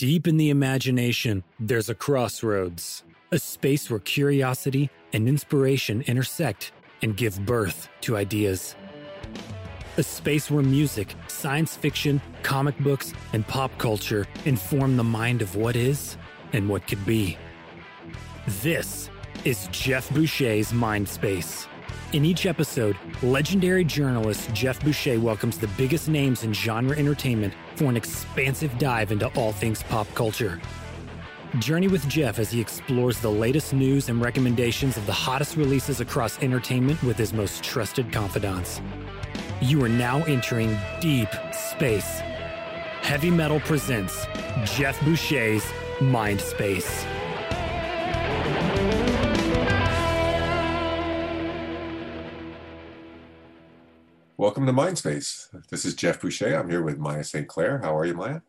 Deep in the imagination, there's a crossroads, a space where curiosity and inspiration intersect and give birth to ideas. A space where music, science fiction, comic books, and pop culture inform the mind of what is and what could be. This is Jeff Boucher's Mind Space. In each episode, legendary journalist Jeff Boucher welcomes the biggest names in genre entertainment for an expansive dive into all things pop culture. Journey with Jeff as he explores the latest news and recommendations of the hottest releases across entertainment with his most trusted confidants. You are now entering deep space. Heavy Metal presents Jeff Boucher's Mind Space. Welcome to Mindspace. This is Jeff Boucher. I'm here with Maya St. Clair. How are you, Maya?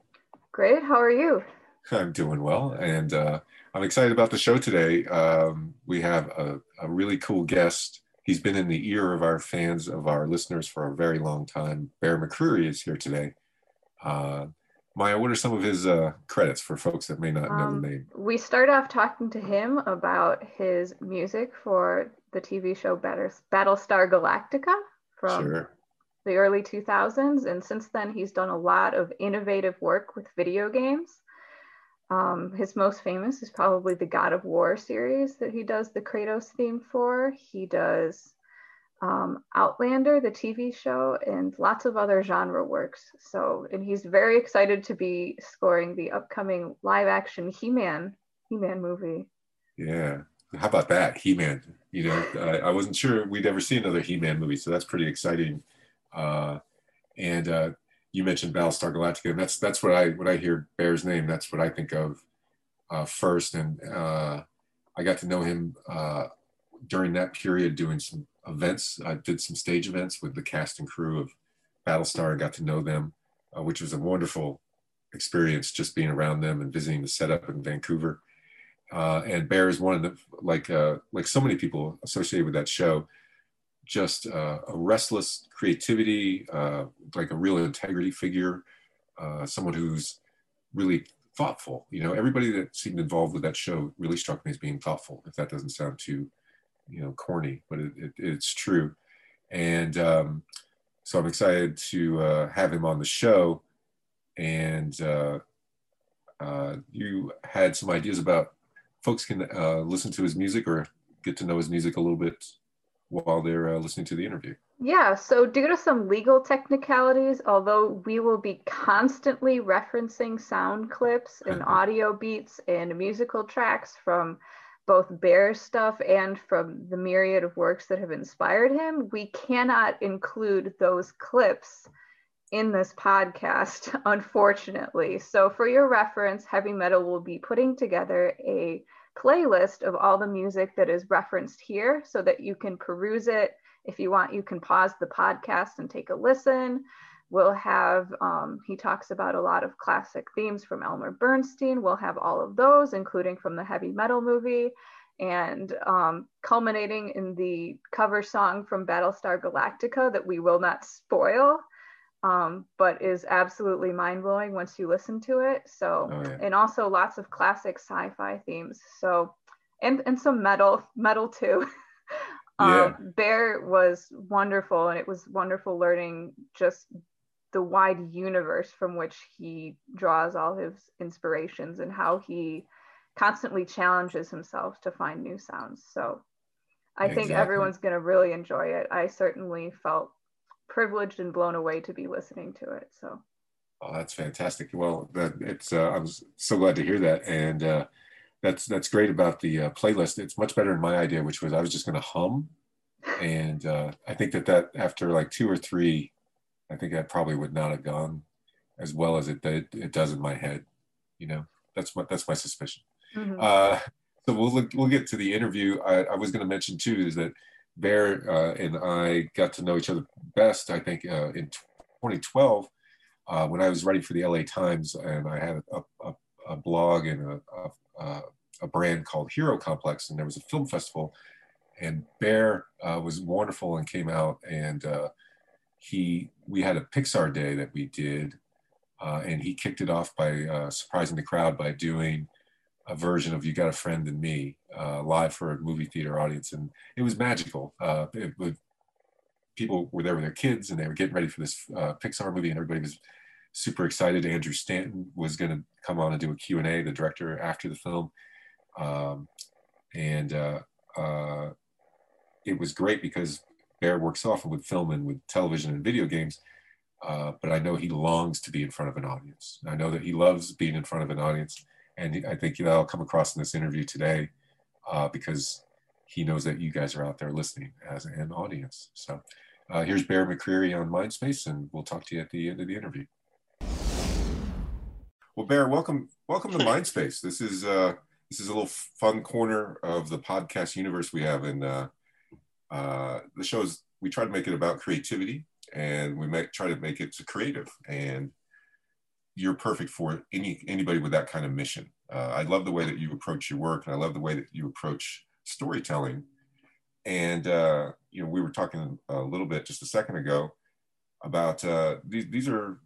Great. How are you? I'm doing well, and uh, I'm excited about the show today. Um, we have a, a, really cool guest. He's been in the ear of our fans, of our listeners for a very long time. Bear McCreary is here today. Uh, Maya, what are some of his uh, credits for folks that may not know Um, the name? We start off talking to him about his music for the TV show Battlestar Galactica from Sure. The early 2000s. And since then, he's done a lot of innovative work with video games. Um, his most famous is probably the God of War series that he does the Kratos theme for. He does um, Outlander, the TV show, and lots of other genre works. So, and he's very excited to be scoring the upcoming live action He Man He Man movie. Yeah. How about that? He Man. You know, I, I wasn't sure we'd ever see another He Man movie, so that's pretty exciting. Uh, and uh, you mentioned Battlestar Galactica, and that's that's what I when I hear Bear's name, that's what I think of uh, first. And uh, I got to know him uh, during that period doing some events. I did some stage events with the cast and crew of Battlestar and got to know them, uh, which was a wonderful experience just being around them and visiting the setup in Vancouver. Uh, and Bear is one of the like uh, like so many people associated with that show, just uh, a restless creativity, uh, like a real integrity figure, uh, someone who's really thoughtful. You know, everybody that seemed involved with that show really struck me as being thoughtful. If that doesn't sound too, you know, corny, but it, it, it's true. And um, so I'm excited to uh, have him on the show. And uh, uh, you had some ideas about folks can uh, listen to his music or get to know his music a little bit while they're listening to the interview. Yeah, so due to some legal technicalities, although we will be constantly referencing sound clips and Mhm. audio beats and musical tracks from both Bear's stuff and from the myriad of works that have inspired him, we cannot include those clips in this podcast, unfortunately. So, for your reference, Heavy Metal will be putting together a playlist of all the music that is referenced here so that you can peruse it. If you want, you can pause the podcast and take a listen. We'll have, um, he talks about a lot of classic themes from Elmer Bernstein. We'll have all of those, including from the heavy metal movie, and um, culminating in the cover song from Battlestar Galactica that we will not spoil, um, but is absolutely mind blowing once you listen to it. So, Oh, yeah. and also lots of classic sci-fi themes. So, and and some metal, metal too. Yeah. um, Bear was wonderful, and it was wonderful learning just the wide universe from which he draws all his inspirations and how he constantly challenges himself to find new sounds. So, I think everyone's going to really enjoy it. I certainly felt privileged and blown away to be listening to it. So. Oh, that's fantastic. Well, that it's uh, I'm so glad to hear that, and uh, that's that's great about the uh, playlist. It's much better than my idea, which was I was just going to hum, and uh, I think that that after like two or three, I think that probably would not have gone as well as it did, it does in my head. You know, that's my that's my suspicion. Mhm. Uh, so we'll look, we'll get to the interview. I, I was going to mention too is that Bear uh, and I got to know each other best. I think uh, in 2012 uh, when I was writing for the LA Times, and I had a, a, a blog and a, a, a brand called Hero Complex, and there was a film festival, and Bear uh, was wonderful and came out, and uh, he we had a Pixar day that we did uh, and he kicked it off by uh, surprising the crowd by doing a version of "You Got a Friend in Me" uh, live for a movie theater audience, and it was magical. Uh, it, it, people were there with their kids, and they were getting ready for this Pixar movie, and everybody was super excited. Andrew Stanton was going to come on and do a Q and A, the director after the film, um, and uh, it was great because Bear works often with film and with television and video games uh, but I know he longs to be in front of an audience. I know that he loves being in front of an audience, and I think that'll come across in this interview today uh, because he knows that you guys are out there listening as an audience. So uh, here's Bear McCreary on Mindspace, and we'll talk to you at the end of the interview. Well, Bear, welcome, welcome to Mindspace. This is uh, this is a little fun corner of the podcast universe we have, and uh, the show is we try to make it about creativity and we make try to make it creative. And you're perfect for any anybody with that kind of mission. Uh, i love the way that you approach your work and i love the way that you approach storytelling. And uh, you know we were talking a little bit just a second ago about uh, these, these are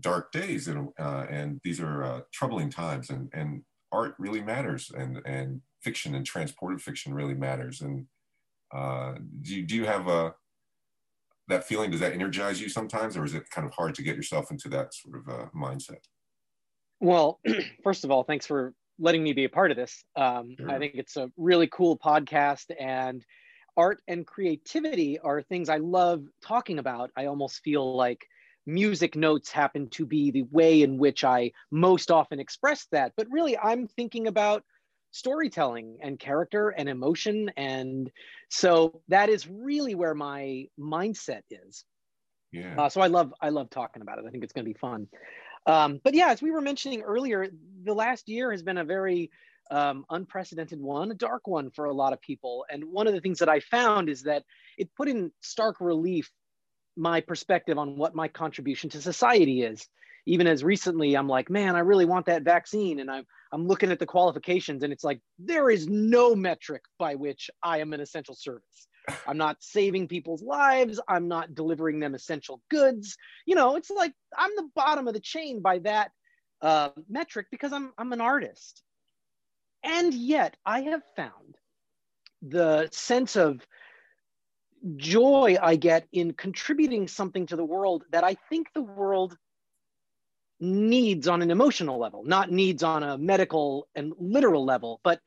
dark days and, uh, and these are uh, troubling times and, and art really matters and, and fiction and transported fiction really matters. And uh, do, you, do you have a that feeling? Does that energize you sometimes or is it kind of hard to get yourself into that sort of uh, mindset? Well first of all thanks for letting me be a part of this. Um, sure. i think it's a really cool podcast and art and creativity are things i love talking about. I almost feel like music notes happen to be the way in which i most often express that but really i'm thinking about storytelling and character and emotion. And so that is really where my mindset is. Yeah. Uh, so I love I love talking about it. I think it's going to be fun. Um, but yeah, as we were mentioning earlier, the last year has been a very um, unprecedented one, a dark one for a lot of people. And one of the things that I found is that it put in stark relief my perspective on what my contribution to society is even as recently i'm like man i really want that vaccine. And i'm i'm looking at the qualifications and it's like there is no metric by which i am an essential service. I'm not saving people's lives. I'm not delivering them essential goods. You know it's like i'm the bottom of the chain by that uh, metric because i'm i'm an artist. And yet i have found the sense of joy I get in contributing something to the world that I think the world needs on an emotional level, not needs on a medical and literal level. But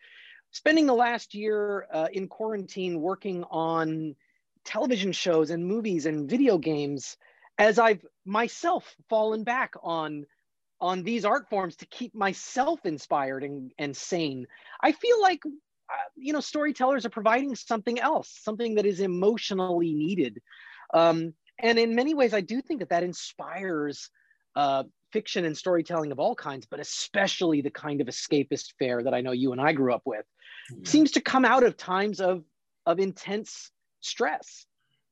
spending the last year uh, in quarantine working on television shows and movies and video games, as I've myself fallen back on on these art forms to keep myself inspired and, and sane, I feel like uh, you know storytellers are providing something else, something that is emotionally needed. Um, and in many ways, I do think that that inspires uh, fiction and storytelling of all kinds, but especially the kind of escapist fare that I know you and I grew up with, yeah. seems to come out of times of of intense stress.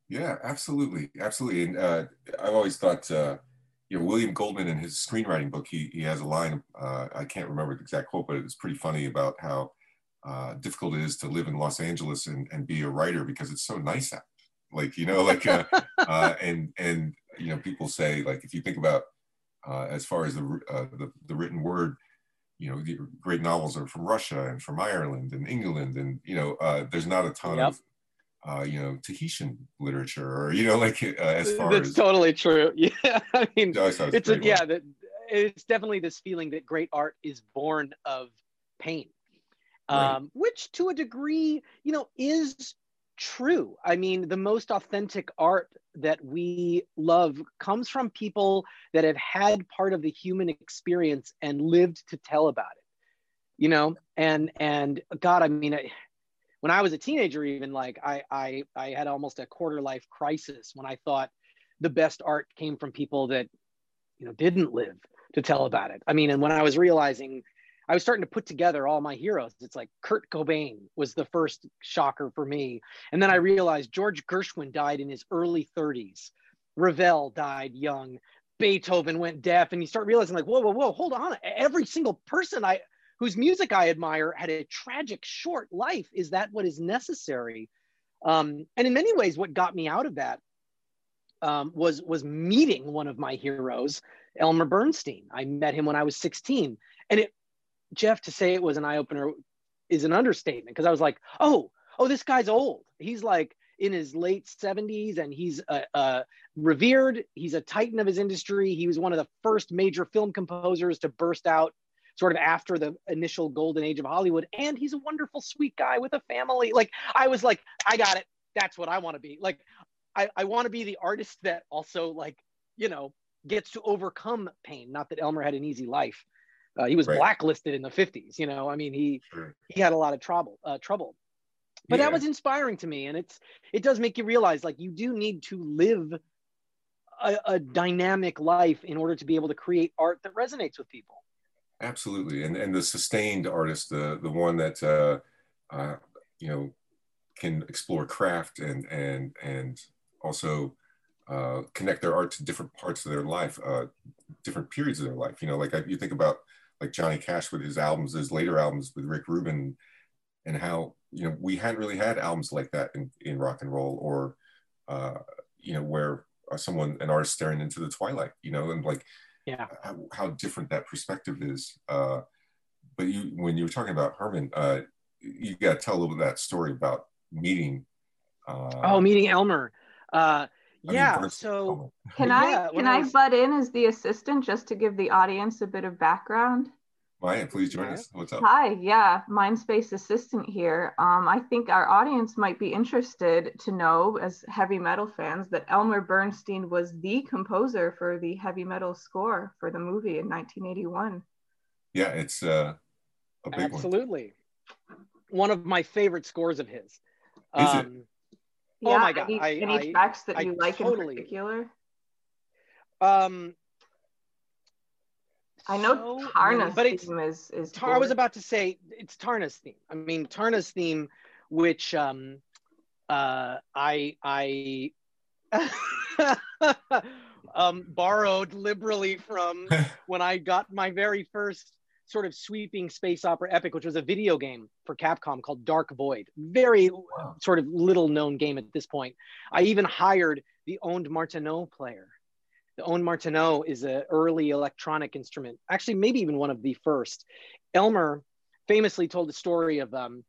Yeah, absolutely, absolutely. And uh, I've always thought, uh, you know, William Goldman in his screenwriting book, he he has a line. Uh, I can't remember the exact quote, but it's pretty funny about how uh, difficult it is to live in Los Angeles and, and be a writer because it's so nice out. Like you know, like uh, uh, and and you know, people say like if you think about uh, as far as the, uh, the, the written word. You know, the great novels are from Russia and from Ireland and England, and you know, uh, there's not a ton yep. of uh, you know Tahitian literature, or you know, like uh, as far that's as totally true. Yeah, I mean, it's a, yeah, that it's definitely this feeling that great art is born of pain, right. um, which to a degree, you know, is true. I mean, the most authentic art that we love comes from people that have had part of the human experience and lived to tell about it. You know, and and God, I mean, I, when I was a teenager, even like I I I had almost a quarter life crisis when I thought the best art came from people that you know didn't live to tell about it. I mean, and when I was realizing I was starting to put together all my heroes. It's like Kurt Cobain was the first shocker for me. And then I realized George Gershwin died in his early 30s. Ravel died young. Beethoven went deaf. And you start realizing, like, whoa, whoa, whoa, hold on. Every single person I whose music I admire had a tragic short life. Is that what is necessary? Um, and in many ways, what got me out of that um, was was meeting one of my heroes Elmer Bernstein. I met him when I was 16. And it, Jeff, to say it was an eye opener is an understatement because I was like, oh, oh, this guy's old. He's like in his late 70s and he's uh, uh, revered. He's a titan of his industry. He was one of the first major film composers to burst out sort of after the initial golden age of Hollywood. And he's a wonderful, sweet guy with a family. Like, I was like, I got it. That's what I want to be. Like, I, I want to be the artist that also, like, you know, gets to overcome pain. Not that Elmer had an easy life. Uh, he was right. blacklisted in the 50s. You know, I mean, he sure. he had a lot of trouble. Uh, trouble. But yeah. that was inspiring to me, and it's it does make you realize like you do need to live a, a dynamic life in order to be able to create art that resonates with people. Absolutely, and and the sustained artist, the the one that uh, uh, you know can explore craft and and and also uh, connect their art to different parts of their life, uh, different periods of their life. You know, like you think about like Johnny Cash with his albums, his later albums with Rick Rubin, and how you know we hadn't really had albums like that in, in rock and roll, or uh, you know where uh, someone an artist staring into the twilight, you know, and like yeah, how, how different that perspective is. Uh, but you, when you were talking about Herman, uh, you got to tell a little bit of that story about meeting. Uh, oh, meeting Elmer. Uh, yeah. Mean, so can yeah, I can I, was... butt in as the assistant just to give the audience a bit of background? Maya, please join us. What's up? Hi, yeah, Mindspace assistant here. Um, I think our audience might be interested to know, as heavy metal fans, that Elmer Bernstein was the composer for the heavy metal score for the movie in 1981. Yeah, it's uh, a big Absolutely. One. one of my favorite scores of his. Is um, it? Yeah, oh my god! Any, I, any I, tracks that I, you like totally, in particular? Um, I know so Taarna's but it's, theme is is. Tar- I was about to say it's Taarna's theme. I mean Taarna's theme, which um, uh, I I um, borrowed liberally from when I got my very first sort of sweeping space opera epic, which was a video game for Capcom called Dark Void. Very wow. sort of little known game at this point. I even hired the ondes Martenot player. The ondes Martenot is an early electronic instrument, actually, maybe even one of the first. Elmer famously told the story of, um,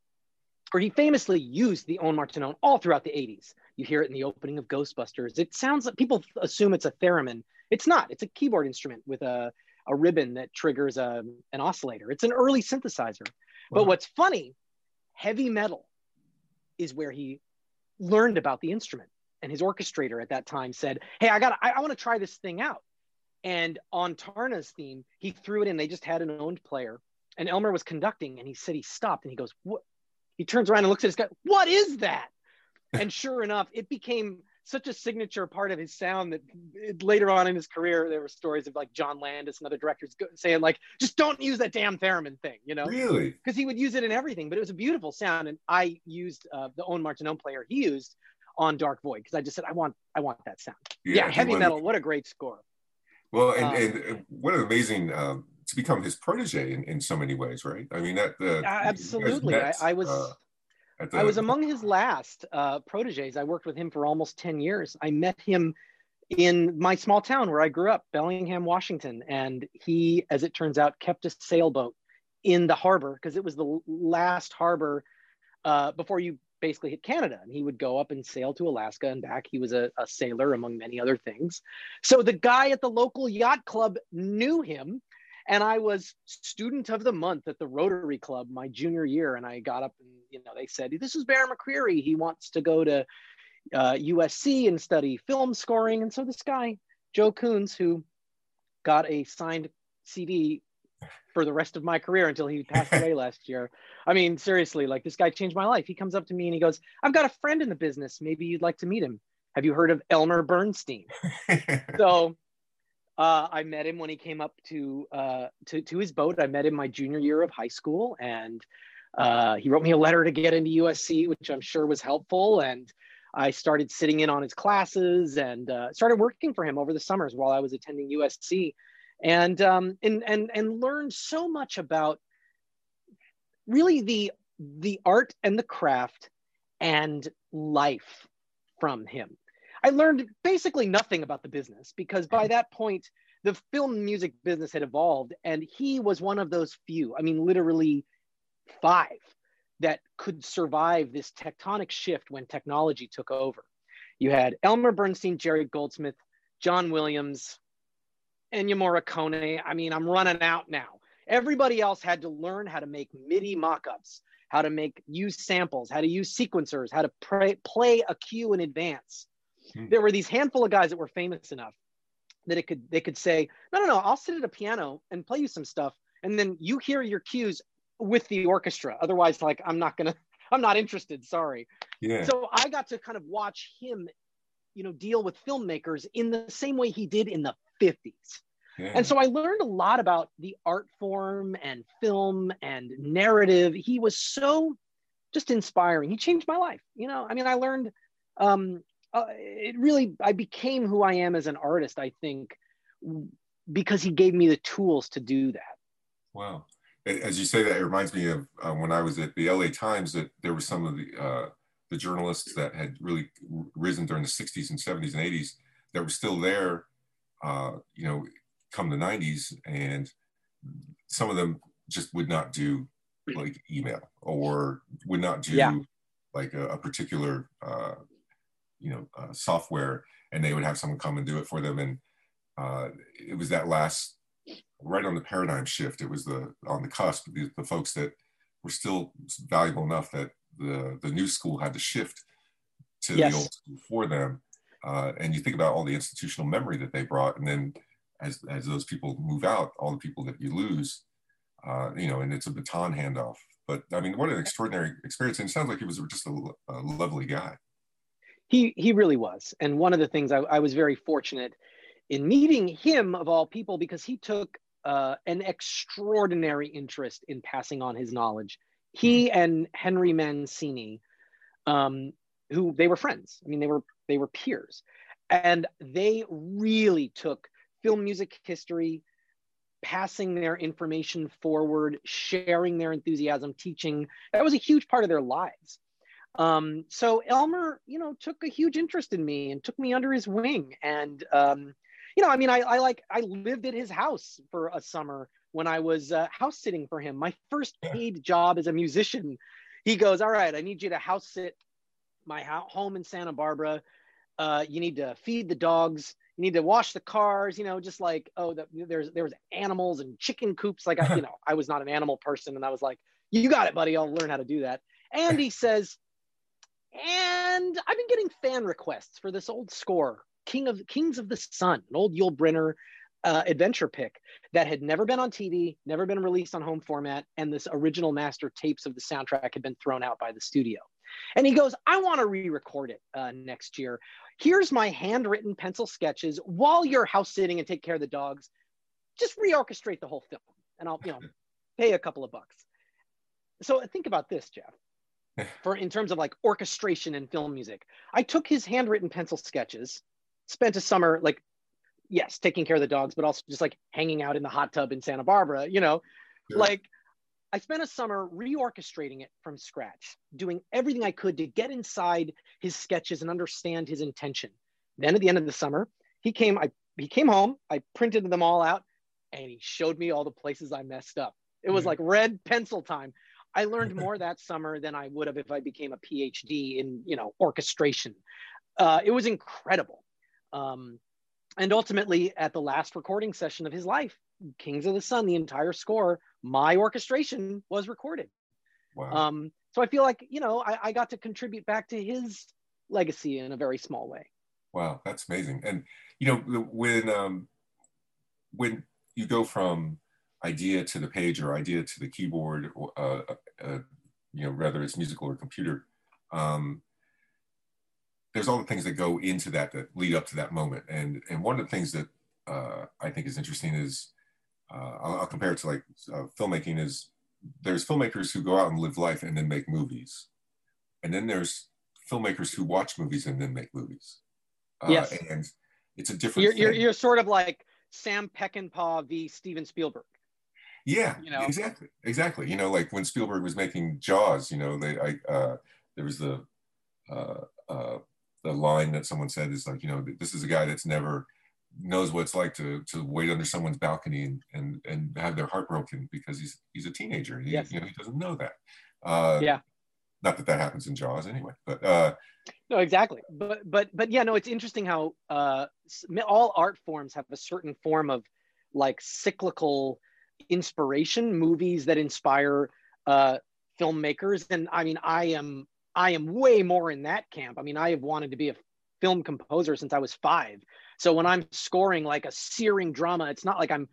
or he famously used the ondes Martenot all throughout the 80s. You hear it in the opening of Ghostbusters. It sounds like people assume it's a theremin. It's not, it's a keyboard instrument with a a ribbon that triggers a, um, an oscillator. It's an early synthesizer. Wow. But what's funny, heavy metal is where he learned about the instrument. And his orchestrator at that time said, Hey, I got, I, I want to try this thing out. And on Taarna's theme, he threw it in. They just had an ondes player. And Elmer was conducting and he said he stopped and he goes, What? He turns around and looks at his guy, What is that? and sure enough, it became such a signature part of his sound that it, later on in his career, there were stories of like John Landis and other directors saying like, just don't use that damn theremin thing, you know? Really? Because he would use it in everything, but it was a beautiful sound. And I used uh, the ondes Martenot player he used on Dark Void because I just said, I want, I want that sound. Yeah, yeah heavy metal. What a great score. Well, and, um, and what an amazing, um, to become his protege in, in so many ways, right? I mean, that, uh, absolutely. Met, I, I, was, uh, the, I was among his last uh, proteges. I worked with him for almost 10 years. I met him in my small town where I grew up, Bellingham, Washington. And he, as it turns out, kept a sailboat in the harbor because it was the last harbor uh, before you basically hit Canada. And he would go up and sail to Alaska and back. He was a, a sailor, among many other things. So the guy at the local yacht club knew him and I was student of the month at the Rotary Club my junior year. And I got up and, you know, they said, this is Bear McCreary. He wants to go to uh, USC and study film scoring. And so this guy, Joe Coons, who got a signed CD for the rest of my career until he passed away last year. I mean, seriously, like this guy changed my life. He comes up to me and he goes, I've got a friend in the business. Maybe you'd like to meet him. Have you heard of Elmer Bernstein? so uh, I met him when he came up to, uh, to, to his boat. I met him my junior year of high school, and uh, he wrote me a letter to get into USC, which I'm sure was helpful. And I started sitting in on his classes and uh, started working for him over the summers while I was attending USC, and um, and and and learned so much about really the the art and the craft and life from him. I learned basically nothing about the business because by that point, the film music business had evolved, and he was one of those few. I mean, literally five that could survive this tectonic shift when technology took over. You had Elmer Bernstein, Jerry Goldsmith, John Williams, Ennio Morricone. I mean, I'm running out now. Everybody else had to learn how to make MIDI mockups, how to make use samples, how to use sequencers, how to pray, play a cue in advance. There were these handful of guys that were famous enough that it could they could say, no, no, no, I'll sit at a piano and play you some stuff, and then you hear your cues with the orchestra. Otherwise, like I'm not gonna, I'm not interested. Sorry. Yeah. So I got to kind of watch him, you know, deal with filmmakers in the same way he did in the 50s. Yeah. And so I learned a lot about the art form and film and narrative. He was so just inspiring. He changed my life. You know, I mean, I learned um, uh, it really, I became who I am as an artist, I think, because he gave me the tools to do that. Wow. As you say that, it reminds me of uh, when I was at the LA Times that there were some of the, uh, the journalists that had really risen during the 60s and 70s and 80s that were still there, uh, you know, come the 90s. And some of them just would not do like email or would not do yeah. like a, a particular uh, you know uh, software and they would have someone come and do it for them. And uh, it was that last right on the paradigm shift it was the on the cusp the, the folks that were still valuable enough that the the new school had to shift to yes. the old school for them. Uh, and you think about all the institutional memory that they brought and then as as those people move out all the people that you lose uh, you know and it's a baton handoff. But i mean what an extraordinary experience. And it sounds like he was just a, a lovely guy he he really was. And one of the things I, I, was very fortunate in meeting him of all people because he took uh, an extraordinary interest in passing on his knowledge. He mm-hmm. and henry mancini um, who they were friends. I mean they were they were peers. And they really took film music history passing their information forward sharing their enthusiasm teaching. That was a huge part of their lives um, so Elmer, you know, took a huge interest in me and took me under his wing. And, um, you know, I mean, I, I like, I lived at his house for a summer when I was uh, house sitting for him. My first paid job as a musician. He goes, all right, I need you to house sit my home in Santa Barbara. Uh, you need to feed the dogs. You need to wash the cars. You know, just like oh, the, there's there was animals and chicken coops. Like I, you know, I was not an animal person, and I was like, you got it, buddy. I'll learn how to do that. And he says, and I've been getting fan requests for this old score, King of Kings of the Sun, an old Yul Brynner uh, adventure pick that had never been on TV, never been released on home format, and this original master tapes of the soundtrack had been thrown out by the studio. And he goes, I want to re-record it uh, next year. Here's my handwritten pencil sketches while you're house sitting and take care of the dogs. Just reorchestrate the whole film, and I'll you know pay a couple of bucks. So think about this, Jeff for in terms of like orchestration and film music. I took his handwritten pencil sketches, spent a summer like, yes, taking care of the dogs, but also just like hanging out in the hot tub in Santa Barbara, you know, sure. like I spent a summer reorchestrating it from scratch, doing everything I could to get inside his sketches and understand his intention. Then at the end of the summer, he came, I he came home, I printed them all out, and he showed me all the places I messed up. It was mm-hmm. like red pencil time. I learned more that summer than I would have if I became a PhD in, you know, orchestration. Uh, it was incredible. Um, and ultimately, at the last recording session of his life, Kings of the Sun, the entire score, my orchestration was recorded. Wow. Um, so I feel like, you know, I, I got to contribute back to his legacy in a very small way. Wow, that's amazing. And you know, when um, when you go from idea to the page or idea to the keyboard, or, uh, uh, uh, you know, whether it's musical or computer, um, there's all the things that go into that that lead up to that moment. And and one of the things that uh, I think is interesting is uh, I'll, I'll, compare it to like uh, filmmaking is there's filmmakers who go out and live life and then make movies, and then there's filmmakers who watch movies and then make movies. yes, and it's a different. You're, you're, you're sort of like Sam Peckinpah v. Steven Spielberg. Yeah, you know? exactly, exactly. You know, like when Spielberg was making Jaws, you know, they, I, uh, there was the, uh, uh, the line that someone said is like, you know, this is a guy that's never knows what it's like to to wait under someone's balcony and and, and have their heart broken because he's he's a teenager. He, Yes. you know, he doesn't know that. Uh, Yeah. Not that that happens in Jaws anyway, but uh, No, exactly. But but but yeah, no, it's interesting how uh, all art forms have a certain form of like cyclical inspiration. Movies that inspire uh, filmmakers, and I mean, I am I am way more in that camp. I mean, I have wanted to be a film composer since I was five. So when I'm scoring like a searing drama, it's not like I'm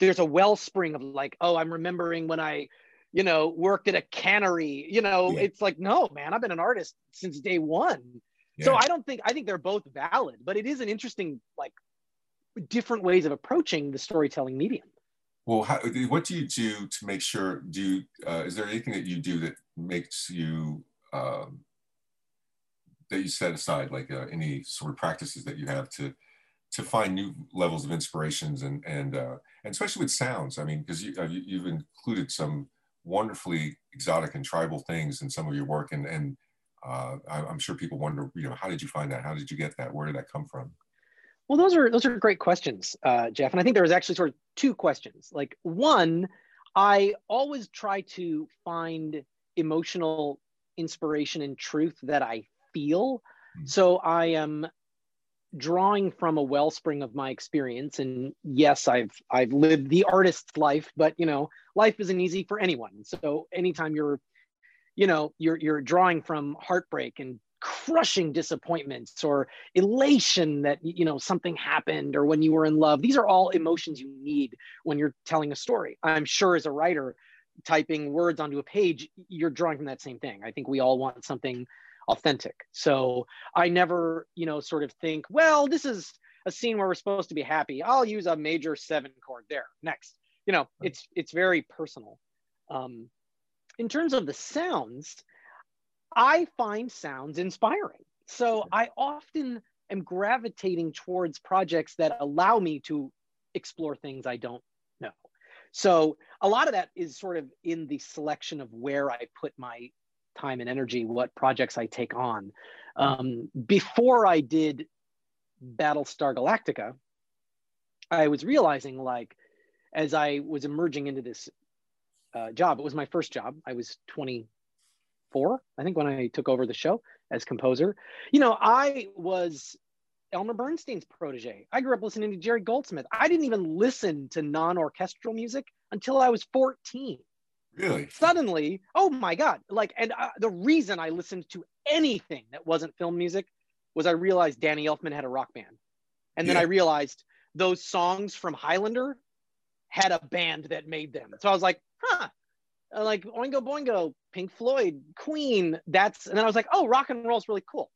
there's a wellspring of like, oh, I'm remembering when I you know, worked at a cannery. You know, Yeah. it's like, no, man, I've been an artist since day one. So. I don't think I think they're both valid, but it is an interesting like different ways of approaching the storytelling medium. Well, how, what do you do to make sure? Do you, uh, is there anything that you do that makes you um, that you set aside, like uh, any sort of practices that you have to to find new levels of inspirations and and uh, and especially with sounds? I mean, because you, uh, you you've included some wonderfully exotic and tribal things in some of your work, and and uh, I- I'm sure people wonder, you know, how did you find that? How did you get that? Where did that come from? Well, those are those are great questions, uh, Jeff. And I think there was actually sort of two questions. Like one, I always try to find emotional inspiration and truth that I feel. Mm. So I am drawing from a wellspring of my experience. And yes, I've I've lived the artist's life, but you know, life isn't easy for anyone. So anytime you're, you know, you're you're drawing from heartbreak and crushing disappointments or elation that you know something happened or when you were in love. These are all emotions you need when you're telling a story. I'm sure as a writer typing words onto a page you're drawing from that same thing. I think we all want something authentic. So i never you know sort of think well this is a scene where we're supposed to be happy. I'll use a major seven chord. There next. You know it's it's very personal. Um in terms of the sounds I find sounds inspiring. So I often am gravitating towards projects that allow me to explore things I don't know. So a lot of that is sort of in the selection of where I put my time and energy, what projects I take on. Um, before I did Battlestar Galactica, I was realizing like as I was emerging into this uh, job, it was my first job. I was 20 four, I think, when I took over the show as composer. You know, I was Elmer Bernstein's protege. I grew up listening to Jerry Goldsmith. I didn't even listen to non orchestral music until I was 14. Really? Suddenly, oh my God. Like, and uh, the reason I listened to anything that wasn't film music was I realized Danny Elfman had a rock band. And then Yeah. I realized those songs from Highlander had a band that made them. So I was like, huh, uh, like Oingo Boingo, Pink Floyd, Queen. That's and then I was like, oh, rock and roll is really cool.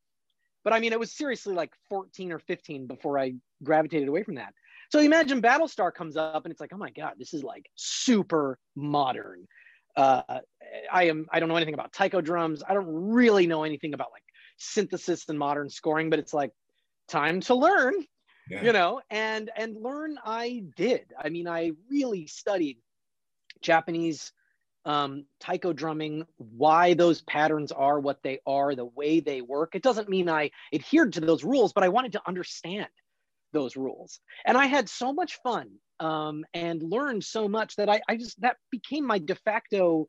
But I mean, it was seriously like 14 or 15 before I gravitated away from that. So imagine Battlestar comes up and it's like, oh my god, this is like super modern. Uh, I am I don't know anything about taiko drums. I don't really know anything about like synthesis and modern scoring, but it's like time to learn Yeah. you know and and learn i did i mean i really studied japanese um, taiko drumming why those patterns are what they are the way they work it doesn't mean i adhered to those rules but i wanted to understand those rules and i had so much fun um, and learned so much that I, I just that became my de facto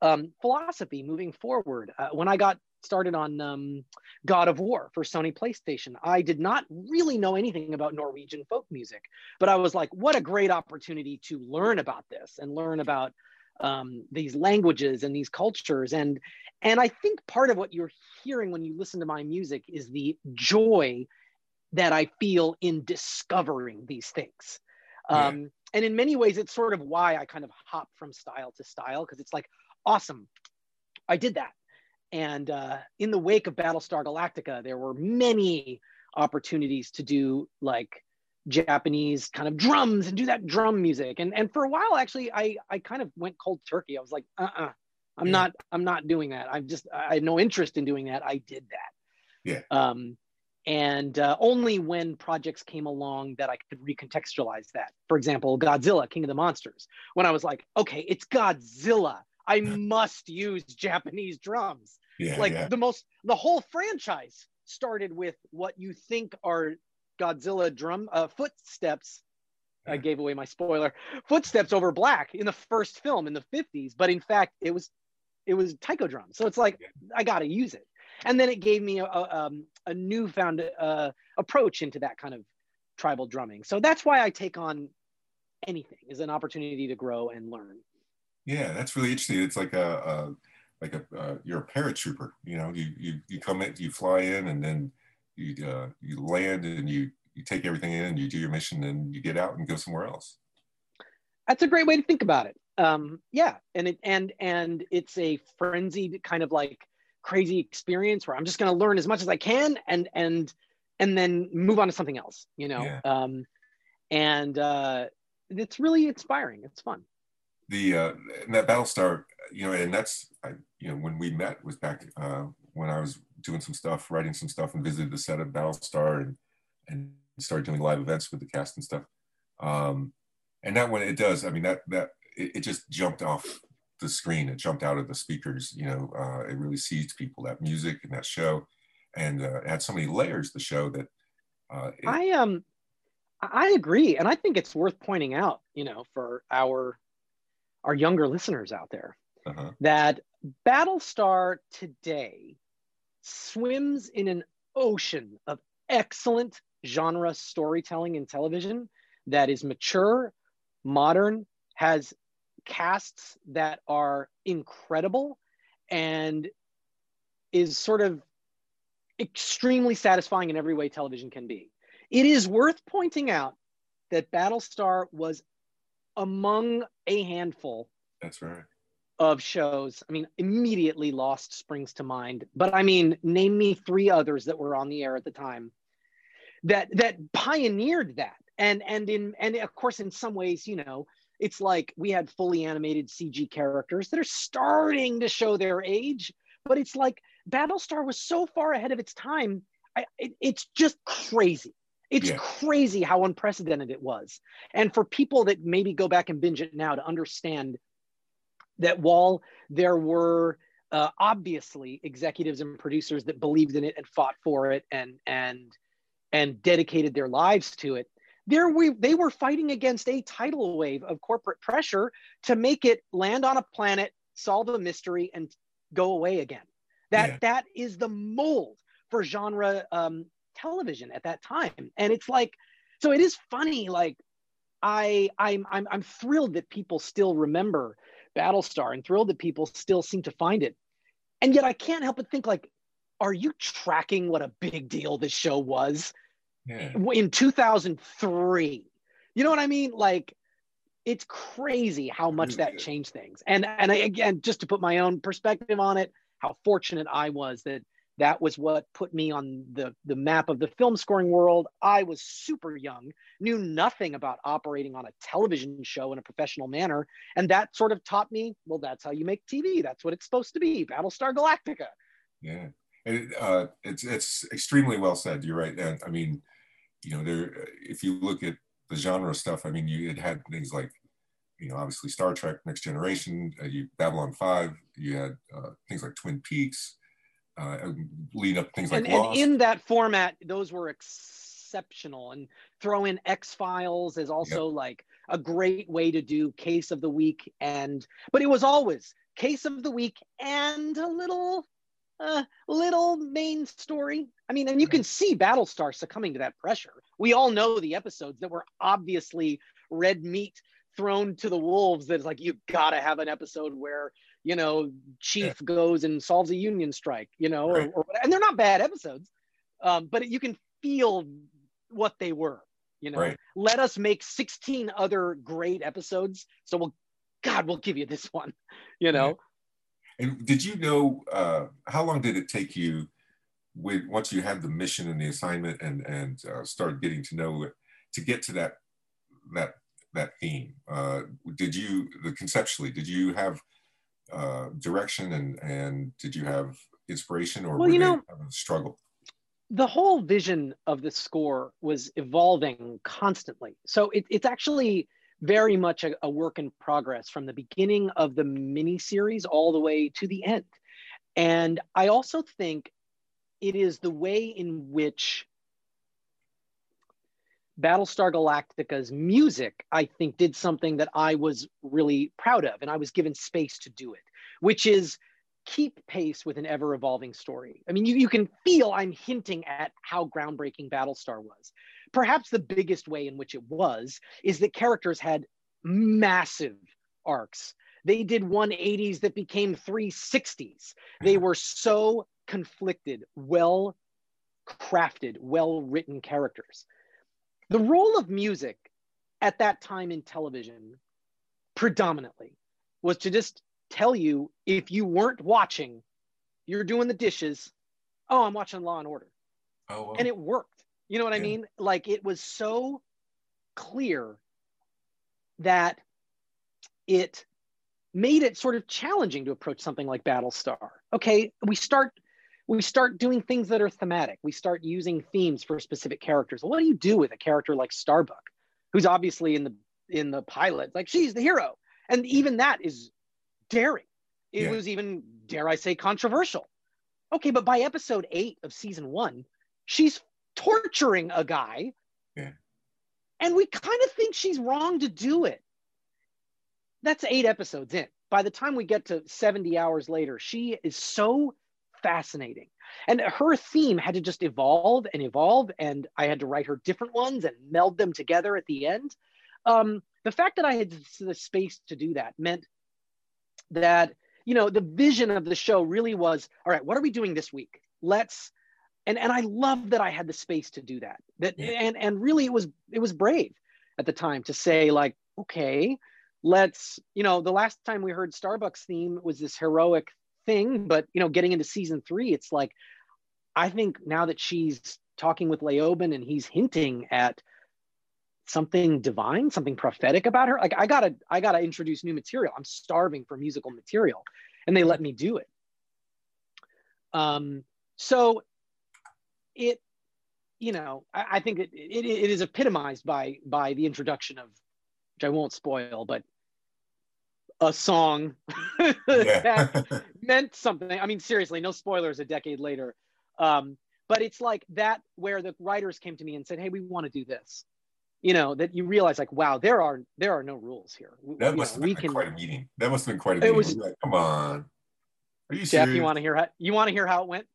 um, philosophy moving forward uh, when i got started on um, God of War for Sony PlayStation. I did not really know anything about Norwegian folk music, but I was like, what a great opportunity to learn about this and learn about um, these languages and these cultures. And and I think part of what you're hearing when you listen to my music is the joy that I feel in discovering these things. Yeah. Um, and in many ways, it's sort of why I kind of hop from style to style because it's like, awesome, I did that. And uh, in the wake of Battlestar Galactica, there were many opportunities to do like Japanese kind of drums and do that drum music. And and for a while, actually, I I kind of went cold turkey. I was like, uh, uh-uh, I'm Yeah. not I'm not doing that. I'm just I had no interest in doing that. I did that. Yeah. Um, and uh, only when projects came along that I could recontextualize that. For example, Godzilla, King of the Monsters. When I was like, okay, it's Godzilla. I must use Japanese drums Yeah. like yeah. the most the whole franchise started with what you think are Godzilla drum uh, footsteps. I gave away my spoiler. Footsteps over black in the first film in the 50s, but in fact, it was it was taiko drum. So it's like I got to use it. And then it gave me a, a, um, a newfound uh, approach into that kind of tribal drumming. So that's why I take on anything is an opportunity to grow and learn. Yeah, that's really interesting. It's like a, a like a uh, you're a paratrooper. You know, you you you come in, you fly in, and then you uh, you land, and you you take everything in, and you do your mission, and you get out and go somewhere else. That's a great way to think about it. Um, yeah, and it and and it's a frenzied kind of like crazy experience where I'm just going to learn as much as I can, and and and then move on to something else. You know, yeah. um, and uh, it's really inspiring. It's fun. The uh, and that Battlestar, you know, and that's I, you know when we met was back uh, when I was doing some stuff, writing some stuff, and visited the set of Battlestar and and started doing live events with the cast and stuff. Um, and that one, it does. I mean, that that it, it just jumped off the screen. It jumped out of the speakers. You know, uh, it really seized people. That music and that show, and uh, it had so many layers. The show that uh, it, I um I agree, and I think it's worth pointing out. You know, for our our younger listeners out there, uh-huh. that Battlestar today swims in an ocean of excellent genre storytelling in television that is mature, modern, has casts that are incredible, and is sort of extremely satisfying in every way television can be. It is worth pointing out that Battlestar was among a handful. That's right. Of shows. I mean, immediately Lost springs to mind, but I mean, name me three others that were on the air at the time that that pioneered that. And and in and of course, in some ways, you know, it's like we had fully animated CG characters that are starting to show their age, but it's like Battlestar was so far ahead of its time. I, it, it's just crazy. It's yeah. crazy how unprecedented it was. And for people that maybe go back and binge it now to understand that while there were uh, obviously executives and producers that believed in it and fought for it and and and dedicated their lives to it, there we they were fighting against a tidal wave of corporate pressure to make it land on a planet, solve a mystery, and go away again. That yeah. that is the mold for genre um, television at that time. And it's like, so it is funny. Like, I I'm I'm I'm thrilled that people still remember Battlestar and thrilled that people still seem to find it. And yet I can't help but think like, are you tracking what a big deal this show was yeah. in 2003? You know what I mean? Like, it's crazy how much mm. that changed things. And and again, just to put my own perspective on it, how fortunate I was that that was what put me on the, the map of the film scoring world. I was super young, knew nothing about operating on a television show in a professional manner. And that sort of taught me, well, that's how you make TV. That's what it's supposed to be Battlestar Galactica. Yeah. And uh, it's, it's extremely well said. You're right. And I mean, you know, there, if you look at the genre stuff, I mean, you it had things like, you know, obviously Star Trek, Next Generation, uh, you Babylon 5, you had uh, things like Twin Peaks, uh, lead up things like and, and, in that format those were exceptional. And throw in x files is also yep. like a great way to do case of the week and but it was always case of the week and a little uh, little main story. I mean and you can see battlestar succumbing to that pressure. We all know the episodes that were obviously red meat thrown to the wolves that's like you gotta have an episode where you know, chief yeah. goes and solves a union strike, you know, right. or, or, and they're not bad episodes, um, but you can feel what they were, you know. Right. Let us make 16 other great episodes. So we'll, God, we'll give you this one, you know. Yeah. And did you know uh, how long did it take you with once you had the mission and the assignment and and uh, started getting to know it to get to that that that theme? Uh, did you the conceptually did you have uh, direction and and did you have inspiration or well, you know, struggle? The whole vision of the score was evolving constantly. So it, it's actually very much a, a, work in progress from the beginning of the mini series all the way to the end. And I also think it is the way in which Battlestar Galactica's music, I think, did something that I was really proud of, and I was given space to do it, which is keep pace with an ever evolving story. I mean, you, you can feel I'm hinting at how groundbreaking Battlestar was. Perhaps the biggest way in which it was is that characters had massive arcs. They did 180s that became 360s. They were so conflicted, well crafted, well written characters. The role of music at that time in television, predominantly, was to just tell you if you weren't watching, you're doing the dishes. Oh, I'm watching Law and Order. Oh. And it worked. You know what yeah. I mean? Like it was so clear that it made it sort of challenging to approach something like Battlestar. Okay, we start we start doing things that are thematic. We start using themes for specific characters. What do you do with a character like Starbuck, who's obviously in the in the pilot, like she's the hero, and even that is daring. It yeah. was even, dare I say, controversial. Okay, but by episode eight of season one, she's torturing a guy, yeah. and we kind of think she's wrong to do it. That's eight episodes in. By the time we get to 70 hours later, she is so fascinating. And her theme had to just evolve and evolve, and I had to write her different ones and meld them together at the end. Um, the fact that I had the space to do that meant that, you know, the vision of the show really was all right, what are we doing this week? Let's and and I love that I had the space to do that. That yeah. and and really it was it was brave at the time to say like, okay, let's, you know, the last time we heard Starbucks theme was this heroic thing, but you know, getting into season three, it's like I think now that she's talking with Leoben and he's hinting at something divine, something prophetic about her, like I gotta, I gotta introduce new material. I'm starving for musical material, and they let me do it. Um, so it, you know, I, I think it, it, it is epitomized by by the introduction of, which I won't spoil, but a song that meant something. I mean, seriously, no spoilers a decade later. Um, but it's like that where the writers came to me and said, Hey, we want to do this. You know, that you realize like, wow, there are there are no rules here. That must know, have been can, quite a meeting. That must have been quite a meeting. It was, like, come on. Are you Jeff, serious? you want to hear how you want to hear how it went?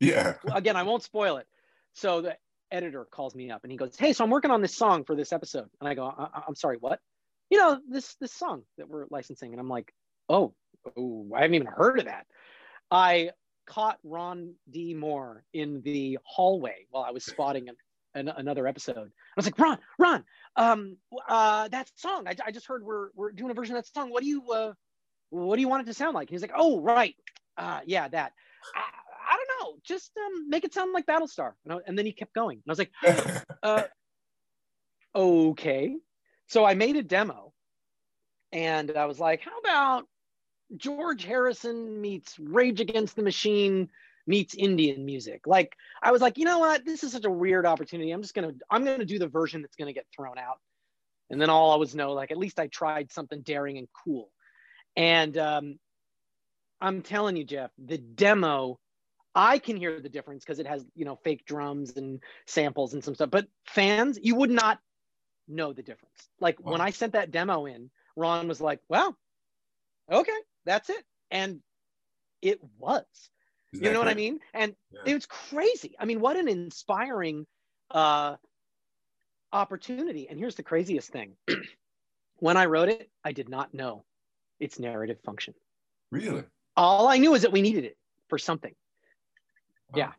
Yeah. Again, I won't spoil it. So the editor calls me up and he goes, Hey, so I'm working on this song for this episode. And I go, I- I'm sorry, what? You know, this this song that we're licensing. And I'm like, oh, oh, I haven't even heard of that. I caught Ron D. Moore in the hallway while I was spotting an, an, another episode. I was like, Ron, Ron, um, uh, that song. I, I just heard we're we're doing a version of that song. What do you uh, what do you want it to sound like? He's like, oh, right, uh, yeah, that. I, I don't know, just um, make it sound like Battlestar. And, I, and then he kept going. And I was like, uh, okay. So I made a demo and I was like, how about George Harrison meets Rage Against the Machine meets Indian music? Like I was like, you know what? This is such a weird opportunity. I'm just gonna I'm gonna do the version that's gonna get thrown out. And then all I was know, like at least I tried something daring and cool. And um, I'm telling you, Jeff, the demo, I can hear the difference because it has, you know, fake drums and samples and some stuff. But fans, you would not know the difference. Like wow. when I sent that demo in, Ron was like, well, okay, that's it. And it was. Isn't you know what I mean? And yeah. it was crazy. I mean, what an inspiring uh, opportunity. And here's the craziest thing when I wrote it, I did not know its narrative function. Really? All I knew is that we needed it for something. Wow. Yeah.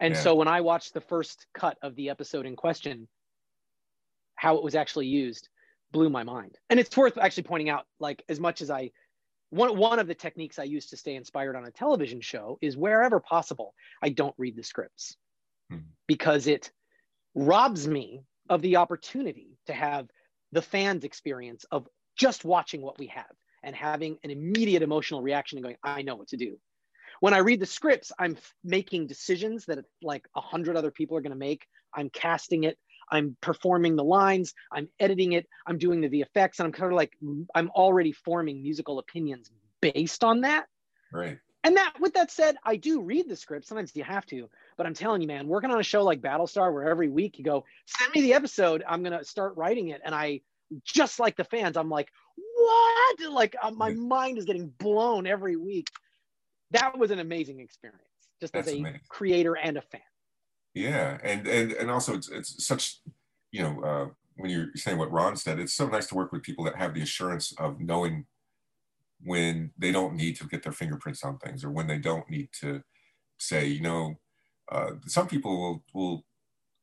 And yeah. so when I watched the first cut of the episode in question, how it was actually used blew my mind. And it's worth actually pointing out, like as much as I one one of the techniques I use to stay inspired on a television show is wherever possible, I don't read the scripts hmm. because it robs me of the opportunity to have the fans experience of just watching what we have and having an immediate emotional reaction and going, I know what to do. When I read the scripts, I'm making decisions that like a hundred other people are going to make. I'm casting it. I'm performing the lines, I'm editing it, I'm doing the VFX, and I'm kind of like I'm already forming musical opinions based on that. Right. and that with that said, I do read the script. Sometimes you have to, but I'm telling you, man, working on a show like Battlestar, where every week you go, send me the episode, I'm gonna start writing it, and I just like the fans, I'm like, what? Like uh, my mind is getting blown every week. That was an amazing experience, just That's as a amazing. creator and a fan. Yeah, and and and also it's it's such, you know, uh, when you're saying what Ron said, it's so nice to work with people that have the assurance of knowing when they don't need to get their fingerprints on things or when they don't need to say, you know, uh, some people will, will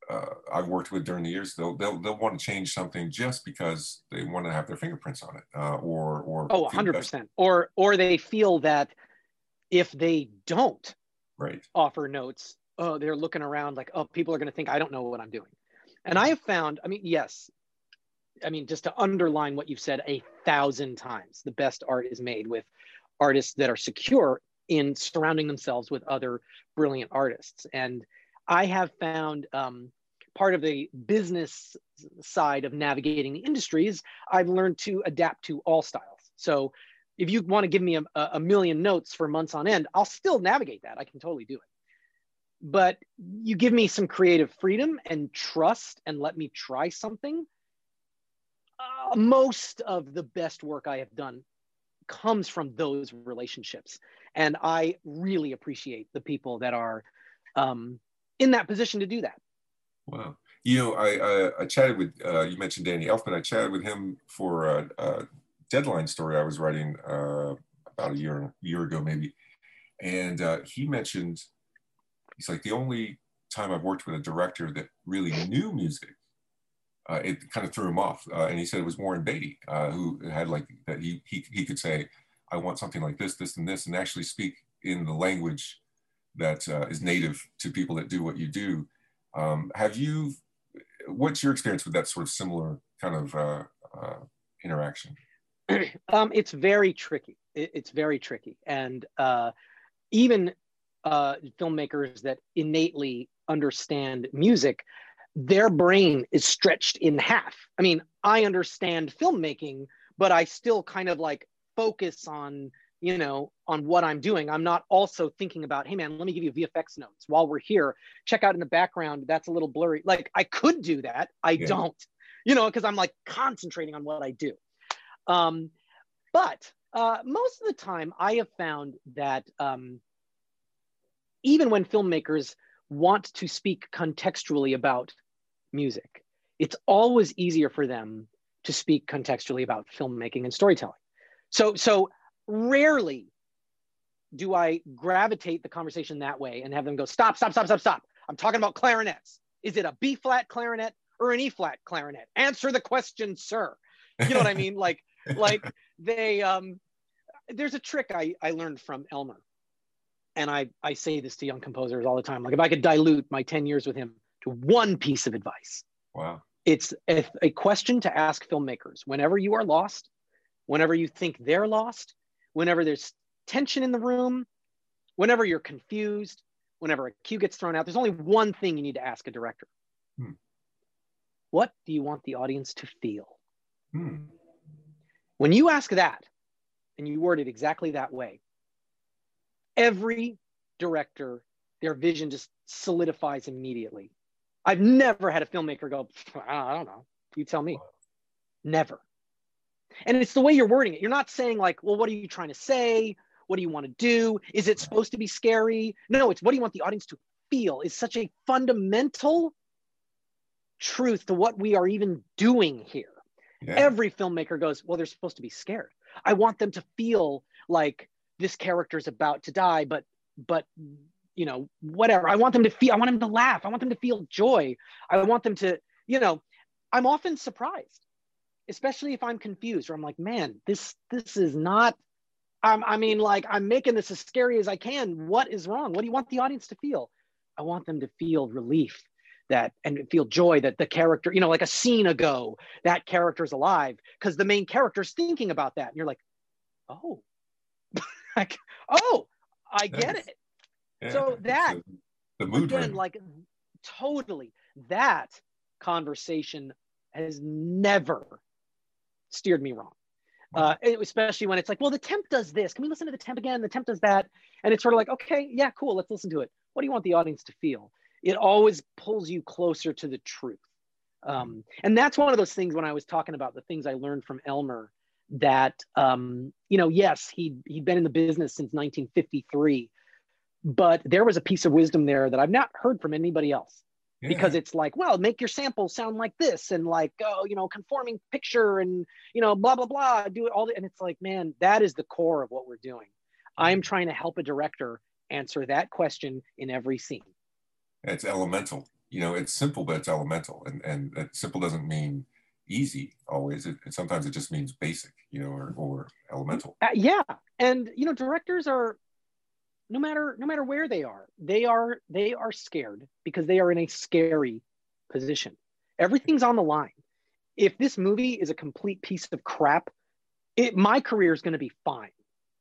uh, I've worked with during the years, they'll, they'll, they'll want to change something just because they want to have their fingerprints on it uh, or, or. Oh, hundred percent. Or, or they feel that if they don't right. offer notes, oh, they're looking around like, oh, people are going to think I don't know what I'm doing. And I have found, I mean, yes, I mean, just to underline what you've said a thousand times, the best art is made with artists that are secure in surrounding themselves with other brilliant artists. And I have found um, part of the business side of navigating the industries, I've learned to adapt to all styles. So if you want to give me a, a million notes for months on end, I'll still navigate that. I can totally do it. But you give me some creative freedom and trust and let me try something uh, most of the best work I have done comes from those relationships. And I really appreciate the people that are um, in that position to do that. Wow. You know, I, I, I chatted with, uh, you mentioned Danny Elfman. I chatted with him for a, a deadline story I was writing uh, about a year, year ago, maybe. And uh, he mentioned, he's like, the only time I've worked with a director that really knew music uh, it kind of threw him off. Uh, and he said it was Warren Beatty uh, who had like that he, he, he could say, I want something like this, this, and this, and actually speak in the language that uh, is native to people that do what you do. Um, have you, what's your experience with that sort of similar kind of uh, interaction? Um, it's very tricky. It, it's very tricky. And even filmmakers that innately understand music their brain is stretched in half. I mean, I understand filmmaking, but I still kind of like focus on, you know, on what I'm doing. I'm not also thinking about, hey man, let me give you VFX notes while we're here. Check out in the background, that's a little blurry. Like I could do that. I yeah. don't, you know, because I'm like concentrating on what I do. Um, but uh, most of the time, I have found that um, even when filmmakers want to speak contextually about music, it's always easier for them to speak contextually about filmmaking and storytelling. So, so rarely do I gravitate the conversation that way and have them go, stop, stop, stop, stop, stop. I'm talking about clarinets. Is it a B flat clarinet or an E flat clarinet? Answer the question, sir. You know what I mean? Like, like they, um, there's a trick I, I learned from Elmer. And I, I say this to young composers all the time. Like if I could dilute my 10 years with him to one piece of advice. Wow. It's a, a question to ask filmmakers whenever you are lost, whenever you think they're lost, whenever there's tension in the room, whenever you're confused, whenever a cue gets thrown out, there's only one thing you need to ask a director. Hmm. What do you want the audience to feel? Hmm. When you ask that and you word it exactly that way, every director, their vision just solidifies immediately. I've never had a filmmaker go, I don't know, you tell me. Never. And it's the way you're wording it. You're not saying, like, well, what are you trying to say? What do you want to do? Is it supposed to be scary? No, it's what do you want the audience to feel is such a fundamental truth to what we are even doing here. Yeah. Every filmmaker goes, well, they're supposed to be scared. I want them to feel like this character is about to die, but but you know, whatever. I want them to feel, I want them to laugh. I want them to feel joy. I want them to, you know, I'm often surprised, especially if I'm confused or I'm like, man, this, this is not, I'm, I mean, like, I'm making this as scary as I can. What is wrong? What do you want the audience to feel? I want them to feel relief that and feel joy that the character, you know, like a scene ago, that character's alive because the main character's thinking about that. And you're like, oh, like, oh, I get it so that the mood again, ring. like totally that conversation has never steered me wrong. uh, especially when it's like, well, the temp does this. Can we listen to the temp again? The temp does that, and it's sort of like, okay, yeah, cool, let's listen to it. What do you want the audience to feel? It always pulls you closer to the truth, um, and that's one of those things when I was talking about the things I learned from Elmer. That um, you know, yes, he he'd been in the business since 1953, but there was a piece of wisdom there that I've not heard from anybody else yeah. because it's like, well, make your sample sound like this and like, oh, you know, conforming picture and, you know, blah, blah, blah, do it all. The, and it's like, man, that is the core of what we're doing. I'm mm-hmm. trying to help a director answer that question in every scene. It's elemental. You know, it's simple, but it's elemental. And, and simple doesn't mean easy always. It, it, sometimes it just means basic, you know, or, or elemental. Uh, yeah. And, you know, directors are, no matter no matter where they are they are they are scared because they are in a scary position everything's on the line if this movie is a complete piece of crap it my career is going to be fine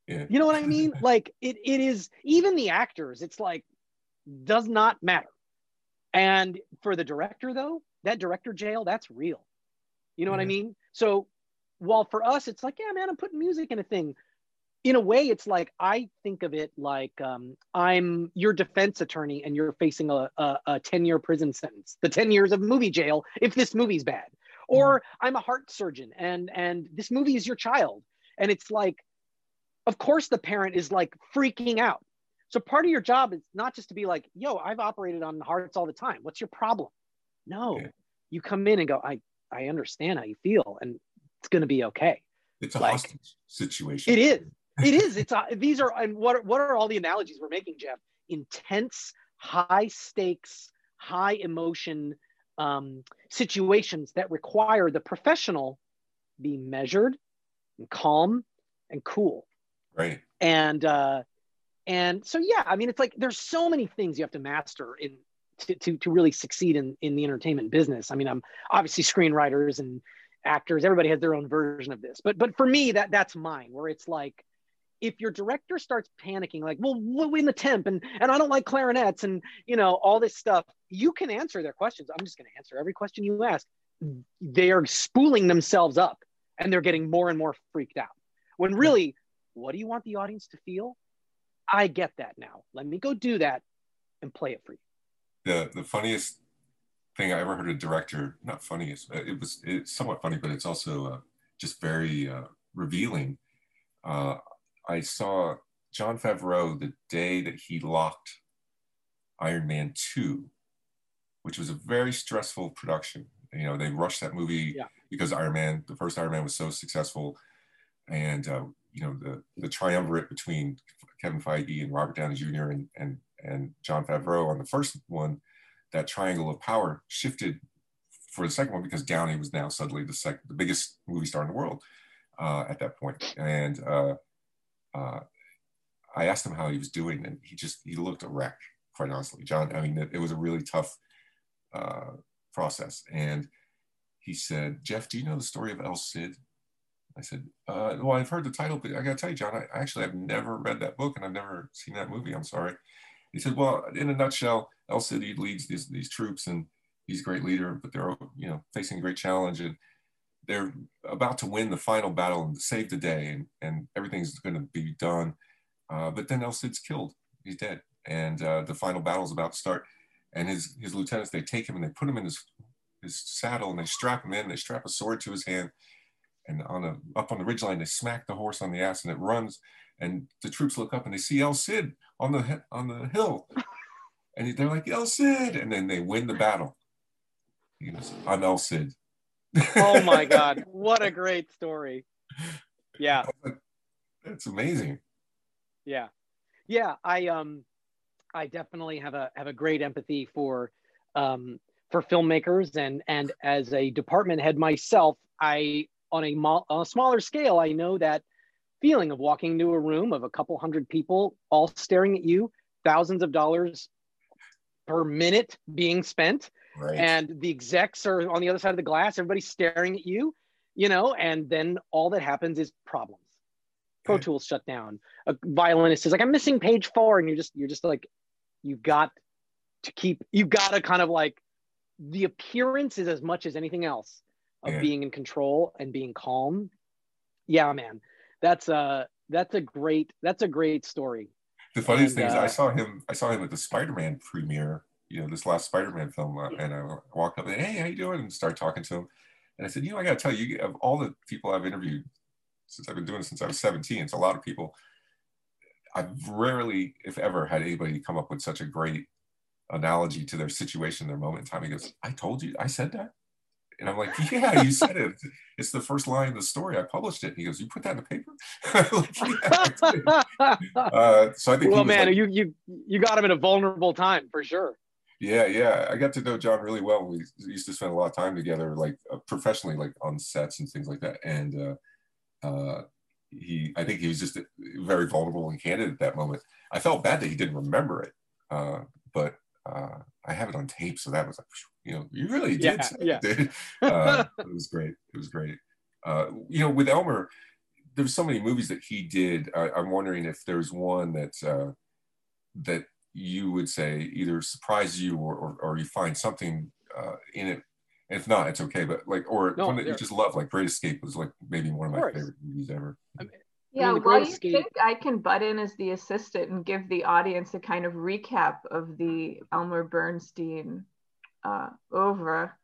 yeah. you know what i mean like it it is even the actors it's like does not matter and for the director though that director jail that's real you know what i mean? So while for us it's like yeah man i'm putting music in a thing. In a way it's like i think of it like um, i'm your defense attorney and you're facing a, a, a 10 year prison sentence. The 10 years of movie jail if this movie's bad. Or mm-hmm. i'm a heart surgeon and and this movie is your child. And it's like of course the parent is like freaking out. So part of your job is not just to be like yo i've operated on hearts all the time. What's your problem? No. Okay. you come in and go i i understand how you feel and it's going to be okay it's a like, hostage situation it is it is. It's a, these are and what what are all the analogies we're making, Jeff? Intense, high stakes, high emotion um, situations that require the professional be measured and calm and cool. Right. And uh, and so yeah, I mean, it's like there's so many things you have to master in to, to, to really succeed in, in the entertainment business. I mean, I'm obviously screenwriters and actors, everybody has their own version of this, but, but for me, that that's mine where it's like, if your director starts panicking like well we'll win the temp and and i don't like clarinets and you know all this stuff you can answer their questions. I'm just going to answer every question you ask. They are spooling themselves up and they're getting more and more freaked out. When really what do you want the audience to feel? I get that now. Let me go do that and play it for you the the funniest thing i ever heard a director not funniest uh, it was it's somewhat funny but it's also uh, just very uh, revealing uh, I saw Jon Favreau the day that he locked Iron Man 2, which was a very stressful production. You know, they rushed that movie yeah. because Iron Man, the first Iron Man was so successful. And, uh, you know, the, the triumvirate between Kevin Feige and Robert Downey Jr. and, and, and Jon Favreau on the first one, that triangle of power shifted for the second one because Downey was now suddenly the second, the biggest movie star in the world uh, at that point. And, uh, uh, I asked him how he was doing, and he just he looked a wreck. Quite honestly, Jon. I mean, it, it was a really tough uh, process, and he said, "Jeff, do you know the story of El Cid?" I said, uh, "Well, I've heard the title, but I got to tell you, Jon, I actually have never read that book, and I've never seen that movie. I'm sorry." He said, "Well, in a nutshell, El Cid leads these these troops, and he's a great leader, but they're you know facing a great challenge, and they're about to win the final battle and save the day, and, and everything's going to be done. Uh, but then El Cid's killed. He's dead. And uh, the final battle is about to start. And his, his lieutenants, they take him and they put him in his, his saddle and they strap him in. They strap a sword to his hand. And on a, up on the ridgeline, they smack the horse on the ass and it runs. And the troops look up and they see El Cid on the, on the hill. And they're like, El Cid. And then they win the battle. He goes, I'm El Cid. Oh my god. What a great story. Yeah. That's amazing. Yeah. Yeah i um i definitely have a have a great empathy for um for filmmakers. And and as a department head myself i on a, mo- on a smaller scale i know that feeling of walking into a room of a couple hundred people all staring at you thousands of dollars per minute being spent right. and the execs are on the other side of the glass everybody's staring at you you know and then all that happens is problems pro okay. tools shut down a violinist is like i'm missing page four and you're just you're just like you've got to keep you've got to kind of like the appearance is as much as anything else of yeah. being in control and being calm yeah, man, that's a that's a great that's a great story. The funniest And, thing is uh, I saw him. I saw him at the Spider-Man premiere. You know, this last Spider-Man film, uh, and I walk up and hey, how you doing? And start talking to him. And I said, you know, I got to tell you, of all the people I've interviewed since I've been doing it since I was 17, it's a lot of people. I've rarely, if ever, had anybody come up with such a great analogy to their situation, their moment in time. He goes, I told you, I said that. And I'm like, yeah, you said it. It's the first line of the story. I published it. He goes, you put that in the paper? like, yeah, uh, so I think well, man, like- you you you got him at a vulnerable time for sure. Yeah, yeah. I got to know Jon really well. We used to spend a lot of time together, like uh, professionally, like on sets and things like that. And uh, uh, he, I think he was just very vulnerable and candid at that moment. I felt bad that he didn't remember it, uh, but uh, I have it on tape, so that was like, you know, you really did. Yeah, say it, yeah. dude. Uh, it was great. It was great. Uh, you know, with Elmer, there's so many movies that he did. I, I'm wondering if there's one that uh, that you would say either surprise you or, or, or you find something uh, in it. And if not, it's okay. But like, or No, one that you just love, like Great Escape was like maybe one of my course. favorite movies ever. Yeah, The while Great you Escape- think I can butt in as the assistant and give the audience a kind of recap of the Elmer Bernstein uh, over.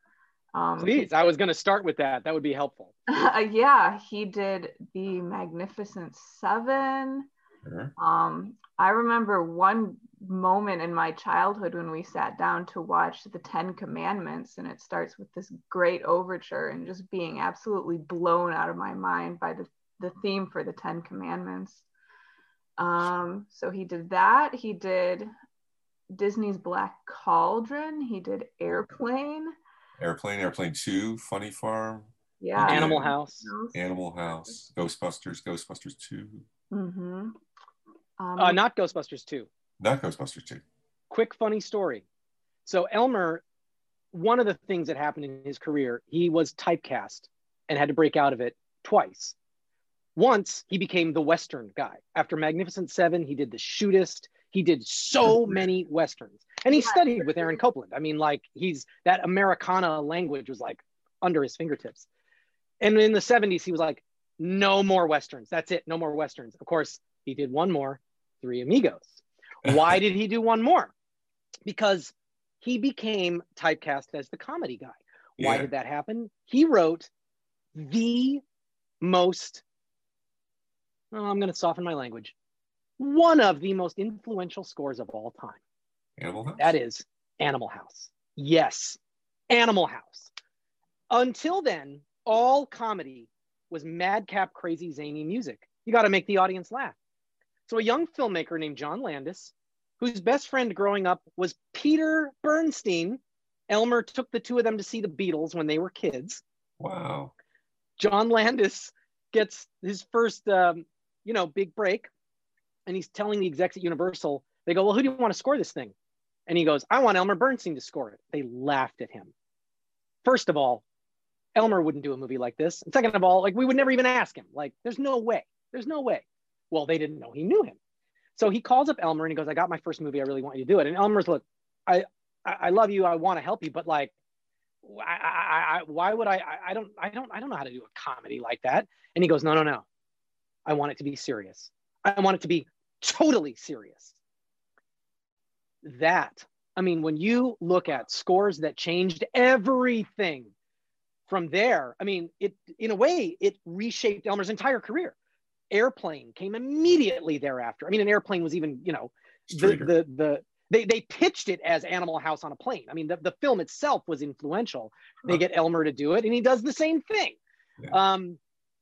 Um, Please, I was going to start with that. That would be helpful. yeah, he did the Magnificent Seven. Sure. Um, I remember one moment in my childhood when we sat down to watch the Ten Commandments, and it starts with this great overture, and just being absolutely blown out of my mind by the, the theme for the Ten Commandments. Um, so he did that. He did Disney's Black Cauldron. He did Airplane. Airplane, Airplane Two, Funny Farm, Yeah. Animal House. Animal House, Ghostbusters, Ghostbusters Two, Mm-hmm. Um, Uh, not Ghostbusters 2. not Ghostbusters Two. quick funny story so elmer one of the things that happened in his career he was typecast and had to break out of it twice once he became the western guy after magnificent seven he did the shootist he did so many westerns. And he studied with aaron copland i mean like he's that americana language was like under his fingertips. And in the 70s he was like no more westerns. That's it. No more westerns. Of course he did one more three amigos. Why did he do one more? Because he became typecast as the comedy guy. Why Yeah. did that happen? He wrote the most, oh, I'm going to soften my language, one of the most influential scores of all time. Animal House. That is Animal House. Yes, Animal House. Until then, all comedy was madcap, crazy, zany music. You got to make the audience laugh. So, a young filmmaker named John Landis, whose best friend growing up was Peter Bernstein, Elmer took the two of them to see the Beatles when they were kids. Wow. John Landis gets his first, um, you know, big break, and he's telling the execs at Universal, they go, "Well, who do you want to score this thing?" And he goes, "I want Elmer Bernstein to score it." They laughed at him. First of all, Elmer wouldn't do a movie like this. And second of all, like we would never even ask him. Like, there's no way. There's no way. Well, they didn't know he knew him. So he calls up Elmer and he goes, "I got my first movie. I really want you to do it." And Elmer's, "Look, I, I, love you. I want to help you, but like, I, I, I, why would I? I don't, I don't, I don't know how to do a comedy like that." And he goes, "No, no, no. I want it to be serious. I want it to be totally serious." That, I mean, when you look at scores that changed everything from there, I mean, it in a way it reshaped Elmer's entire career. Airplane came immediately thereafter. I mean, an airplane was even, you know, the the the they they pitched it as Animal House on a plane. I mean, the, the film itself was influential. They Huh. get Elmer to do it, and he does the same thing. Yeah. Um,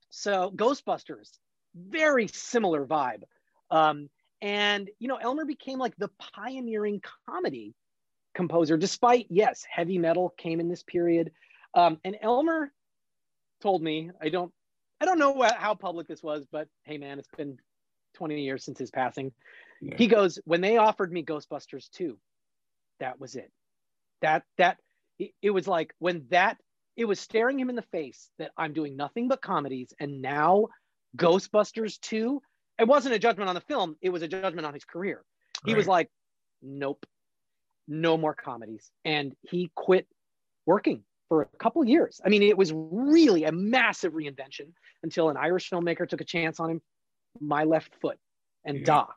so Ghostbusters, very similar vibe. Um, and you know, Elmer became like the pioneering comedy composer, despite yes, heavy metal came in this period. Um, and Elmer told me, I don't, I don't know how public this was, but hey, man, it's been 20 years since his passing. Yeah. He goes, when they offered me Ghostbusters 2, that was it. That that it, it was like when that it was staring him in the face that I'm doing nothing but comedies, and now Ghostbusters 2. It wasn't a judgment on the film; it was a judgment on his career. He was like, nope, no more comedies, and he quit working for a couple years. I mean, it was really a massive reinvention until an Irish filmmaker took a chance on him, My Left Foot and Yeah. Da.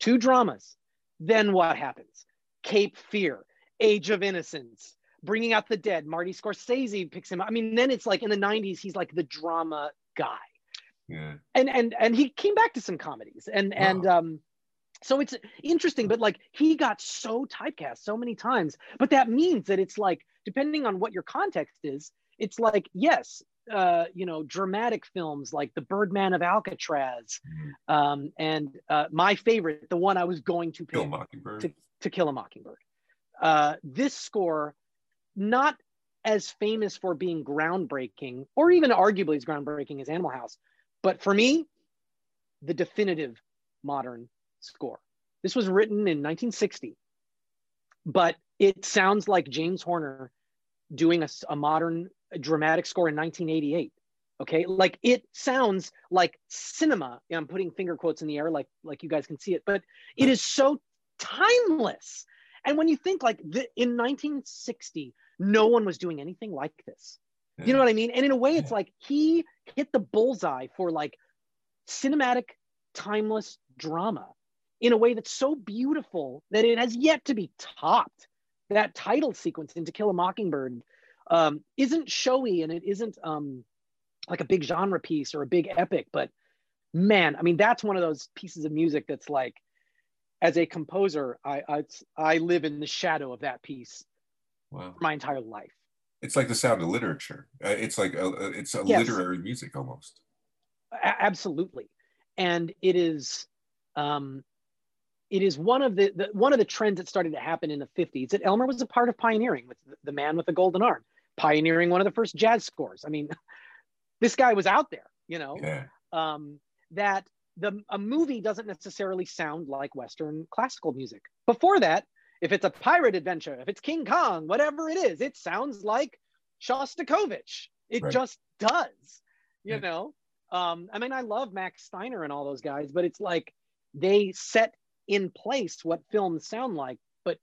Two dramas. Then what happens? Cape Fear, Age of Innocence, Bringing Out the Dead. Marty Scorsese picks him up. I mean, then it's like in the 90s, he's like the drama guy Yeah. and and and he came back to some comedies and Wow. and um so it's interesting but like he got so typecast so many times but that means that it's like depending on what your context is it's like yes uh you know dramatic films like the birdman of alcatraz Mhm. um and uh my favorite the one i was going to pick Kill Mockingbird. to, to kill a mockingbird uh this score not as famous for being groundbreaking or even arguably as groundbreaking as animal house but for me the definitive modern score. This was written in 1960 but it sounds like james horner doing a modern dramatic score in 1988 okay? Like it sounds like cinema. I'm putting finger quotes in the air like like you guys can see it but it is so timeless. And when you think like the, in 1960 no one was doing anything like this you know what i mean? And in a way it's like he hit the bullseye for like cinematic timeless drama in a way that's so beautiful that it has yet to be topped. That title sequence in to kill a mockingbird um, isn't showy and it isn't um, like a big genre piece or a big epic but man i mean that's one of those pieces of music that's like as a composer i i, I live in the shadow of that piece Wow. my entire life It's like the sound of literature. Uh, it's like a, a- it's a Yes. literary music almost. A- absolutely and it is um it is one of the, the one of the trends that started to happen in the 50s that elmer was a part of pioneering with the, the man with the golden arm pioneering one of the first jazz scores i mean this guy was out there you know Yeah. um that the a movie doesn't necessarily sound like western classical music before that if it's a pirate adventure if it's king kong whatever it is it sounds like shostakovich. It Right. just does you Yeah. know? Um i mean i love max steiner and all those guys but it's like they set in place what films sound like. But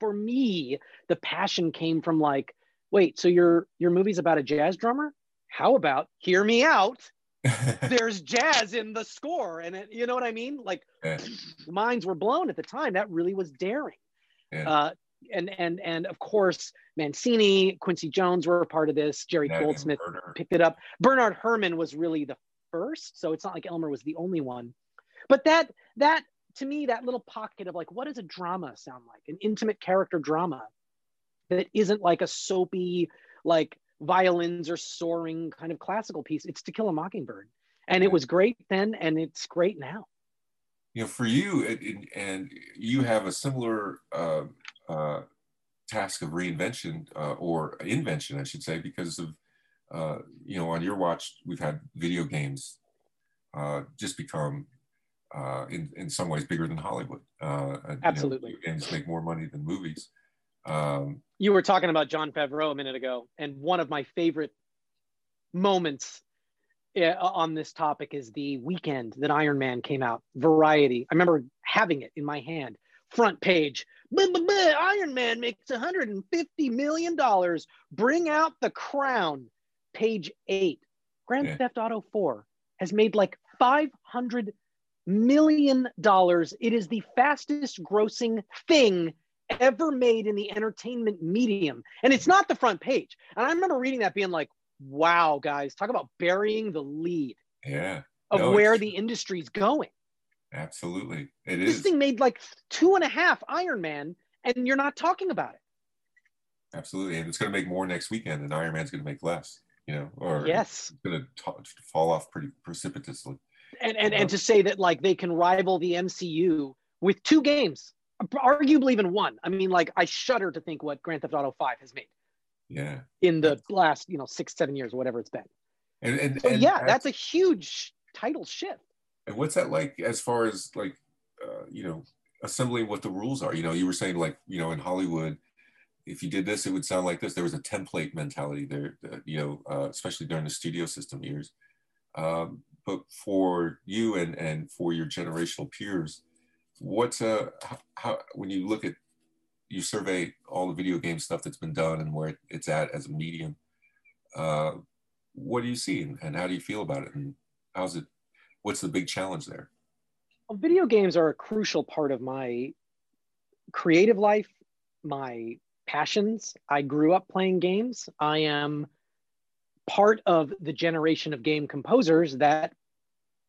for me the passion came from like wait so your your movie's about a jazz drummer? How about hear me out there's jazz in the score and it, you know what i mean? Like Yeah. minds were blown at the time. That really was daring. Yeah. uh, and and and of course mancini quincy jones were a part of this. Jerry and goldsmith picked it up. Bernard herrmann was really the first so it's not like elmer was the only one. But that that to me that little pocket of like what does a drama sound like? An intimate character drama that isn't like a soapy like violins or soaring kind of classical piece it's to kill a mockingbird and it was great then and it's great now you know, for you, it, it- and you have a similar uh, uh, task of reinvention uh, or invention, I should say, because of, uh, you know, on your watch, we've had video games uh, just become, uh, in, in some ways, bigger than Hollywood. Uh, and, you know, Absolutely. games make more money than movies. Um, you were talking about Jon Favreau a minute ago, and one of my favorite moments uh, on this topic is the weekend that Iron Man came out. Variety. I remember having it in my hand. Front page. "Blah, blah, blah, Iron Man makes 150 million dollars. Bring out the crown. Page eight. Grand Yeah. Theft Auto 4 has made like 500 million dollars. It is the fastest grossing thing ever made in the entertainment medium. And it's not the front page. And I remember reading that being like, wow, guys, talk about burying the lead yeah, of No, where the industry's going. absolutely. It This is. thing made like two and a half Iron Man, and you're not talking about it. Absolutely. And it's going to make more next weekend, and Iron Man's going to make less, you know, or Yes. it's going to fall off pretty precipitously. And, and, and uh-huh. to say that like they can rival the MCU with two games, arguably even one. I mean, like I shudder to think what Grand Theft Auto 5 has made Yeah. in the last, you know, six, seven years, whatever it's been. And, and, So and yeah, that's a huge title shift. And what's that like as far as like, uh, you know, assembling what the rules are? You know, you were saying like, you know, in Hollywood, if you did this, it would sound like this. There was a template mentality there, uh, you know, uh, especially during the studio system years. Um, but for you and, and for your generational peers, what's uh, how, how when you look at, you survey all the video game stuff that's been done and where it's at as a medium. Uh, what do you see and, and how do you feel about it? And how's it? What's the big challenge there? Well, video games are a crucial part of my creative life, my passions. I grew up playing games. I am part of the generation of game composers that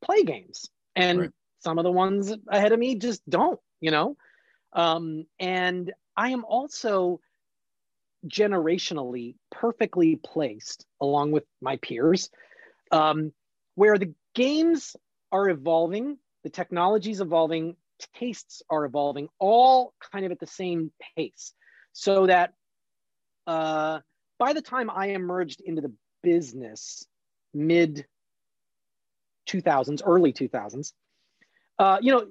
play games. And right. Some of the ones ahead of me just don't, you know? Um, and I am also generationally perfectly placed along with my peers, um, where the games are evolving, the technology's evolving, tastes are evolving, all kind of at the same pace. So that uh, by the time I emerged into the business, mid 2000s, early 2000s, uh, you know,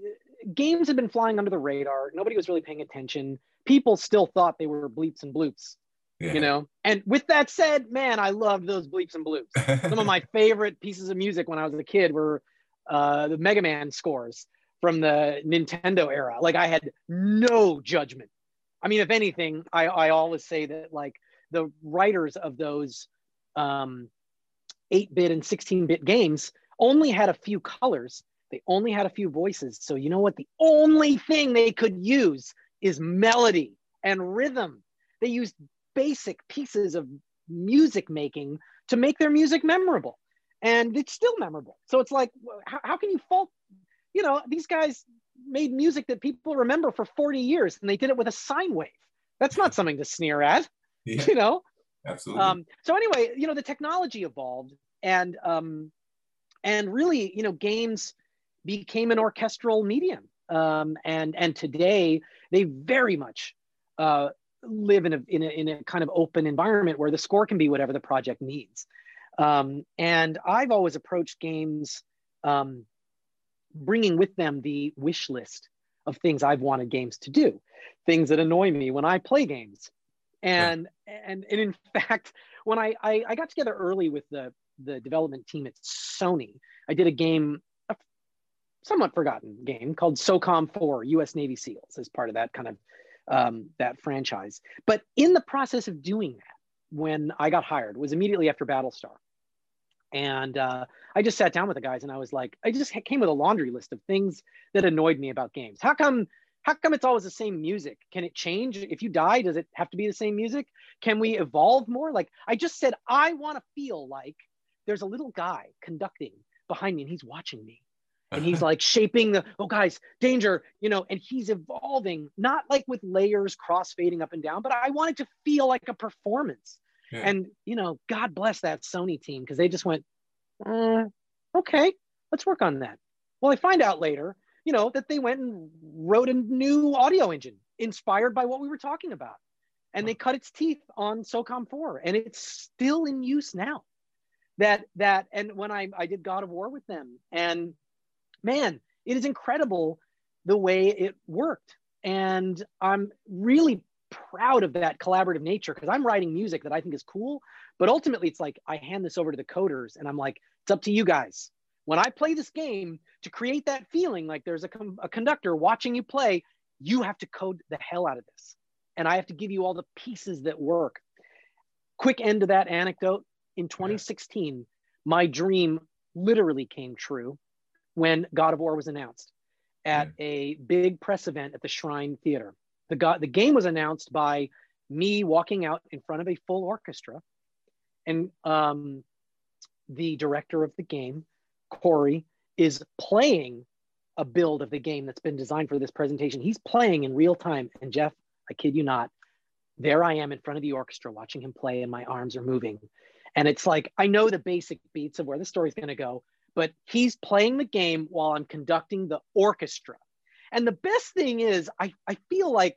games had been flying under the radar. Nobody was really paying attention. People still thought they were bleeps and bloops, yeah. you know. And with that said, man, I loved those bleeps and bloops. Some of my favorite pieces of music when I was a kid were uh, the Mega Man scores from the Nintendo era. Like I had no judgment. I mean, if anything, I, I always say that like the writers of those um, 8-bit and 16-bit games only had a few colors they only had a few voices. So, you know what? The only thing they could use is melody and rhythm. They used basic pieces of music making to make their music memorable. And it's still memorable. So it's like, how, how can you fault? You know, these guys made music that people remember for 40 years and they did it with a sine wave. That's not something to sneer at, yeah, you know? Absolutely. Um, so anyway, you know, the technology evolved and, um, and really, you know, games became an orchestral medium. Um, and, and today they very much uh, live in a, in, a, in a kind of open environment where the score can be whatever the project needs. Um, and I've always approached games um, bringing with them the wish list of things I've wanted games to do, things that annoy me when I play games. And, yeah. and, and in fact, when I, I, I got together early with the, the development team at Sony, I did a game somewhat forgotten game called SOCOM 4 US Navy SEALs as part of that kind of um, that franchise. But in the process of doing that, when I got hired, was immediately after Battlestar. And uh, I just sat down with the guys and I was like, I just came with a laundry list of things that annoyed me about games. How come? How come it's always the same music? Can it change? If you die, does it have to be the same music? Can we evolve more? Like I just said, I want to feel like there's a little guy conducting behind me and he's watching me and he's like shaping the oh guys danger you know and he's evolving not like with layers cross fading up and down but i wanted to feel like a performance. Yeah. and you know god bless that sony team because they just went uh, okay let's work on that. Well i find out later you know that they went and wrote a new audio engine inspired by what we were talking about. And they cut its teeth on socom 4 and it's still in use now. That that and when i i did god of war with them and man, it is incredible the way it worked. And I'm really proud of that collaborative nature because I'm writing music that I think is cool. But ultimately, it's like I hand this over to the coders and I'm like, it's up to you guys. When I play this game to create that feeling like there's a, a conductor watching you play, you have to code the hell out of this. And I have to give you all the pieces that work. Quick end to that anecdote. In 2016, my dream literally came true when God of War was announced at yeah. a big press event at the Shrine Theater. The, God, the game was announced by me walking out in front of a full orchestra, and um, the director of the game, Cory, is playing a build of the game that's been designed for this presentation. He's playing in real time, and Jeff, I kid you not, there I am in front of the orchestra watching him play, and my arms are moving. And it's like, I know the basic beats of where the story's gonna go, but he's playing the game while I'm conducting the orchestra. And the best thing is, I, I feel like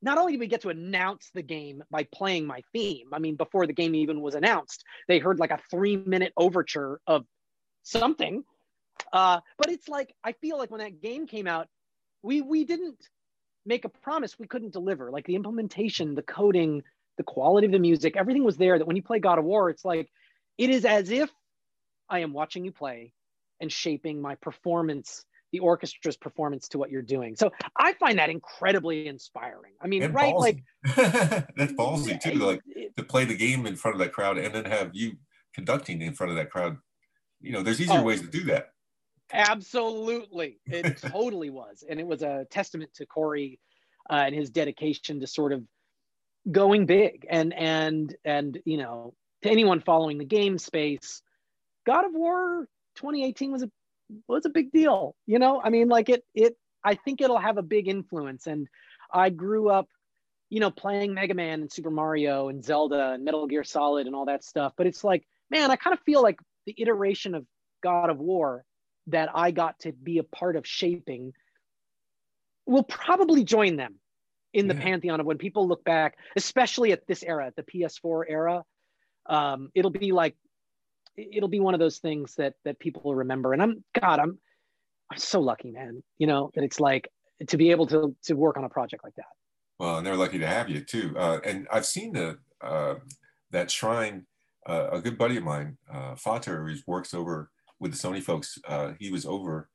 not only do we get to announce the game by playing my theme, I mean, before the game even was announced, they heard like a three minute overture of something. Uh, but it's like, I feel like when that game came out, we, we didn't make a promise we couldn't deliver. Like the implementation, the coding, the quality of the music, everything was there that when you play God of War, it's like, it is as if I am watching you play and shaping my performance the orchestra's performance to what you're doing. So I find that incredibly inspiring. I mean, And right? ballsy. Like that's ballsy too. Like to play the game in front of that crowd and then have you conducting in front of that crowd. You know, there's easier Oh. ways to do that. Absolutely. It totally was. And it was a testament to Cory uh, and his dedication to sort of going big and and and you know, to anyone following the game space, God of War 2018 was a was a big deal. You know, I mean like it it I think it'll have a big influence and I grew up you know, playing Mega Man and Super Mario and Zelda and Metal Gear Solid and all that stuff, but it's like, man, I kind of feel like the iteration of God of War that I got to be a part of shaping will probably join them in the Yeah. pantheon of when people look back, especially at this era, at the PS4 era. Um, it'll be like it'll be one of those things that that people will remember. And I'm God, I'm I'm so lucky, man. You know that it's like to be able to to work on a project like that. Well, and they're lucky to have you too. Uh, and I've seen the uh, that shrine. Uh, a good buddy of mine, uh, Fater, who works over with the Sony folks, uh, he was over,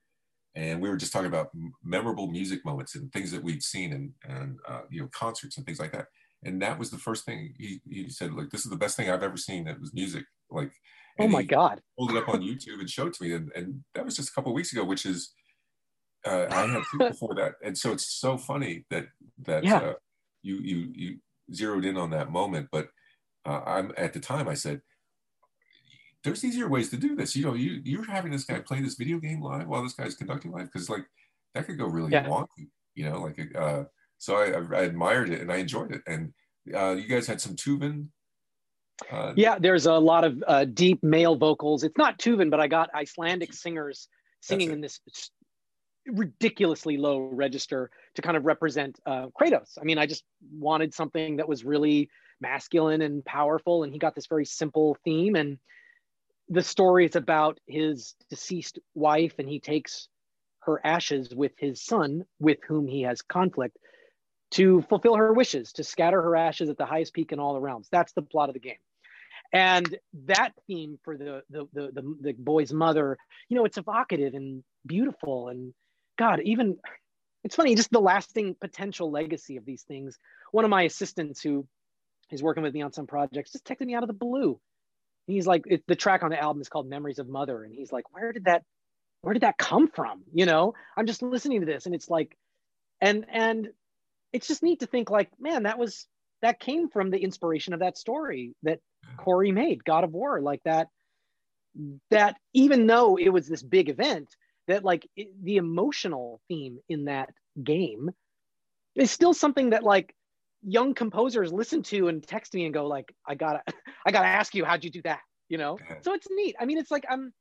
and we were just talking about memorable music moments and things that we'd seen and and uh, you know concerts and things like that. And that was the first thing he, he said, like, this is the best thing I've ever seen. That was music. Like, Oh and my he God. pulled it up on YouTube and showed it to me, and, and that was just a couple of weeks ago, which is uh, I had seen before that, and so it's so funny that that Yeah. uh, you you you zeroed in on that moment. But uh, I'm at the time I said, "There's easier ways to do this." You know, you you're having this guy play this video game live while this guy's conducting live because like that could go really Yeah. wonky. You know, like uh, so I, I admired it and I enjoyed it, and uh, you guys had some Tuvan. Uh, Yeah, there's a lot of uh, deep male vocals. It's not Tuvan, but I got Icelandic singers singing in this ridiculously low register to kind of represent uh, Kratos. I mean, I just wanted something that was really masculine and powerful, and he got this very simple theme. And the story is about his deceased wife, and he takes her ashes with his son, with whom he has conflict, to fulfill her wishes, to scatter her ashes at the highest peak in all the realms. That's the plot of the game and that theme for the, the the the the, boy's mother you know it's evocative and beautiful. And god even it's funny just the lasting potential legacy of these things. One of my assistants who is working with me on some projects just texted me out of the blue. He's like it, the track on the album is called memories of mother. And he's like where did that where did that come from? You know i'm just listening to this and it's like and and it's just neat to think like man that was that came from the inspiration of that story that Cory made, God of War, like that. That even though it was this big event, that like it, the emotional theme in that game is still something that like young composers listen to and text me and go like, I gotta, I gotta ask you, how'd you do that? You know? So it's neat. I mean, it's like I'm.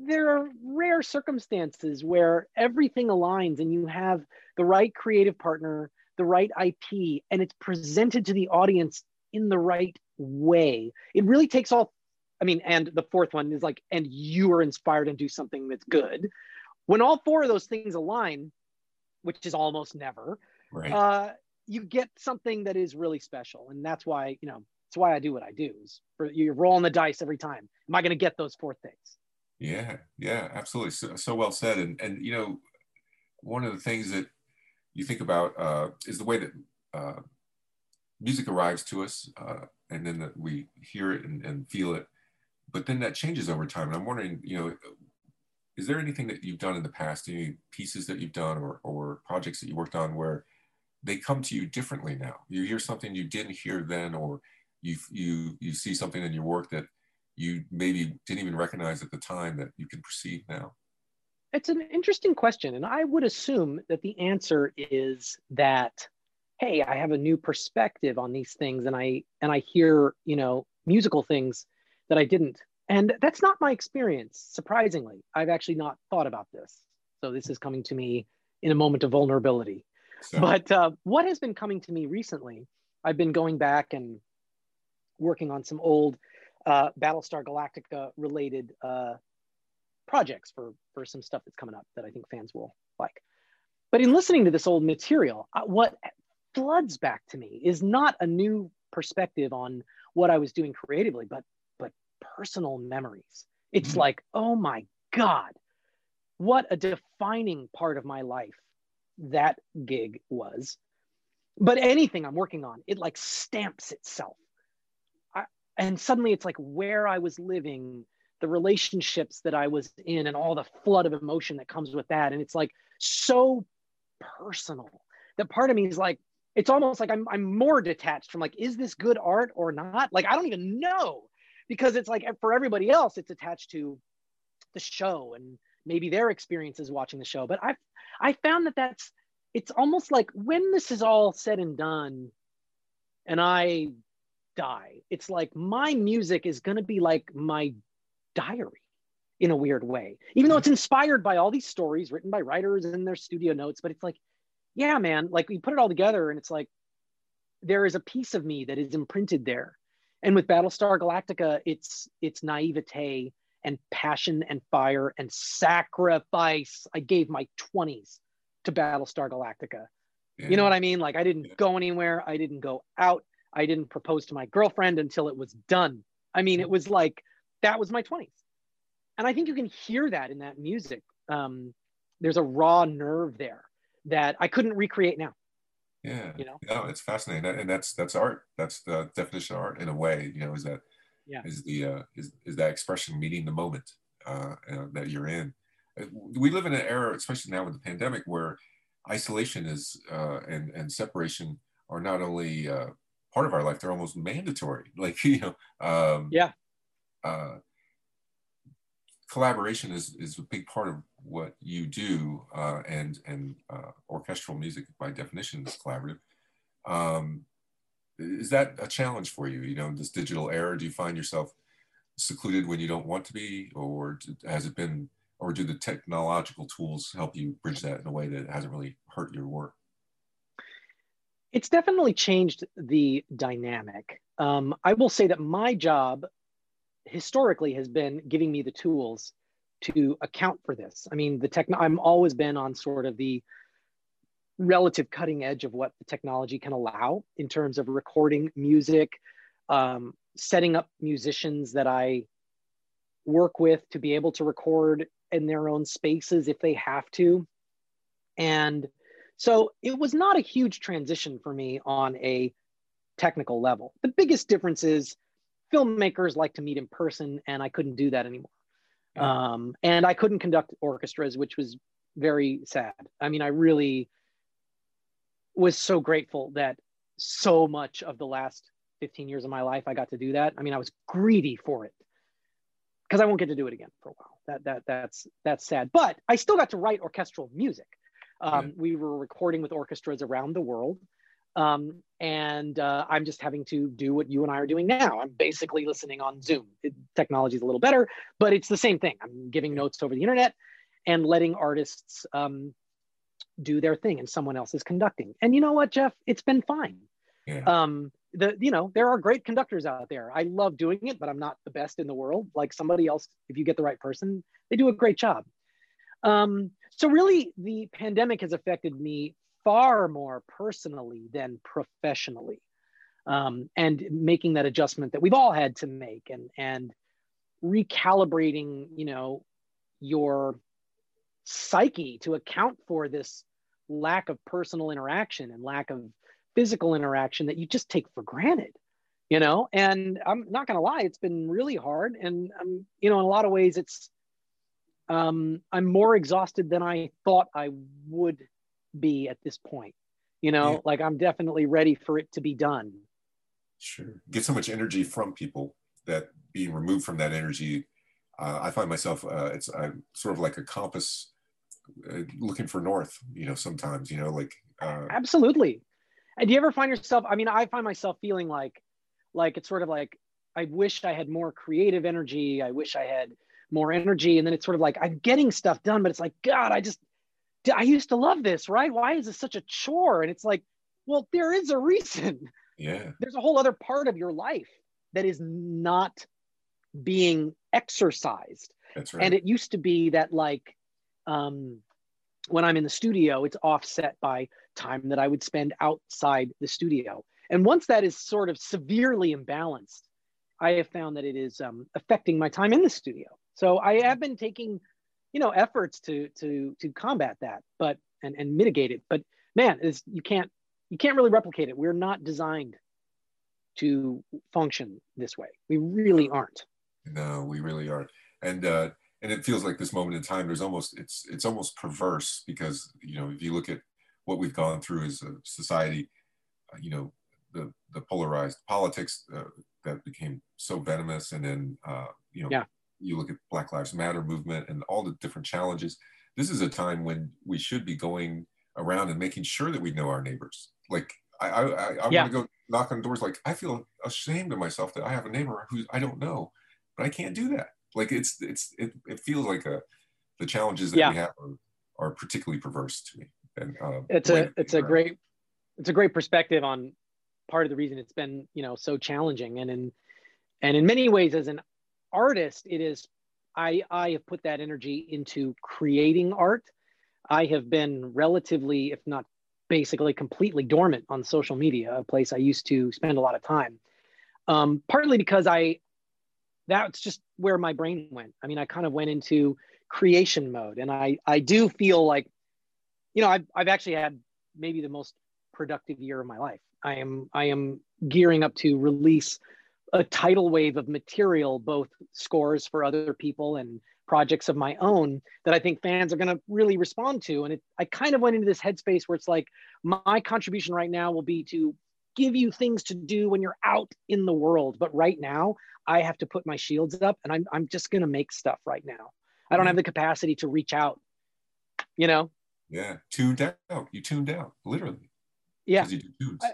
There are rare circumstances where everything aligns and you have the right creative partner, the right IP, and it's presented to the audience in the right way. It really takes all, I mean, and the fourth one is like, and you are inspired and do something that's good. When all four of those things align, which is almost never, right. uh, you get something that is really special. And that's why, you know, that's why I do what I do is for, you're rolling the dice every time. Am I going to get those four things? Yeah, yeah, absolutely. So, so well said. And and you know, one of the things that you think about uh, is the way that uh, music arrives to us, uh, and then that we hear it and, and feel it. But then that changes over time. And I'm wondering, you know, is there anything that you've done in the past, any pieces that you've done or or projects that you worked on where they come to you differently now? You hear something you didn't hear then, or you you you see something in your work that you maybe didn't even recognize at the time that you can perceive now? It's an interesting question. And I would assume that the answer is that, hey, I have a new perspective on these things and I and I hear, you know, musical things that I didn't. And that's not my experience, surprisingly. I've actually not thought about this. So this is coming to me in a moment of vulnerability. So, But uh, what has been coming to me recently, I've been going back and working on some old uh, Battlestar Galactica related uh, projects for, for some stuff that's coming up that I think fans will like. But in listening to this old material, uh, what floods back to me is not a new perspective on what I was doing creatively, but but personal memories. It's Mhm. like, oh my God, what a defining part of my life that gig was. But anything I'm working on, it like stamps itself. I, and suddenly it's like where I was living, the relationships that I was in, and all the flood of emotion that comes with that. And it's like so personal that part of me is like, it's almost like I'm, I'm more detached from like, is this good art or not? Like, I don't even know because it's like for everybody else, it's attached to the show and maybe their experiences watching the show. But I've I found that that's it's almost like when this is all said and done, and I die, it's like my music is gonna be like my diary in a weird way, even though it's inspired by all these stories written by writers in their studio notes. But it's like, yeah, man, like we put it all together, and it's like there is a piece of me that is imprinted there. And with Battlestar Galactica, it's it's naivete and passion and fire and sacrifice. I gave my 20s to Battlestar Galactica. Yeah. You know what I mean? Like I didn't yeah. go anywhere. I didn't go out. I didn't propose to my girlfriend until it was done. I mean, it was like that was my 20s. And I think you can hear that in that music. Um, there's a raw nerve there that I couldn't recreate now. Yeah, you know, no, it's fascinating, and that's that's art. That's the definition of art in a way. You know, is that yeah. is the uh, is, is that expression meeting the moment uh, uh, that you're in. Uh, we live in an era, especially now with the pandemic, where isolation is uh, and and separation are not only uh, part of our life; they're almost mandatory. Like you know, um, yeah. Uh, collaboration is, is a big part of what you do, uh, and and uh, orchestral music by definition is collaborative. Um, is that a challenge for you? You know, this digital era, do you find yourself secluded when you don't want to be, or has it been, or do the technological tools help you bridge that in a way that hasn't really hurt your work? It's definitely changed the dynamic. Um, I will say that my job historically has been giving me the tools to account for this. I mean, the tech, I'm always been on sort of the relative cutting edge of what the technology can allow in terms of recording music, um, setting up musicians that I work with to be able to record in their own spaces if they have to. And so it was not a huge transition for me on a technical level. The biggest difference is filmmakers like to meet in person, and I couldn't do that anymore. Um, and I couldn't conduct orchestras, which was very sad. I mean, I really was so grateful that so much of the last 15 years of my life I got to do that. I mean, I was greedy for it because I won't get to do it again for a while. That that that's that's sad. But I still got to write orchestral music. Um, yeah. We were recording with orchestras around the world, um, and uh, I'm just having to do what you and I are doing now. I'm basically listening on Zoom. Technology is a little better, but it's the same thing. I'm giving notes over the internet and letting artists um, do their thing and someone else is conducting. And you know what, Jeff? It's been fine. Yeah. Um, the you know there are great conductors out there. I love doing it, but I'm not the best in the world. Like somebody else, if you get the right person, they do a great job. Um, so really, the pandemic has affected me far more personally than professionally, um, and making that adjustment that we've all had to make, and and recalibrating, you know, your psyche to account for this lack of personal interaction and lack of physical interaction that you just take for granted you know? And i'm not going to lie it's been really hard and um, you know in a lot of ways it's um, i'm more exhausted than i thought i would be at this point you know yeah. like i'm definitely ready for it to be done. Sure. Get so much energy from people that being removed from that energy uh, i find myself uh, it's i'm sort of like a compass uh, looking for north you know sometimes you know like uh, absolutely. And do you ever find yourself i mean i find myself feeling like like it's sort of like i wish i had more creative energy i wish i had more energy and then it's sort of like i'm getting stuff done but it's like god i just i used to love this right? Why is this such a chore? And it's like well there is a reason. Yeah. There's a whole other part of your life that is not being exercised. That's right. and it used to be that like um, when I'm in the studio, it's offset by time that I would spend outside the studio. And once that is sort of severely imbalanced, I have found that it is um, affecting my time in the studio. So I have been taking you know efforts to to to combat that but and and mitigate it. But man is you can't you can't really replicate it. We're not designed to function this way. We really aren't. No we really aren't. And uh and it feels like this moment in time there's almost it's it's almost perverse because you know if you look at what we've gone through as a society uh, you know the the polarized politics uh, that became so venomous and then uh, you know yeah. You look at black lives matter movement and all the different challenges this is a time when we should be going around and making sure that we know our neighbors like i i, I, I Yeah. want to go knock on doors like i feel ashamed of myself that i have a neighbor who i don't know but i can't do that like it's it's it, it feels like a the challenges that Yeah. we have are, are particularly perverse to me and uh, it's a it's think a great it's a great perspective on part of the reason it's been you know so challenging and in and in many ways as an artist it is i i have put that energy into creating art. I have been relatively if not basically completely dormant on social media a place i used to spend a lot of time. Um, partly because i that's just where my brain went. I mean i kind of went into creation mode and i i do feel like you know i've, I've actually had maybe the most productive year of my life. I am i am gearing up to release a tidal wave of material both scores for other people and projects of my own that i think fans are going to really respond to. And it, i kind of went into this headspace where it's like my contribution right now will be to give you things to do when you're out in the world. But right now i have to put my shields up and i'm, I'm just going to make stuff right now. I don't mm-hmm. have the capacity to reach out you know? Yeah tuned out. You tuned out literally. Yeah 'Cause you do tunes. I-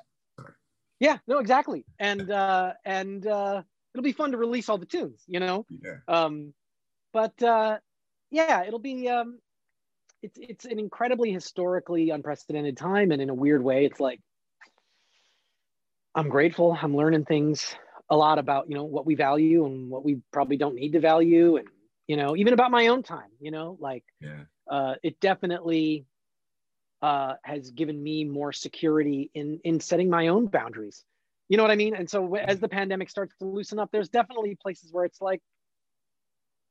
Yeah, no, exactly. And uh and uh it'll be fun to release all the tunes, you know. yeah Um but uh yeah, it'll be um it's it's an incredibly historically unprecedented time and in a weird way it's like I'm grateful. I'm learning things a lot about, you know, what we value and what we probably don't need to value and you know, even about my own time, you know, like yeah uh, it definitely uh, has given me more security in in setting my own boundaries. You know what I mean? And so as the pandemic starts to loosen up, there's definitely places where it's like,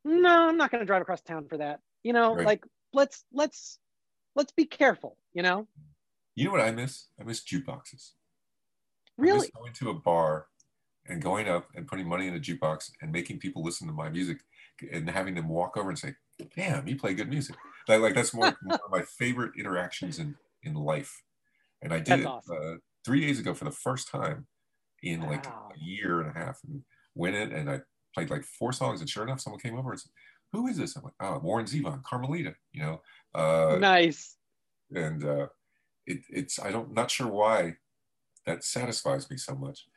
no, I'm not going to drive across town for that. You know, Right. like let's let's let's be careful. You know, you know what i miss i miss jukeboxes I really? miss going to a bar and going up and putting money in a jukebox and making people listen to my music and having them walk over and say, "Damn, you play good music." Like, like that's more, one of my favorite interactions in in life. And I did That's it awesome. uh, three days ago for the first time in like a year and a half, and went in and I played like four songs, and sure enough, someone came over and said, "Who is this?" I'm like, "Oh, Warren Zevon, Carmelita," you know. Uh, nice. and uh, it, it's I don't not sure why that satisfies me so much.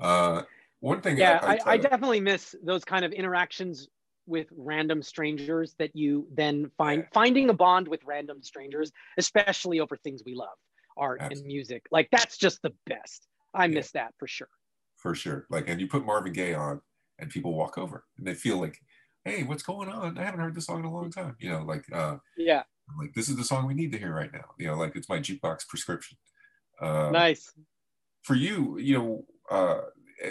Uh, one thing, Yeah, I, I, I to- definitely miss those kind of interactions with random strangers that you then find finding a bond with random strangers, especially over things we love, art and music. Like that's just the best. I Yeah. miss that for sure. for sure. Like, and you put Marvin Gaye on, and people walk over and they feel like, "Hey, what's going on? I haven't heard this song in a long time." You know, like, uh, Yeah, like this is the song we need to hear right now. You know, like it's my jukebox prescription. Uh, nice. for you, you know, uh,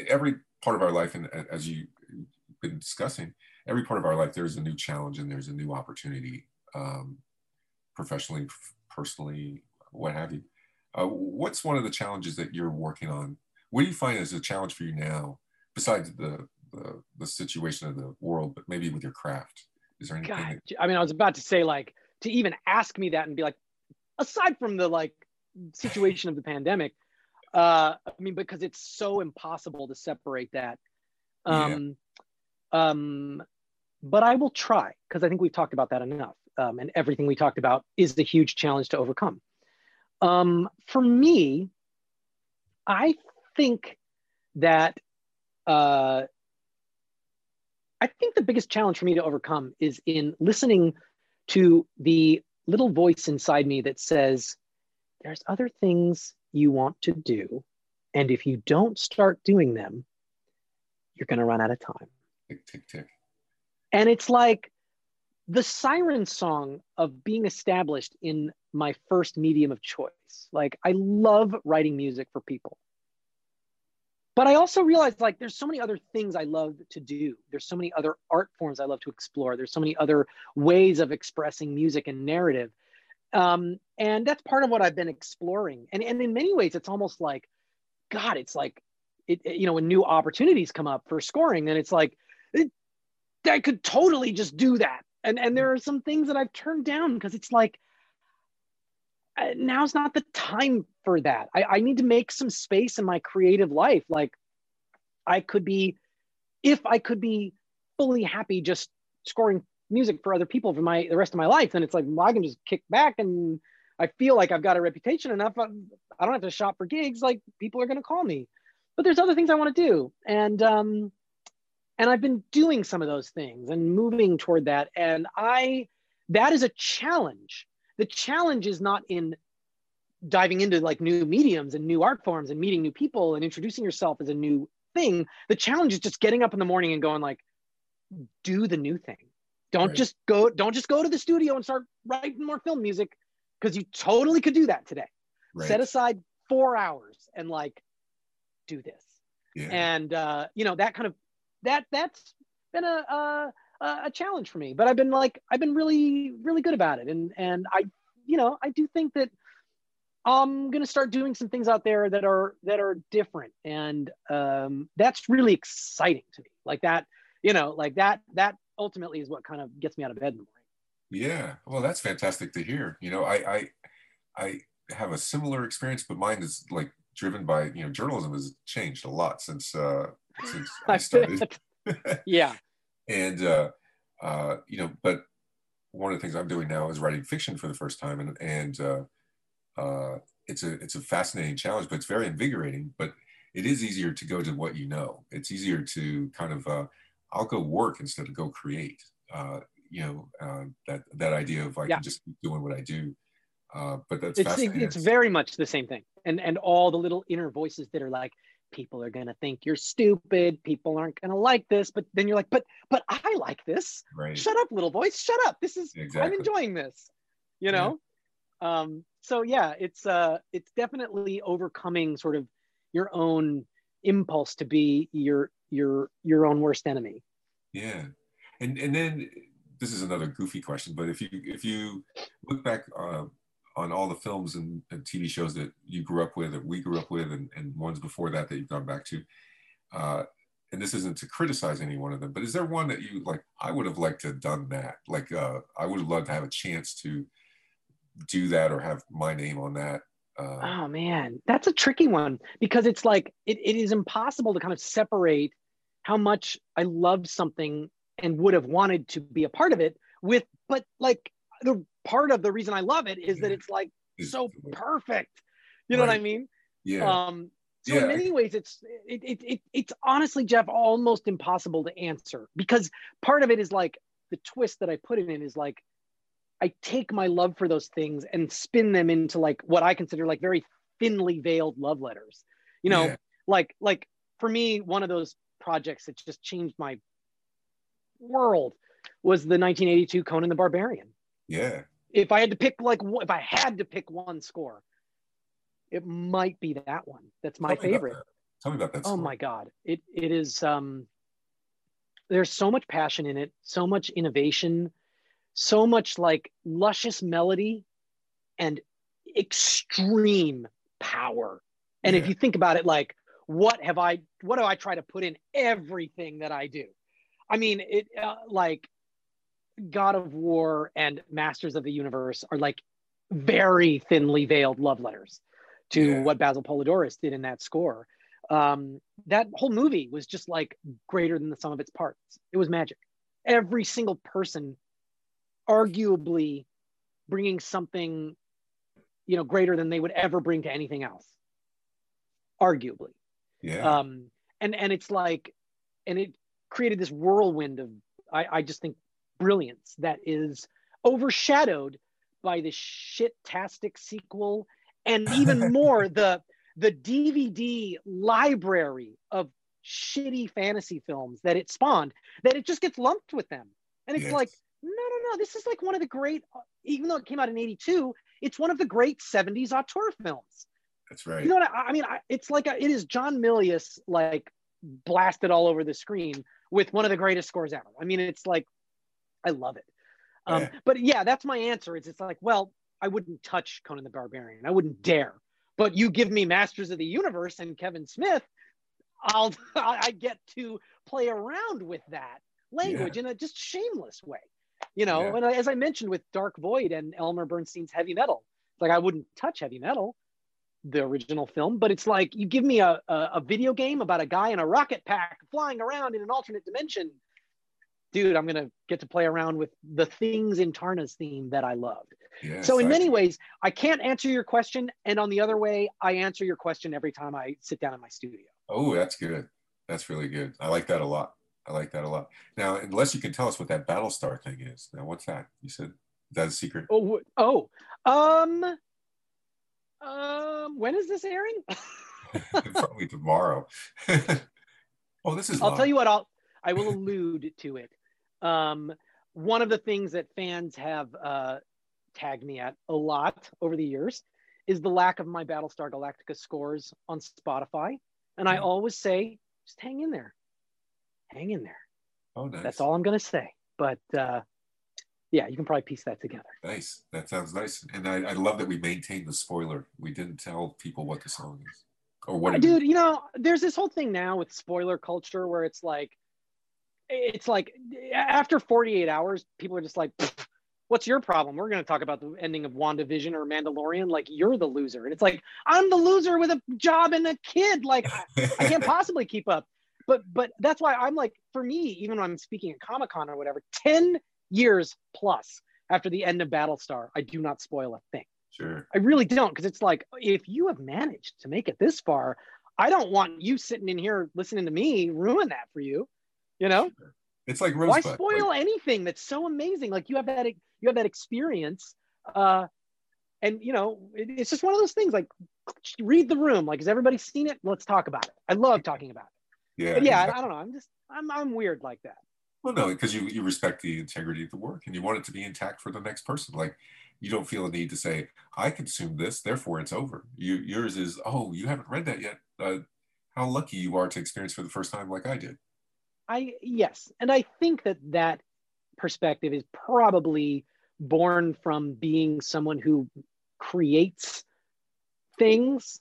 every part of our life, and as you've been discussing, every part of our life, there's a new challenge and there's a new opportunity, um, professionally, personally, what have you. Uh, what's one of the challenges that you're working on? What do you find as a challenge for you now, besides the the, the situation of the world, but maybe with your craft? Is there anything? God, that- I mean, I was about to say like to even ask me that and be like, aside from the like situation of the pandemic, uh, I mean, because it's so impossible to separate that. Yeah. Um, um, but I will try because I think we've talked about that enough. Um, and everything we talked about is a huge challenge to overcome. Um, for me, I think that uh, I think the biggest challenge for me to overcome is in listening to the little voice inside me that says, there's other things you want to do. And if you don't start doing them, you're going to run out of time. tick tick tick. And it's like the siren song of being established in my first medium of choice. Like, I love writing music for people. but I also realized like there's so many other things I love to do. There's so many other art forms I love to explore. There's so many other ways of expressing music and narrative. Um, and that's part of what I've been exploring. And, and in many ways, it's almost like, God, it's like, it, it you know, when new opportunities come up for scoring, and it's like, it, I could totally just do that. And, and there are some things that I've turned down because it's like, uh, now's not the time for that. I, I need to make some space in my creative life. Like I could be, if I could be fully happy just scoring music for other people for my the rest of my life, then it's like well, I can just kick back and I feel like I've got a reputation enough. I, I don't have to shop for gigs. Like people are going to call me. But there's other things I want to do, and um, and I've been doing some of those things and moving toward that. And I that is a challenge the challenge is not in diving into like new mediums and new art forms and meeting new people and introducing yourself as a new thing the challenge is just getting up in the morning and going like do the new thing don't right. just go don't just go to the studio and start writing more film music because you totally could do that today right. set aside four hours and like do this yeah. and uh you know that kind of that that's been a, a a challenge for me. But I've been like, I've been really, really good about it. And and I, you know, I do think that I'm gonna start doing some things out there that are that are different, and um, that's really exciting to me. Like that, you know, like that that ultimately is what kind of gets me out of bed in the morning. Yeah, well, that's fantastic to hear. You know, I I I have a similar experience, but mine is like driven by you know journalism has changed a lot since uh since I started. yeah and uh, uh, you know, but one of the things I'm doing now is writing fiction for the first time, and and uh, uh, it's a it's a fascinating challenge, but it's very invigorating. But it is easier to go to what you know. It's easier to kind of uh, I'll go work instead of go create. Uh, you know uh, that that idea of I yeah. can just keep doing what I do. Uh, but that's it's, it's very much the same thing, and and all the little inner voices that are like, people are going to think you're stupid people aren't going to like this but then you're like but but i like this. Right. shut up little voice shut up. This is exactly. i'm enjoying this. You know? Yeah. um so yeah it's uh it's definitely overcoming sort of your own impulse to be your your your own worst enemy. Yeah. And and then this is another goofy question but if you if you look back uh, on all the films and, and, TV shows that you grew up with, that we grew up with, and, and ones before that that you've gone back to. Uh, and this isn't to criticize any one of them, but is there one that you like? I would have liked to have done that. Like, uh, I would have loved to have a chance to do that or have my name on that. Uh, oh man, that's a tricky one because it's like it, it is impossible to kind of separate how much I love something and would have wanted to be a part of it with, but like the part of the reason I love it is that it's like so perfect. You know right. what I mean? Yeah. Um, so yeah. in many ways, it's it, it, it it's honestly, Jeff, almost impossible to answer because part of it is like the twist that I put it in is like I take my love for those things and spin them into like what I consider like very thinly veiled love letters. You know, yeah. like like for me, one of those projects that just changed my world was the 1982 Conan the Barbarian. Yeah. If I had to pick like if I had to pick one score, it might be that one. That's my Tell favorite. That. Tell me about that. Oh my god. It it is um there's so much passion in it, so much innovation, so much like luscious melody and extreme power. And yeah. if you think about it like what have I what do I try to put in everything that I do? I mean, it uh, like God of War and Masters of the Universe are like very thinly veiled love letters to yeah. what Basil Poledouris did in that score. Um, that whole movie was just like greater than the sum of its parts. It was magic. Every single person, arguably, bringing something, you know, greater than they would ever bring to anything else. Arguably. Yeah. Um, and and it's like, and it created this whirlwind of I, I just think brilliance that is overshadowed by the shit-tastic sequel and even more the the DVD library of shitty fantasy films that it spawned that it just gets lumped with them. And it's yes. like, no, no, no, this is like one of the great, even though it came out in 82, it's one of the great 70s auteur films. That's right. You know what I, I mean? I, it's like a, it is John Milius like blasted all over the screen with one of the greatest scores ever. I mean, it's like I love it. Um, Yeah. But yeah, that's my answer. Is it's like, well, I wouldn't touch Conan the Barbarian. I wouldn't dare. But you give me Masters of the Universe and Kevin Smith, I'll I get to play around with that language in a just shameless way. You know, Yeah. and as I mentioned with Dark Void and Elmer Bernstein's Heavy Metal, it's like I wouldn't touch heavy metal, the original film, but it's like you give me a, a, a video game about a guy in a rocket pack flying around in an alternate dimension. Dude, I'm gonna get to play around with the things in Taarna's theme that I loved. Yes, so in I- many ways, I can't answer your question, and on the other way, I answer your question every time I sit down in my studio. Oh, that's good. That's really good. I like that a lot. I like that a lot. Now, unless you can tell us what that Battlestar thing is. Now, what's that? You said that's a secret. Oh, oh, um, um, when is this airing? Probably tomorrow. oh, this is. I'll live. tell you what. I'll I will allude to it. Um, one of the things that fans have uh, tagged me at a lot over the years is the lack of my Battlestar Galactica scores on Spotify, and I Mhm. always say, just hang in there, hang in there. Oh, nice. That's all I'm gonna say. But uh, yeah, you can probably piece that together. Nice. That sounds nice. And I, I love that we maintained the spoiler. We didn't tell people what the song is or what. Uh, dude you know there's this whole thing now with spoiler culture where it's like it's like after 48 hours people are just like what's your problem? We're going to talk about the ending of wandavision or mandalorian. Like you're the loser. And it's like i'm the loser with a job and a kid. Like i, I can't possibly keep up. But but that's why i'm like for me even when i'm speaking at comic-con or whatever 10 years plus after the end of battlestar i do not spoil a thing. Sure. I really don't because it's like if you have managed to make it this far, I don't want you sitting in here listening to me ruin that for you. You know, It's like why spoil Like, anything that's so amazing? Like you have that you have that experience, uh, and you know it, it's just one of those things. Like read the room. Like has everybody seen it? Let's talk about it. I love talking about it. yeah. But yeah, I. I don't know. I'm just I'm I'm weird like that. Well, no, because you, you respect the integrity of the work and you want it to be intact for the next person. Like you don't feel a need to say, I consumed this, therefore it's over. You, yours is, oh, you haven't read that yet. Uh, how lucky you are to experience for the first time like I did. I yes, and I think that that perspective is probably born from being someone who creates things.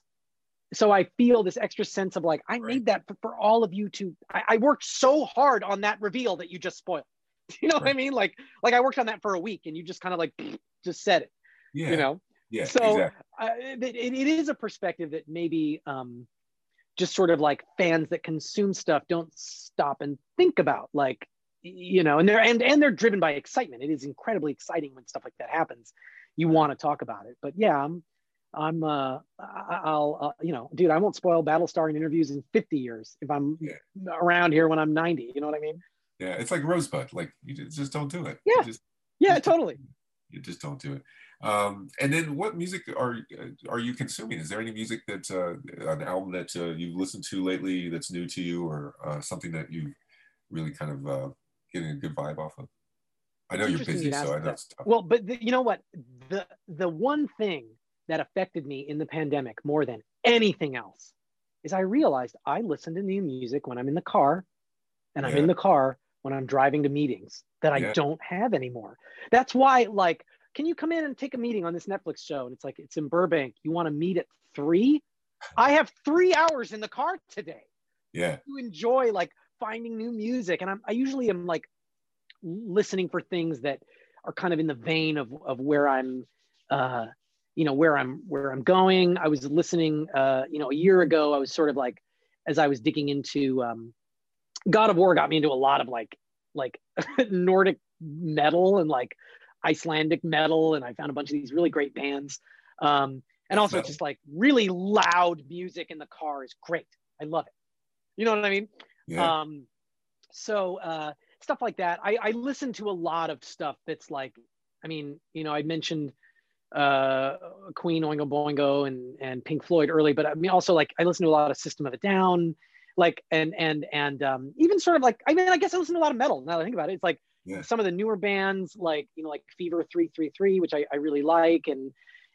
So I feel this extra sense of like I Right. made that for, for all of you to. I, I worked so hard on that reveal that you just spoiled. You know what I mean? Like like I worked on that for a week and you just kind of like just said it. Yeah. You know. yeah. so exactly. uh, it, it it is a perspective that maybe um, just sort of like fans that consume stuff don't stop and think about like you know and they're and, and they're driven by excitement it is incredibly exciting when stuff like that happens you want to talk about it but yeah i'm i'm uh i'll uh, you know dude i won't spoil battlestar in interviews in 50 years if i'm Yeah. around here when i'm 90 you know what i mean Yeah. It's like Rosebud. Like you just don't do it. Yeah. Just, yeah Just- totally you just don't do it. Um, and then what music are are you consuming? Is there any music that uh, an album that uh, you've listened to lately that's new to you, or uh, something that you really kind of uh, getting a good vibe off of? I know you're busy, you'd so I know it's tough. Well, but the, you know what? The the one thing that affected me in the pandemic more than anything else is I realized I listen to new music when I'm in the car, and I'm Yeah. in the car when I'm driving to meetings that I Yeah. don't have anymore. That's why, like, can you come in and take a meeting on this Netflix show? And it's like it's in Burbank. You want to meet at three? I have three hours in the car today yeah, to enjoy like finding new music and I'm, i usually am like listening for things that are kind of in the vein of, of where i'm uh, you know where i'm where i'm going i was listening uh, you know a year ago i was sort of like as i was digging into um, god of war got me into a lot of like like nordic metal and like icelandic metal and i found a bunch of these really great bands um, and also Metal. just like really loud music in the car is great i love it you know what i mean yeah, um, so uh, stuff like that. I, I listen to a lot of stuff that's like, I mean, you know, I mentioned uh, Queen, Oingo Boingo, and and Pink Floyd early, but I mean, also like I listen to a lot of System of a Down, like and and and um, even sort of like I mean, I guess I listen to a lot of metal. Now that I think about it, it's like Yeah. some of the newer bands, like you know, like Fever Three Three Three, which I, I really like, and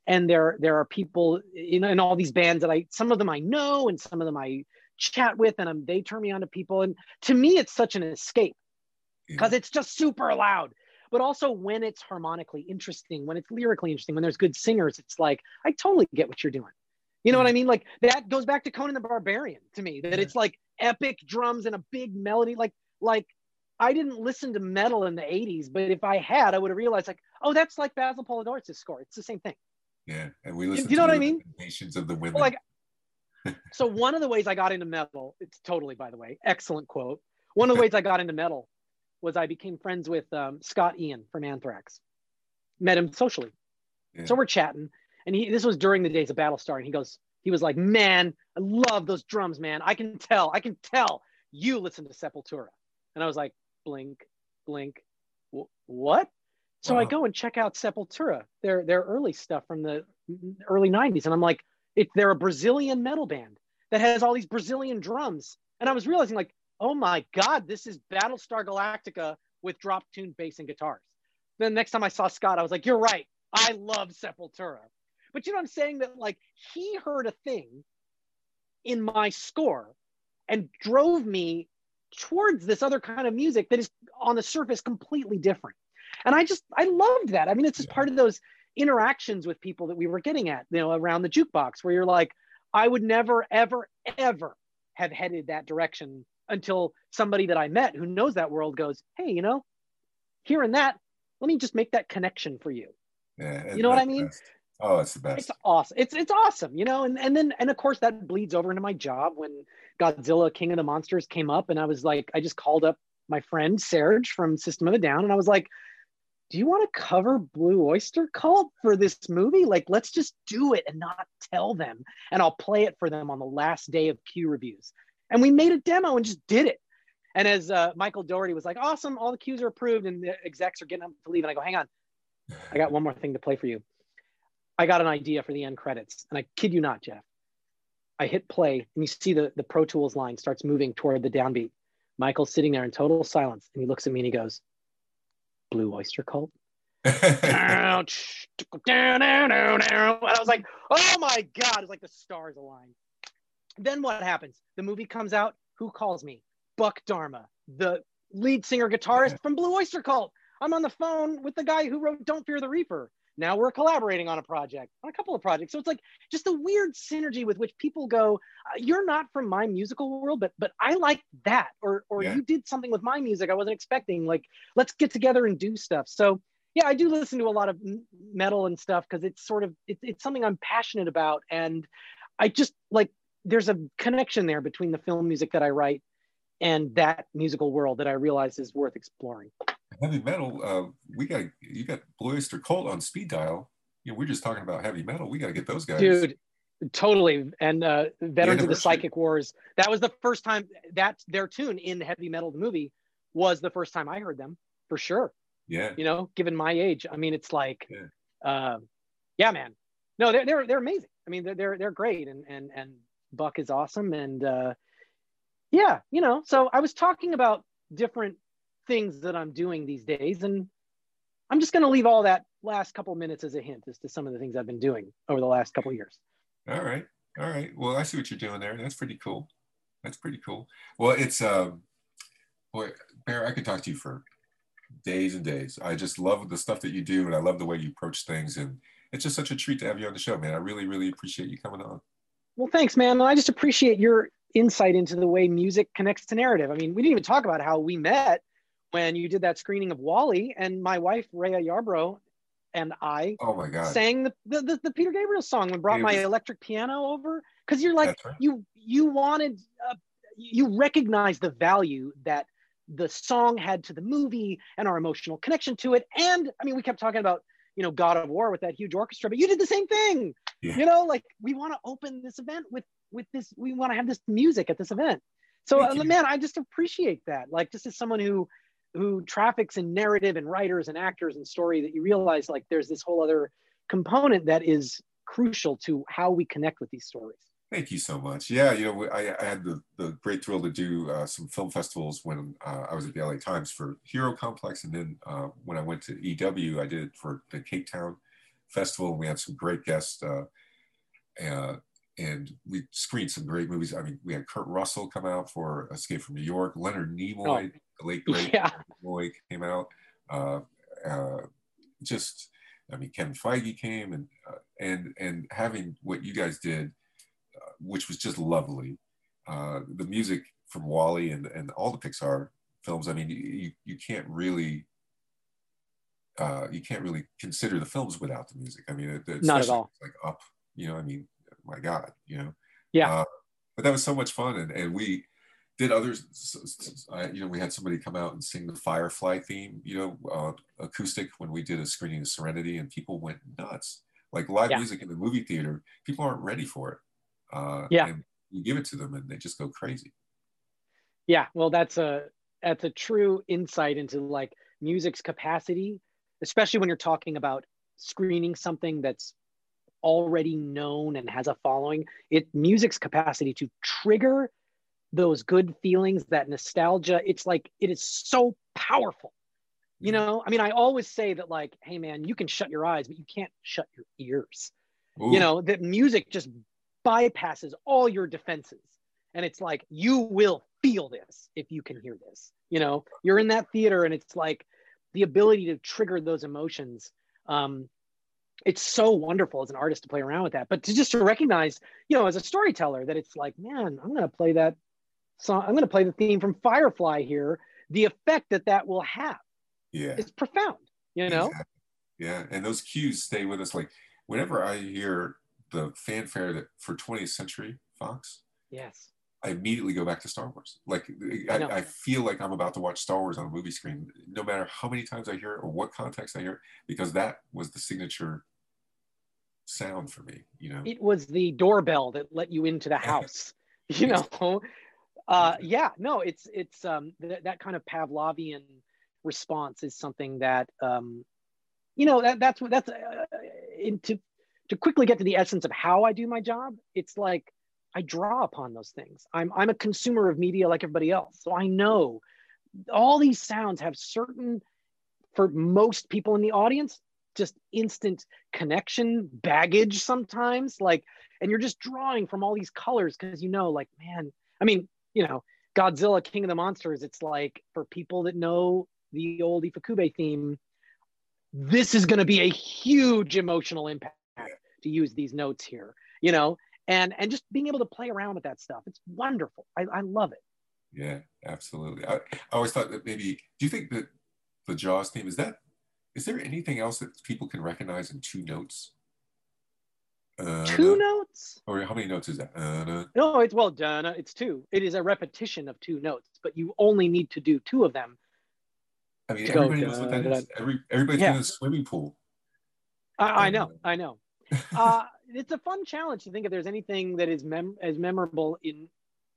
and there there are people in, in all these bands that I some of them I know and some of them I chat with and I'm, they turn me on to people. And to me it's such an escape because it's just super loud. But also when it's harmonically interesting when it's lyrically interesting when there's good singers it's like I totally get what you're doing. You know what mm. I mean? Like that goes back to Conan the Barbarian to me that it's like epic drums and a big melody like like I didn't listen to metal in the 80s, but if I had, I would have realized like, oh, that's like Basil Poledouris' score. It's the same thing. Yeah, and we listen. You, you know what I mean? Nations of the women. Well, like, so one of the ways I got into metal, it's totally, by the way, excellent quote. One of the ways I got into metal was I became friends with um, Scott Ian from Anthrax. Met him socially, yeah. so we're chatting, and he. This was during the days of Battlestar, and he goes, he was like, "Man, I love those drums, man. I can tell, I can tell you listen to Sepultura." And I was like, blink, blink. what? So wow. I go and check out Sepultura, their their early stuff from the early 90s. And I'm like, it, they're a Brazilian metal band that has all these Brazilian drums. And I was realizing, like, oh my God, this is Battlestar Galactica with drop tune bass and guitars. Then next time I saw Scott, I was like, you're right. I love Sepultura. But you know what I'm saying? That like he heard a thing in my score and drove me towards this other kind of music that is on the surface completely different. And I just, I loved that. I mean, it's just part of those interactions with people that we were getting at, you know, around the jukebox where you're like, I would never, ever, ever have headed that direction until somebody that I met who knows that world goes, Hey, you know, here and that, let me just make that connection for you. Yeah, you know what I mean? Best. Oh, it's the best. It's awesome. It's it's awesome, you know, and and then and of course that bleeds over into my job when Godzilla King of the Monsters came up and I was like, I just called up my friend Serj from System of a Down and I was like, do you want to cover Blue Oyster Cult for this movie? Like, let's just do it and not tell them. And I'll play it for them on the last day of cue reviews. And we made a demo and just did it. And as uh, Michael Dougherty was like, awesome, all the cues are approved and the execs are getting up to leave. And I go, hang on, I got one more thing to play for you. I got an idea for the end credits. And I kid you not, Jeff. I hit play and you see the, the Pro Tools line starts moving toward the downbeat. Michael's sitting there in total silence and he looks at me and he goes, Blue Oyster Cult? Ouch. And I was like, oh my God, it's like the stars align. Then what happens? The movie comes out. Who calls me? Buck Dharma, the lead singer guitarist from Blue Oyster Cult. I'm on the phone with the guy who wrote Don't Fear the Reaper now we're collaborating on a project on a couple of projects. So it's like just a weird synergy with which people go uh, you're not from my musical world but but i like that or or yeah. you did something with my music i wasn't expecting like let's get together and do stuff. So yeah i do listen to a lot of metal and stuff because it's sort of it, it's something i'm passionate about and i just like there's a connection there between the film music that i write and that musical world that i realize is worth exploring heavy metal, uh, we got you got Blue Oyster Cult on speed dial. You know, we're just talking about heavy metal. We got to get those guys, dude. Totally, and uh, veterans of the Psychic Wars. That was the first time that their tune in heavy metal the movie was the first time I heard them for sure. Yeah, you know, given my age, I mean, it's like, yeah, uh, yeah man. No, they're they're they're amazing. I mean, they're they're they're great, and and and Buck is awesome, and uh, yeah, you know. So I was talking about different things that I'm doing these days. And I'm just going to leave all that last couple minutes as a hint as to some of the things I've been doing over the last couple years. All right. All right. Well, I see what you're doing there. That's pretty cool. That's pretty cool. Well, it's, um, boy, Bear, I could talk to you for days and days. I just love the stuff that you do and I love the way you approach things. And it's just such a treat to have you on the show, man. I really, really appreciate you coming on. Well, thanks, man. I just appreciate your insight into the way music connects to narrative. I mean, we didn't even talk about how we met when you did that screening of WALL-E, and my wife Raya Yarbrough and I oh my god. sang the the, the, the Peter Gabriel song and brought my electric piano over. Because you're like right. you you wanted uh, you recognize the value that the song had to the movie and our emotional connection to it. And I mean we kept talking about you know God of War with that huge orchestra but you did the same thing. Yeah. you know like we want to open this event with with this we want to have this music at this event. So uh, man I just appreciate that. Like just as someone who who traffics in narrative and writers and actors and story that you realize like there's this whole other component that is crucial to how we connect with these stories. Thank you so much. Yeah, you know, I, I had the, the great thrill to do uh, some film festivals when uh, I was at the LA Times for Hero Complex, and then uh, when I went to EW, I did it for the Cape Town festival, and we had some great guests. Uh, uh, and we screened some great movies. I mean, we had Kurt Russell come out for Escape from New York. Leonard Nimoy, oh, the late great yeah. Nimoy, came out. Uh, uh, just, I mean, Kevin Feige came, and uh, and and having what you guys did, uh, which was just lovely. Uh, the music from WALL-E and and all the Pixar films. I mean, you you can't really. Uh, you can't really consider the films without the music. I mean, it, not at all. Like up, you know. I mean, my God, you know. Yeah. Uh, but that was so much fun, and and we did others. you know, we had somebody come out and sing the Firefly theme, you know, uh, acoustic when we did a screening of Serenity, and people went nuts. Like live yeah. music in the movie theater, people aren't ready for it. Uh, yeah. And you give it to them, and they just go crazy. Yeah. Well, that's a that's a true insight into like music's capacity, especially when you're talking about screening something that's already known and has a following it music's capacity to trigger those good feelings that nostalgia it's like it is so powerful. You know i mean i always say that like hey man you can shut your eyes but you can't shut your ears. Ooh. you know that music just bypasses all your defenses. And it's like you will feel this if you can hear this. You know you're in that theater and it's like the ability to trigger those emotions um, it's so wonderful as an artist to play around with that. But to just to recognize you know as a storyteller that it's like man i'm going to play that song i'm going to play the theme from firefly here. The effect that that will have yeah. it's profound you know? Exactly. yeah. And those cues stay with us. Like whenever i hear the fanfare that for 20th century fox yes. I immediately go back to Star Wars. Like I, I, feel like I'm about to watch Star Wars on a movie screen, no matter how many times I hear it or what context I hear it, because that was the signature sound for me you know? It was the doorbell that let you into the house you know? Uh yeah no it's it's um th- that kind of pavlovian response is something that um you know that that's what that's uh, to to quickly get to the essence of how i do my job it's like i draw upon those things. I'm i'm a consumer of media like everybody else so i know all these sounds have certain for most people in the audience just instant connection baggage sometimes like and you're just drawing from all these colors because you know like man i mean you know godzilla king of the monsters it's like for people that know the old ifukube theme this is going to be a huge emotional impact to use these notes here you know? And and just being able to play around with that stuff it's wonderful. I, I love it. Yeah absolutely. I, I always thought that maybe do you think that the jaws theme is that is there anything else that people can recognize in two notes? Uh, two notes? Or how many notes is that? Uh, no, it's well done. It's two. It is a repetition of two notes, but you only need to do two of them. I mean, everybody go, knows what that is. Every, everybody's yeah. in a swimming pool. I, I know, I know. uh, it's a fun challenge to think if there's anything that is mem- as memorable in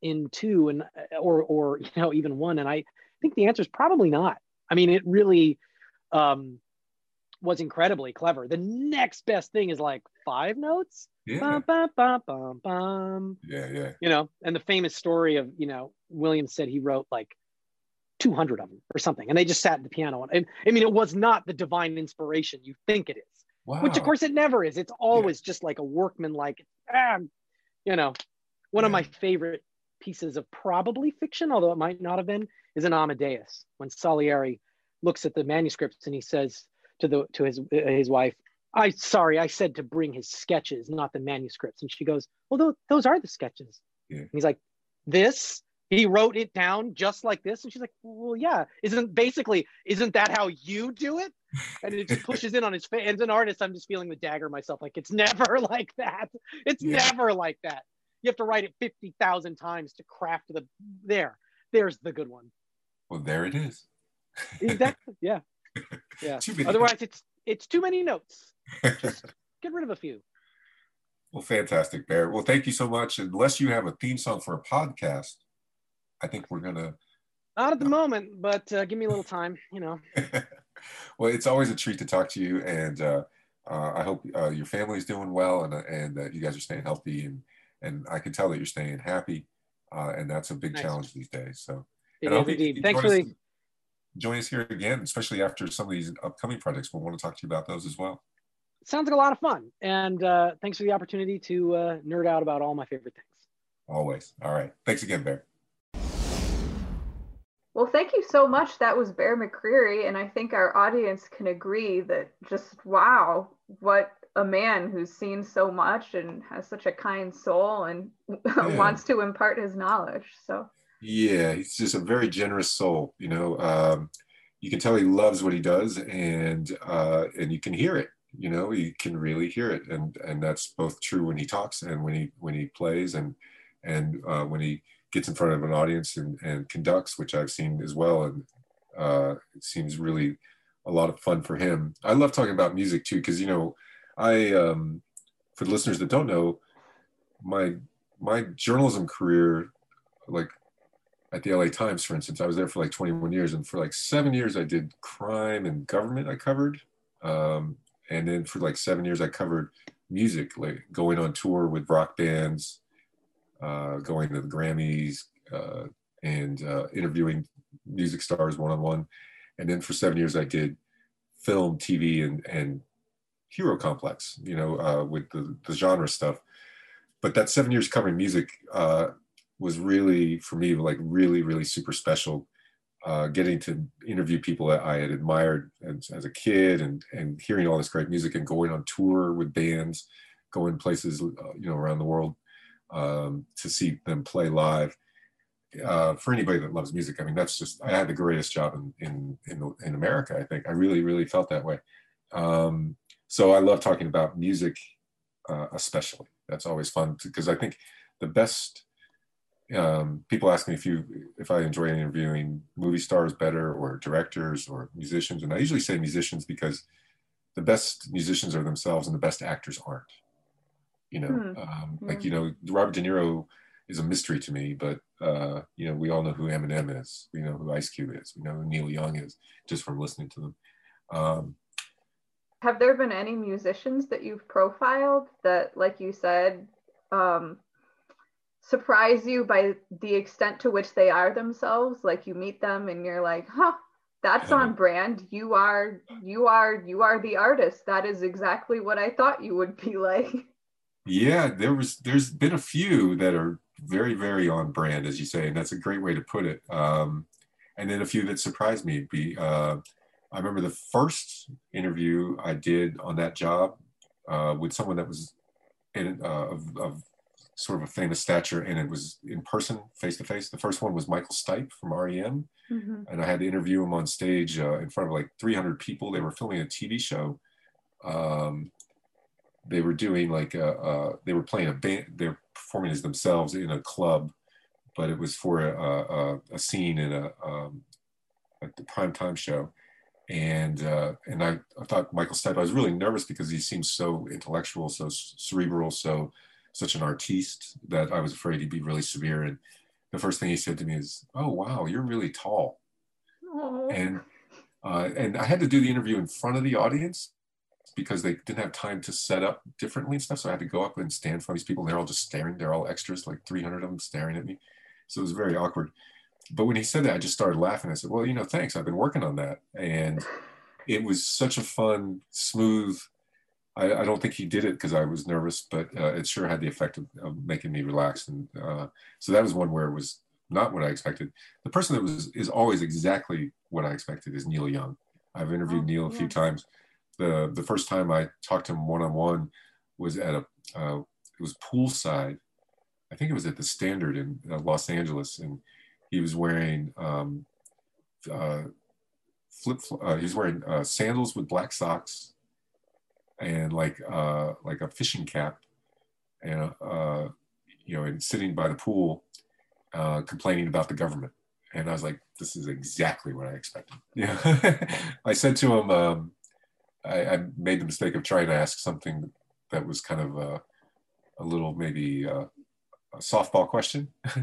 in two and or or you know even one. And I think the answer is probably not. I mean, it really um, was incredibly clever. The next best thing is like five notes. Yeah. Bum, bum, bum, bum, bum. Yeah, yeah. You know, and the famous story of, you know, Williams said he wrote like 200 of them or something. And they just sat at the piano. And I mean, it was not the divine inspiration you think it is, wow. which of course it never is. It's always yeah. just like a workman, like, ah, you know, one yeah. of my favorite pieces of probably fiction, although it might not have been, is an Amadeus when Salieri looks at the manuscripts and he says, to the to his uh, his wife i sorry i said to bring his sketches not the manuscripts. And she goes well those, those are the sketches. Yeah. and he's like this? He wrote it down just like this? And she's like well yeah. Isn't basically isn't that how you do it? And it just pushes in on his face as an artist i'm just feeling the dagger myself like it's never like that. It's yeah. never like that. You have to write it 50,000 times to craft the there there's the good one. Well there it is. Exactly. Yeah yeah. Otherwise, it's it's too many notes. Just get rid of a few. Well, fantastic, Bear. Well, thank you so much. Unless you have a theme song for a podcast, I think we're gonna. Not at the moment, but uh, give me a little time. You know. well, it's always a treat to talk to you, and uh, uh, I hope uh, your family's doing well, and and that you guys are staying healthy, and and I can tell that you're staying happy, uh, and that's a big nice. challenge these days. So. It is indeed. Thanks for the join us here again, especially after some of these upcoming projects. We'll want to talk to you about those as well. sounds like a lot of fun. And uh, thanks for the opportunity to uh, nerd out about all my favorite things. Always. All right. Thanks again, Bear. Well, thank you so much. That was Bear McCreary. And I think our audience can agree that just wow, what a man who's seen so much and has such a kind soul and yeah. wants to impart his knowledge. So, yeah, he's just a very generous soul. You know, um, you can tell he loves what he does, and uh, and you can hear it. You know, you can really hear it, and and that's both true when he talks and when he when he plays, and and uh, when he gets in front of an audience and, and conducts, which I've seen as well. And uh, it seems really a lot of fun for him. I love talking about music too, because, you know, I, um, for the listeners that don't know, my, my journalism career, like at the LA Times, for instance, I was there for like 21 years. And for like seven years, I did crime and government, I covered. Um, and then for like seven years, I covered music, like going on tour with rock bands, uh, going to the Grammys uh, and uh, interviewing music stars one on one. And then for seven years, I did film, TV, and, and hero complex, you know, uh, with the, the genre stuff. But that seven years covering music uh, was really, for me, like really, really super special. Uh, getting to interview people that I had admired as, as, a kid and, and hearing all this great music and going on tour with bands, going places, you know, around the world um, to see them play live. Uh, for anybody that loves music, I mean, that's just, I had the greatest job in, in, in, in America, I think. I really, really felt that way. Um, so I love talking about music, uh, especially. That's always fun because I think the best, um, people ask me if you, if I enjoy interviewing movie stars better or directors or musicians. And I usually say musicians because the best musicians are themselves and the best actors aren't you know mm. um, like hmm. you know robert de niro is a mystery to me but uh, you know we all know who eminem is we know who ice cube is we know who neil young is just from listening to them um, have there been any musicians that you've profiled that like you said um, surprise you by the extent to which they are themselves. Like you meet them and you're like huh that's on brand. You are you are you are the artist. That is exactly what i thought you would be like. Yeah, there was there's been a few that are very very on brand, as you say, and that's a great way to put it. Um, and then a few that surprised me. Be uh, I remember the first interview I did on that job uh, with someone that was in, uh, of, of, sort of a famous stature, and it was in person, face to face. The first one was Michael Stipe from REM, mm-hmm. and I had to interview him on stage uh, in front of like 300 people. They were filming a TV show. Um, they were doing like a, they were playing a band they're performing as themselves in a club but it was for a, a, a scene in a um, like the prime time show and uh, and I, I thought michael stipe i was really nervous because he seems so intellectual so cerebral so such an artiste that i was afraid he'd be really severe and the first thing he said to me is oh wow you're really tall Aww. and uh, and i had to do the interview in front of the audience because they didn't have time to set up differently and stuff. So I had to go up and stand in front of these people. They're all just staring. They're all extras, like 300 of them staring at me. So it was very awkward. But when he said that, I just started laughing. I said, well, you know, thanks. I've been working on that. And it was such a fun, smooth, I, I don't think he did it because I was nervous, but uh, it sure had the effect of, of making me relax. And uh, so that was one where it was not what I expected. The person that was is always exactly what I expected is Neil Young. I've interviewed oh, Neil a few times the the first time I talked to him one on one was at a uh, it was poolside. I think it was at the Standard in uh, Los Angeles, and he was wearing um, uh, flip. Uh, he was wearing uh, sandals with black socks, and like uh, like a fishing cap, and uh, you know, and sitting by the pool, uh, complaining about the government. And I was like, this is exactly what I expected. Yeah, I said to him. Um, I, I, made the mistake of trying to ask something that was kind of a, a little maybe uh, a softball question.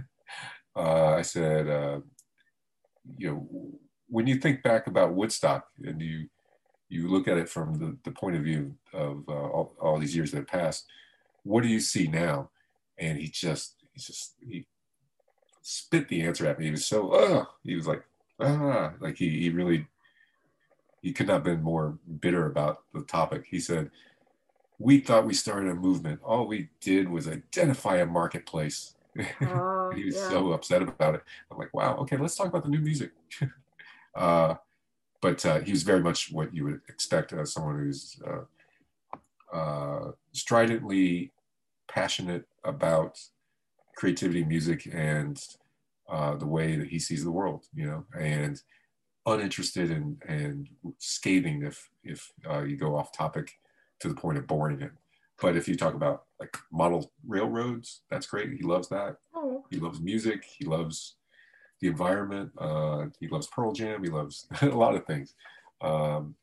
uh, I said, uh, you know, when you think back about Woodstock and you you look at it from the, the point of view of uh, all, all, these years that have passed, what do you see now? And he just he just he spit the answer at me. He was so uh he was like ah like he, he really he could not have been more bitter about the topic. He said, we thought we started a movement. All we did was identify a marketplace. Oh, he was yeah. so upset about it. I'm like, wow, okay, let's talk about the new music. uh, but uh, he was very much what you would expect as someone who's uh, uh, stridently passionate about creativity, music, and uh, the way that he sees the world, you know, and uninterested and and scathing if if uh, you go off topic to the point of boring him. But if you talk about like model railroads, that's great. He loves that. Oh, He loves music. He loves the environment. Uh, he loves Pearl Jam. He loves a lot of things. Um,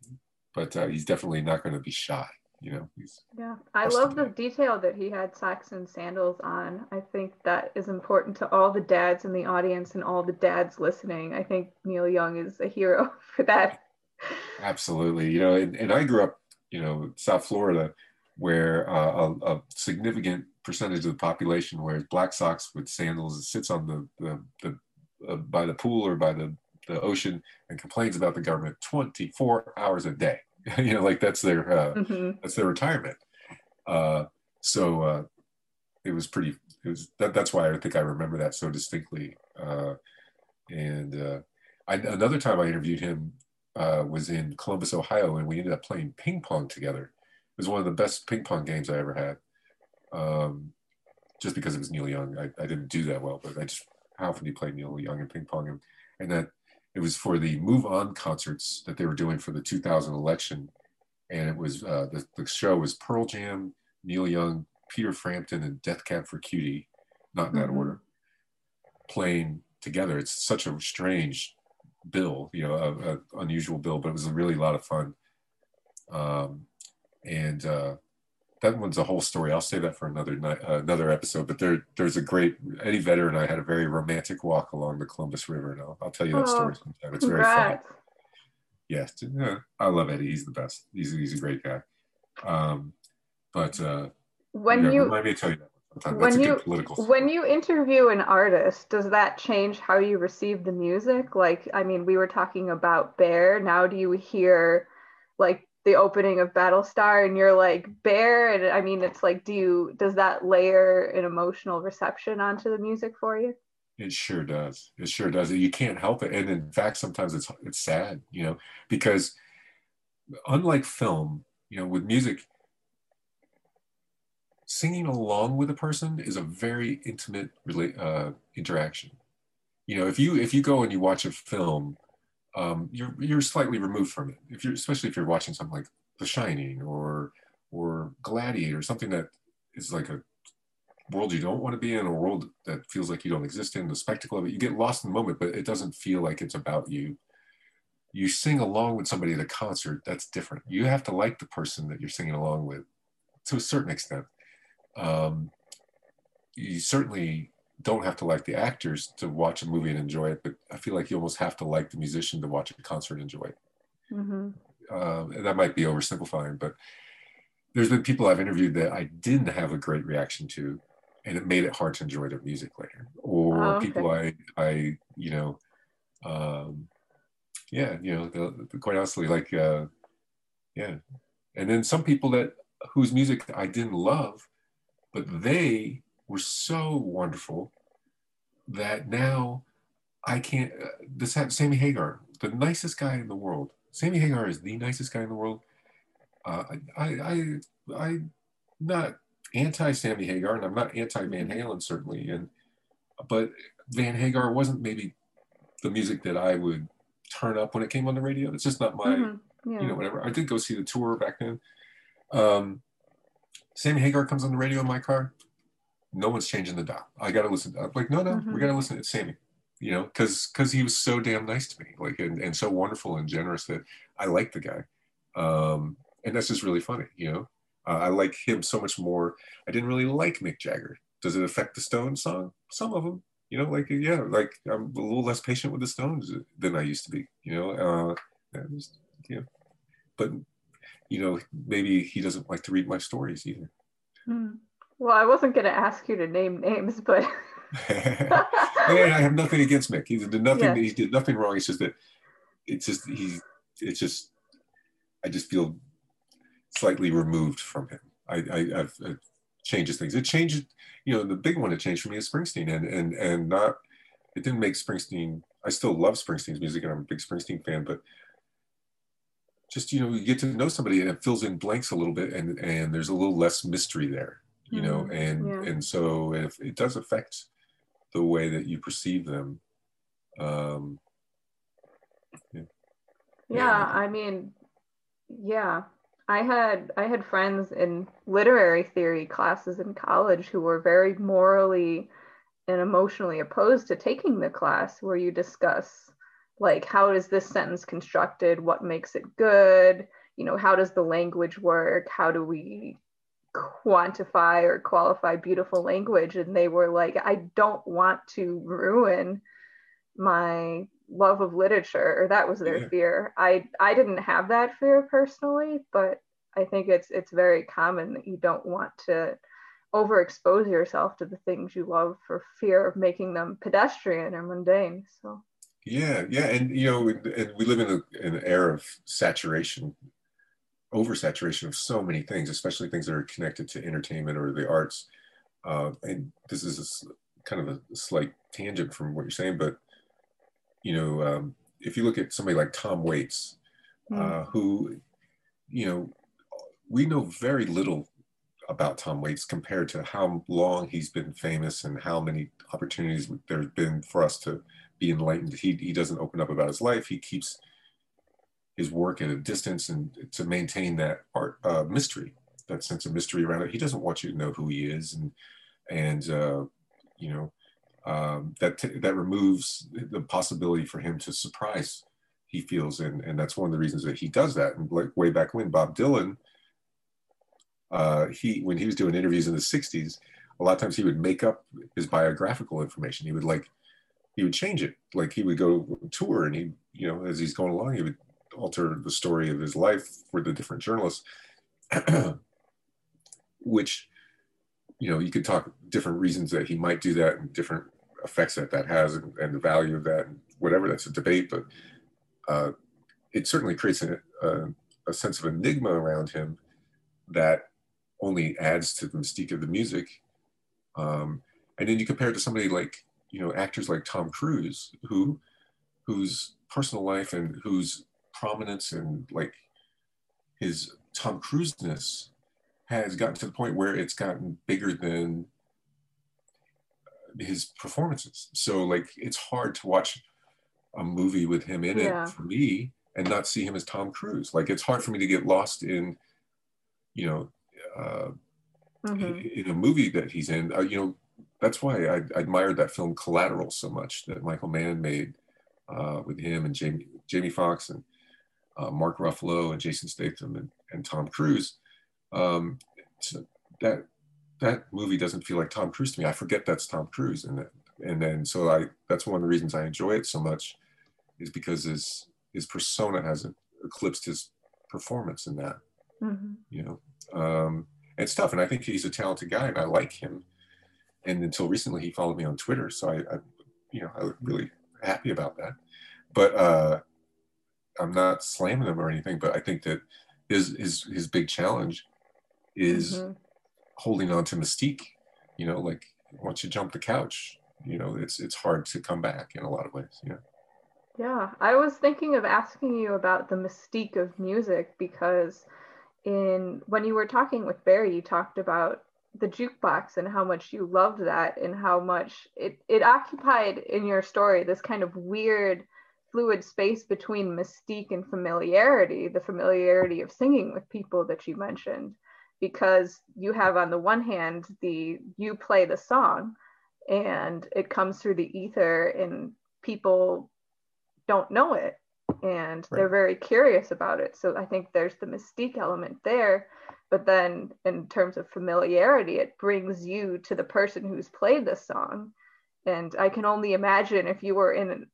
but uh, he's definitely not going to be shy. You know, he's yeah. I love the detail that he had socks and sandals on. I think that is important to all the dads in the audience and all the dads listening. I think Neil Young is a hero for that. absolutely. You know, and, and I grew up, you know, South Florida, where uh, a, a significant percentage of the population wears black socks with sandals and sits on the the, the uh, by the pool or by the the ocean and complains about the government 24 hours a day. you know, like that's their uh, Mhm. that's their retirement. Uh, so uh, it was pretty. It was that, that's why I think I remember that so distinctly. Uh, and uh, I, another time I interviewed him uh, was in Columbus, Ohio, and we ended up playing ping pong together. It was one of the best ping pong games I ever had. Um, just because it was Neil Young, I, I didn't do that well, but I just how often do you play Neil Young and ping pong? And, and that it was for the MoveOn concerts that they were doing for the 2000 election and it was uh, the, the show was Pearl Jam, Neil Young, Peter Frampton, and Death Cab for Cutie, not in that Mhm. order, playing together. It's such a strange bill, you know, a, a unusual bill, but it was really a really lot of fun. Um, and uh, that one's a whole story. I'll save that for another night, uh, another episode. But there, there's a great Eddie Vedder and I had a very romantic walk along the Columbus River, and I'll, I'll tell you that Oh, story sometime. It's very fun yes, yeah, I love Eddie. He's the best. He's he's a great guy. Um, but uh, When yeah, you remind me tell you that sometime. when you- when you interview an artist, does that change how you receive the music? Like, I mean, we were talking about Bear. Now, do you hear like the opening of Battlestar and you're like Bear? And I mean, it's like, do you does that layer an emotional reception onto the music for you? It sure does. It sure does. You can't help it. And in fact, sometimes it's it's sad, you know, because unlike film, you know, with music, singing along with a person is a very intimate uh, interaction. You know, if you if you go and you watch a film, um, you're you're slightly removed from it. If you're especially if you're watching something like The Shining or or Gladiator, something that is like a world you don't want to be in, a world that feels like you don't exist in, the spectacle of it, you get lost in the moment, but it doesn't feel like it's about you. You sing along with somebody at a concert, that's different. You have to like the person that you're singing along with to a certain extent. Um, you certainly don't have to like the actors to watch a movie and enjoy it, but I feel like you almost have to like the musician to watch a concert and enjoy it hmm um, and that might be oversimplifying, but there's been people I've interviewed that I didn't have a great reaction to, and it made it hard to enjoy their music later. Or Oh, okay. people I, I, you know, um, yeah, you know, the, the- quite honestly, like, uh, yeah, and then some people that whose music I didn't love, but they were so wonderful that now I can't. Uh, this Sammy Hagar, the nicest guy in the world. Sammy Hagar is the nicest guy in the world. Uh, I, I, I, I'm not anti Sammy Hagar, and I'm not anti Van Halen certainly. And but Van Hagar wasn't maybe the music that I would turn up when it came on the radio. It's just not my Mhm. Yeah. you know, whatever. I did go see the tour back then. Um, Sammy Hagar comes on the radio in my car. No one's changing the dial. I got to listen. I'm like, no, no, we Mhm. got to listen to Sammy. You know, because because he was so damn nice to me, like, and, and so wonderful and generous that I like the guy. Um, and that's just really funny, you know. Uh, I like him so much more. I didn't really like Mick Jagger. Does it affect the Stones song? Some of them, you know, like yeah, like I'm a little less patient with the Stones than I used to be. You know, uh, yeah, just, but you know, maybe he doesn't like to read my stories either. Hmm. Well, I wasn't going to ask you to name names, but and I have nothing against Mick. He did nothing. Yeah. He did nothing wrong. It's just that it's just he. It's just I just feel slightly removed from him. I, I I've, it changes things. It changed, you know, the big one it changed for me is Springsteen, and and and not. It didn't make Springsteen. I still love Springsteen's music, and I'm a big Springsteen fan, but just you know you get to know somebody and it fills in blanks a little bit and and there's a little less mystery there you know Mhm. and Yeah. and so if it does affect the way that you perceive them um yeah Yeah. i mean yeah i had i had friends in literary theory classes in college who were very morally and emotionally opposed to taking the class where you discuss like how is this sentence constructed what makes it good you know how does the language work how do we quantify or qualify beautiful language and they were like i don't want to ruin my love of literature or that was their Yeah. fear i i didn't have that fear personally but i think it's it's very common that you don't want to overexpose yourself to the things you love for fear of making them pedestrian or mundane so yeah yeah and you know and we live in a, an era of saturation oversaturation of so many things especially things that are connected to entertainment or the arts uh, and this is a kind of a slight tangent from what you're saying but you know um, if you look at somebody like tom waits uh, who, you know, we know very little about Tom Waits compared to how long he's been famous and how many opportunities there's been for us to be enlightened. He, he doesn't open up about his life. He keeps his work at a distance and to maintain that art uh, mystery, that sense of mystery around it. He doesn't want you to know who he is, and and uh, you know um, that t- that removes the possibility for him to surprise he feels and and that's one of the reasons that he does that. And like way back when bob dylan uh he when he was doing interviews in the 60s a lot of times he would make up his biographical information. He would like he would change it. Like he would go tour and he you know as he's going along he would alter the story of his life for the different journalists which you know you could talk different reasons that he might do that and different effects that that has and, and the value of that and whatever that's a debate but uh, it certainly creates a, a, a, sense of enigma around him that only adds to the mystique of the music. Um, and then you compare it to somebody like, you know, actors like Tom Cruise, who, whose personal life and whose prominence and like his Tom Cruise-ness has gotten to the point where it's gotten bigger than his performances. So like, it's hard to watch a movie with him in Yeah. it for me and not see him as Tom Cruise. Like it's hard for me to get lost in, you know, uh, Mhm. in a movie that he's in. Uh, you know, that's why I, I admired that film Collateral so much that Michael Mann made uh, with him and Jamie Jamie Foxx and uh, Mark Ruffalo and Jason Statham and, and Tom Cruise. Um, that that movie doesn't feel like Tom Cruise to me. I forget that's Tom Cruise, and and then so I that's one of the reasons I enjoy it so much is because his his persona hasn't eclipsed his performance in that. Mhm. You know, um, it's tough, and I think he's a talented guy, and I like him. And until recently, he followed me on Twitter, so I, I you know, I was really happy about that. But uh, I'm not slamming him or anything. But I think that his his his big challenge is Mhm. holding on to mystique. You know, like once you jump the couch, you know, it's it's hard to come back in a lot of ways. Yeah. Yeah, I was thinking of asking you about the mystique of music because in when you were talking with Barry, you talked about the jukebox and how much you loved that and how much it, it occupied in your story this kind of weird fluid space between mystique and familiarity, the familiarity of singing with people that you mentioned, because you have on the one hand the you play the song and it comes through the ether and people don't know it and they're very curious about it. So I think there's the mystique element there. But then in terms of familiarity, it brings you to the person who's played the song. And I can only imagine if you were in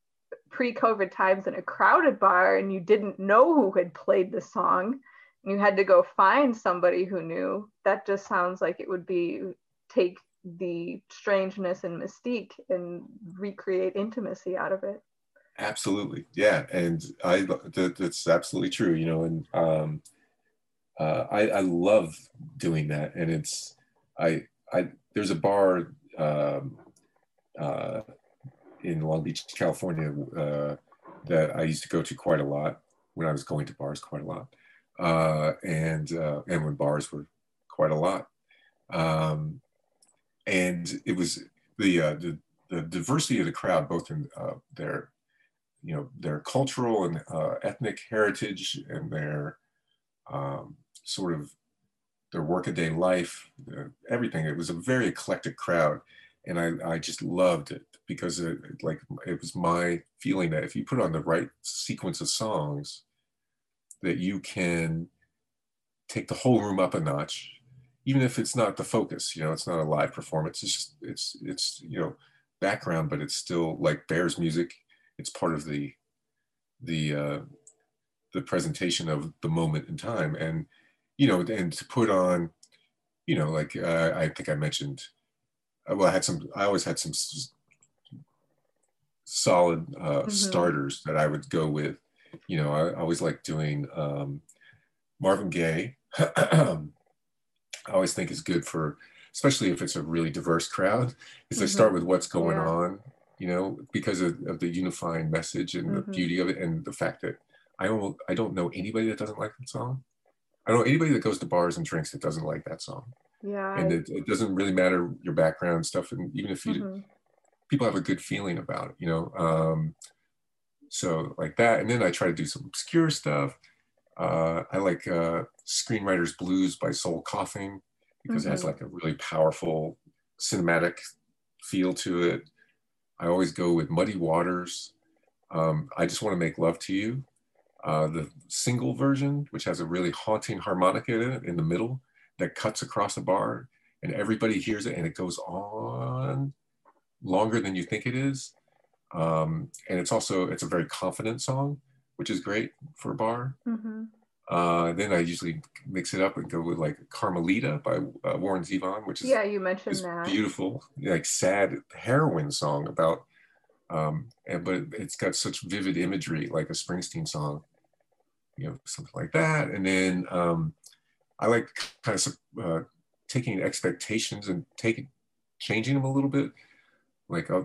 pre-COVID times in a crowded bar and you didn't know who had played the song, and you had to go find somebody who knew. That just sounds like it would be take the strangeness and mystique and recreate intimacy out of it. Absolutely, yeah, and I that, that's absolutely true. You know, and um, uh, I, I love doing that, and it's I I there's a bar um, uh, in Long Beach, California, uh, that I used to go to quite a lot when I was going to bars quite a lot, uh, and uh, and when bars were quite a lot, um, and it was the, uh, the the diversity of the crowd, both in uh, their you know their cultural and uh, ethnic heritage and their um, sort of their workaday life, everything. It was a very eclectic crowd, and I, I just loved it because it like it was my feeling that if you put on the right sequence of songs, that you can take the whole room up a notch, even if it's not the focus. You know, it's not a live performance. It's just it's it's you know background, but it's still like Bears music. It's part of the the uh, the presentation of the moment in time, and you know, and to put on, you know, like uh, I think I mentioned, well, I had some. I always had some solid uh, mm-hmm. starters that I would go with. You know, I, I always like doing um, Marvin Gaye. I always think is good for, especially if it's a really diverse crowd, is mm-hmm. I start with what's going yeah. on, you know, because of, of, the unifying message and mm-hmm. the beauty of it, and the fact that I don't I don't know anybody that doesn't like that song. I don't know anybody that goes to bars and drinks that doesn't like that song. Yeah. And it, it doesn't really matter your background stuff, and even if you mm-hmm people have a good feeling about it, you know. Um, so like that, and then I try to do some obscure stuff. Uh, I like uh, Screenwriter's Blues by Soul Coughing because mm-hmm. it has mm-hmm. like a really powerful cinematic feel to it. I always go with Muddy Waters. Um, I just want to make love to you. Uh, the single version, which has a really haunting harmonica in it in the middle that cuts across the bar, and everybody hears it, and it goes on longer than you think it is. Um, and it's also, it's a very confident song, which is great for a bar. Mm-hmm. Uh, then I usually mix it up and go with like Carmelita by uh, Warren Zevon, which is yeah, you mentioned that beautiful, like sad heroin song about, um, and but it's got such vivid imagery, like a Springsteen song, you know, something like that. And then um, I like kind of uh, taking expectations and taking changing them a little bit like uh,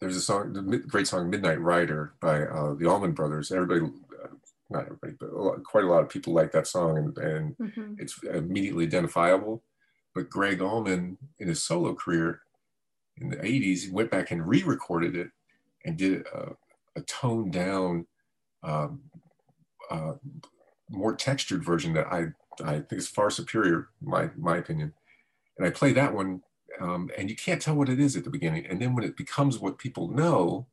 there's a song, the great song "Midnight Rider" by uh, the Allman Brothers. Everybody, uh, not everybody, but a lot, quite a lot of people like that song, and, and mm-hmm. it's immediately identifiable. But Gregg Allman, in his solo career in the '80s, went back and re-recorded it and did a, a toned down, um, uh, more textured version that I I think is far superior, my my opinion. And I play that one um, and you can't tell what it is at the beginning. And then when it becomes what people know,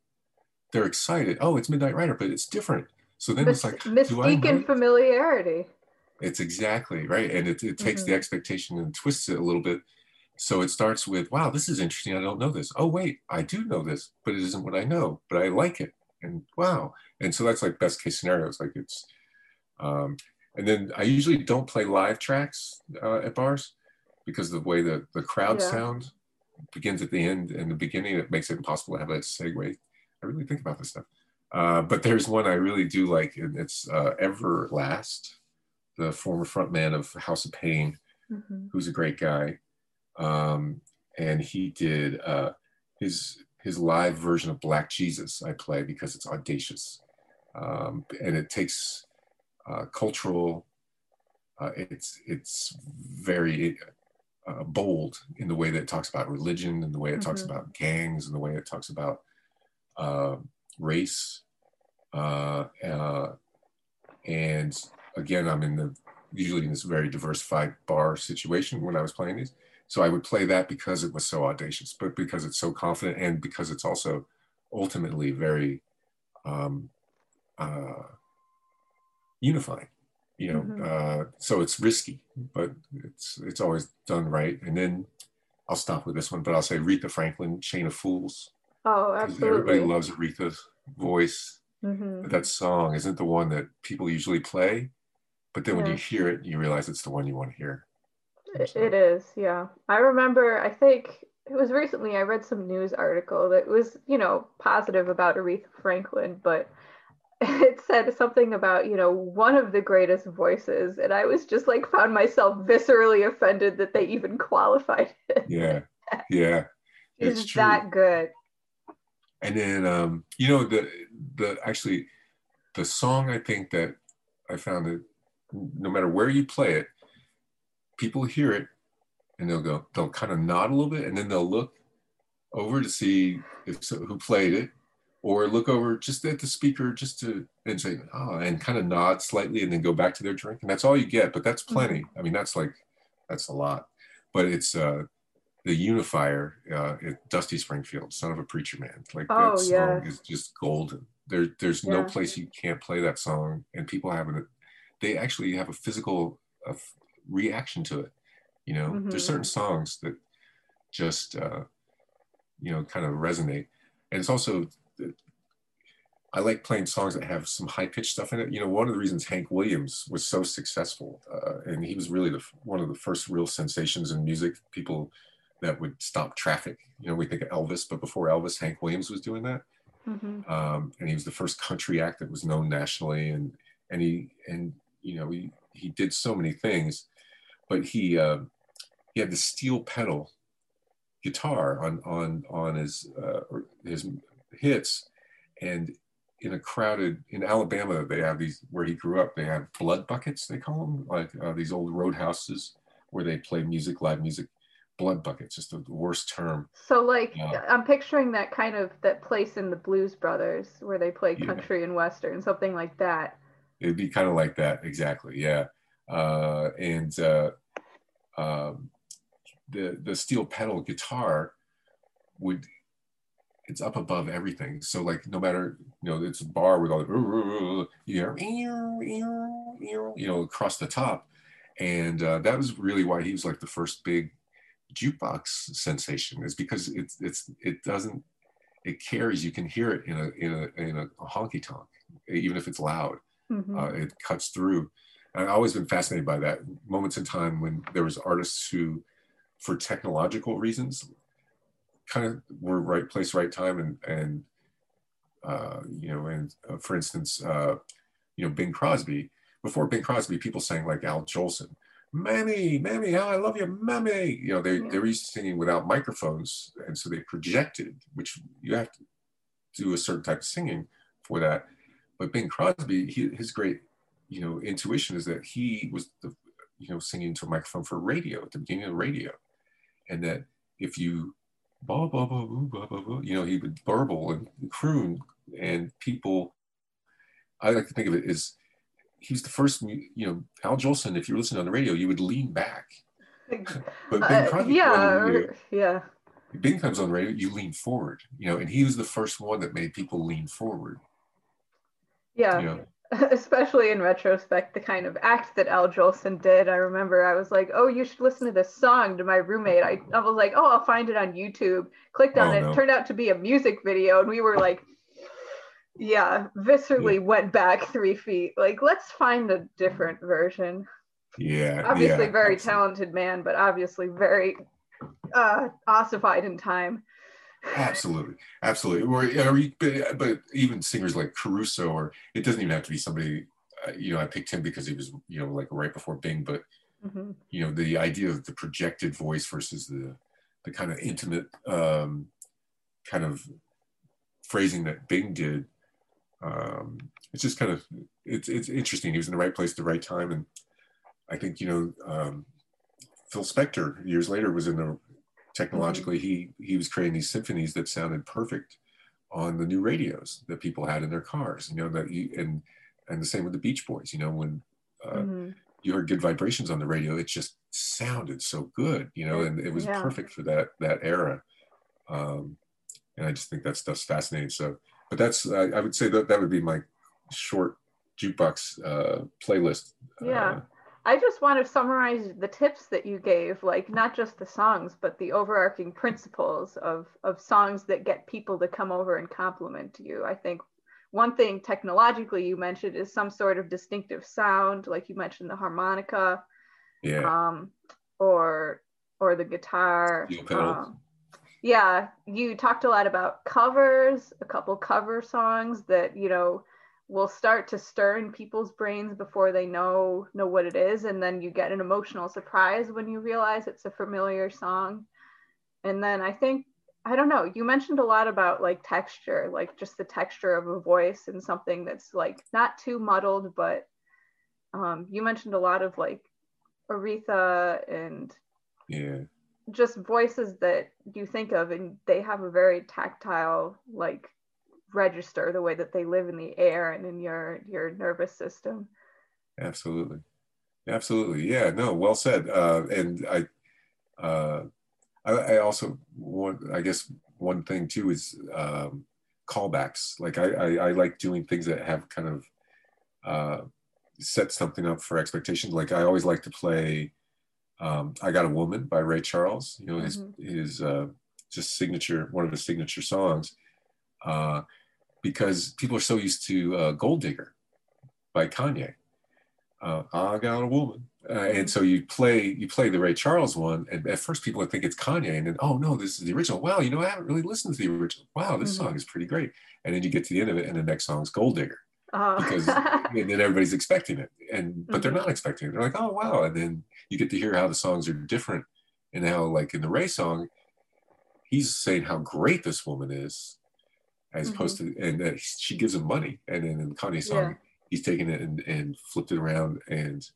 they're excited. Oh, it's Midnight Rider, but it's different. So then it's like mystique and familiarity. It's exactly right, and it, it takes mm-hmm. the expectation and twists it a little bit. So it starts with, "Wow, this is interesting. I don't know this. Oh, wait, I do know this, but it isn't what I know, but I like it." And wow, and so that's like best case scenarios. Like it's, um, and then I usually don't play live tracks uh, at bars because the way the, the crowd yeah. sound begins at the end and the beginning, it makes it impossible to have a segue. I really think about this stuff. Uh, but there's one I really do like, and it's uh, Everlast, the former frontman of House of Pain, mm-hmm. who's a great guy. Um, and he did uh, his his live version of Black Jesus. I play because it's audacious, um, and it takes uh, cultural. Uh, it's it's very uh, bold in the way that it talks about religion and the way it mm-hmm. talks about gangs and the way it talks about uh, race. Uh, uh, and again, I'm in the usually in this very diversified bar situation when I was playing these. So I would play that because it was so audacious, but because it's so confident and because it's also ultimately very um, uh, unifying you know mm-hmm. uh, so it's risky but it's it's always done right. And then i'll stop with this one but i'll say aretha franklin chain of fools. Oh absolutely everybody loves aretha's voice. Mm-hmm. that song isn't the one that people usually play but then yeah. when you hear it you realize it's the one you want to hear. It, it is yeah. I remember i think it was recently i read some news article that was you know positive about aretha franklin but it said something about you know one of the greatest voices and i was just like found myself viscerally offended that they even qualified it. Yeah yeah it's that good. And then um you know the the actually the song i think that i found that no matter where you play it people hear it and they'll go they'll kind of nod a little bit and then they'll look over to see if so, who played it or look over just at the speaker just to and say oh and kind of nod slightly and then go back to their drink and that's all you get but that's plenty mm-hmm. i mean that's like that's a lot but it's uh the unifier uh dusty springfield son of a preacher man like oh, that song yeah. is just golden there there's yeah. no place you can't play that song and people have it they actually have a physical uh, reaction to it you know mm-hmm. there's certain songs that just uh you know kind of resonate and it's also I like playing songs that have some high pitched stuff in it. You know, one of the reasons Hank Williams was so successful, uh, and he was really the, one of the first real sensations in music, people that would stop traffic. You know, we think of Elvis, but before Elvis, Hank Williams was doing that. Mm-hmm. Um, and he was the first country act that was known nationally. And, and he, and, you know, he, he did so many things, but he, uh, he had the steel pedal guitar on, on, on his, uh, his hits and in a crowded in Alabama, they have these where he grew up. They have blood buckets, they call them, like uh, these old roadhouses where they play music, live music. Blood buckets, just the worst term. So, like, uh, I'm picturing that kind of that place in the Blues Brothers where they play country yeah. and western, something like that. It'd be kind of like that, exactly. Yeah, uh, and uh, um, the the steel pedal guitar would it's up above everything. So like no matter you know it's a bar with all the you hear you know across the top, and uh, that was really why he was like the first big jukebox sensation is because it's it's it doesn't it carries you can hear it in a in a in a honky tonk even if it's loud mm-hmm. uh, it cuts through and I've always been fascinated by that moments in time when there was artists who for technological reasons kind of were right place, right time, and and uh, you know, and uh, for instance, uh, you know, Bing Crosby. Before Bing Crosby, people sang like Al Jolson, "Mammy, Mammy, how I love you, Mammy." You know, they yeah. they were used to singing without microphones, and so they projected, which you have to do a certain type of singing for that. But Bing Crosby, he, his great, you know, intuition is that he was the, you know, singing to a microphone for radio at the beginning of radio, and that if you blah, blah, blah, blah, blah, blah. You know, he would burble and croon, and people, I like to think of it as he's the first, you know, Al Jolson, if you're listening on the radio, you would lean back. but Bing uh, yeah, radio, yeah. Bing comes on the radio, you lean forward, you know, and he was the first one that made people lean forward. Yeah. You know? especially in retrospect, the kind of act that Al Jolson did. I remember I was like, "Oh, you should listen to this song." To my roommate, I, I was like, "Oh, I'll find it on YouTube." Clicked on oh, it, no. turned out to be a music video, and we were like, "Yeah," viscerally yeah. went back three feet. Like, let's find a different version. Yeah, obviously yeah, very talented man, but obviously very uh, ossified in time absolutely. Absolutely. Or, or, but even singers like caruso or it doesn't even have to be somebody uh, you know i picked him because he was you know like right before bing but mm-hmm. you know the idea of the projected voice versus the the kind of intimate um, kind of phrasing that bing did um, it's just kind of it's it's interesting. He was in the right place at the right time. And i think you know um, phil spector years later was in the technologically mm-hmm. he he was creating these symphonies that sounded perfect on the new radios that people had in their cars you know that you, and and the same with the beach boys you know when uh, mm-hmm. you heard good vibrations on the radio it just sounded so good you know and it was yeah. perfect for that that era um, and i just think that stuff's fascinating so but that's i, I would say that that would be my short jukebox uh, playlist yeah uh, I just want to summarize the tips that you gave, like not just the songs, but the overarching principles of, of songs that get people to come over and compliment you. I think one thing technologically you mentioned is some sort of distinctive sound, like you mentioned the harmonica, yeah, um, or or the guitar. Um, yeah, you talked a lot about covers, a couple cover songs that you know will start to stir in people's brains before they know know what it is. And then you get an emotional surprise when you realize it's a familiar song. And then i think i don't know you mentioned a lot about like texture like just the texture of a voice and something that's like not too muddled but um, you mentioned a lot of like aretha and yeah. just voices that you think of and they have a very tactile like register the way that they live in the air and in your your nervous system. Absolutely. Absolutely. Yeah no well said. Uh, and i uh, I, I, also want i guess one thing too is um, callbacks. Like I, I, I like doing things that have kind of uh, set something up for expectations. Like i always like to play um, i got a woman by ray charles you know his mm-hmm. his uh, just signature one of his signature songs. Uh, because people are so used to uh, Gold Digger by Kanye. Uh, I got a woman. Uh, and so you play you play the Ray Charles one, and at first people would think it's Kanye, and then oh no, this is the original. Wow, you know I haven't really listened to the original. Wow, this mm-hmm. song is pretty great. And then you get to the end of it, and the next song is Gold Digger, oh. because and then everybody's expecting it, and but mm-hmm. they're not expecting it. They're like, oh wow, and then you get to hear how the songs are different, and how like in the Ray song, he's saying how great this woman is, as mm-hmm. opposed to and she gives him money and then in the Kanye song yeah. he's taken it and, and flipped it around and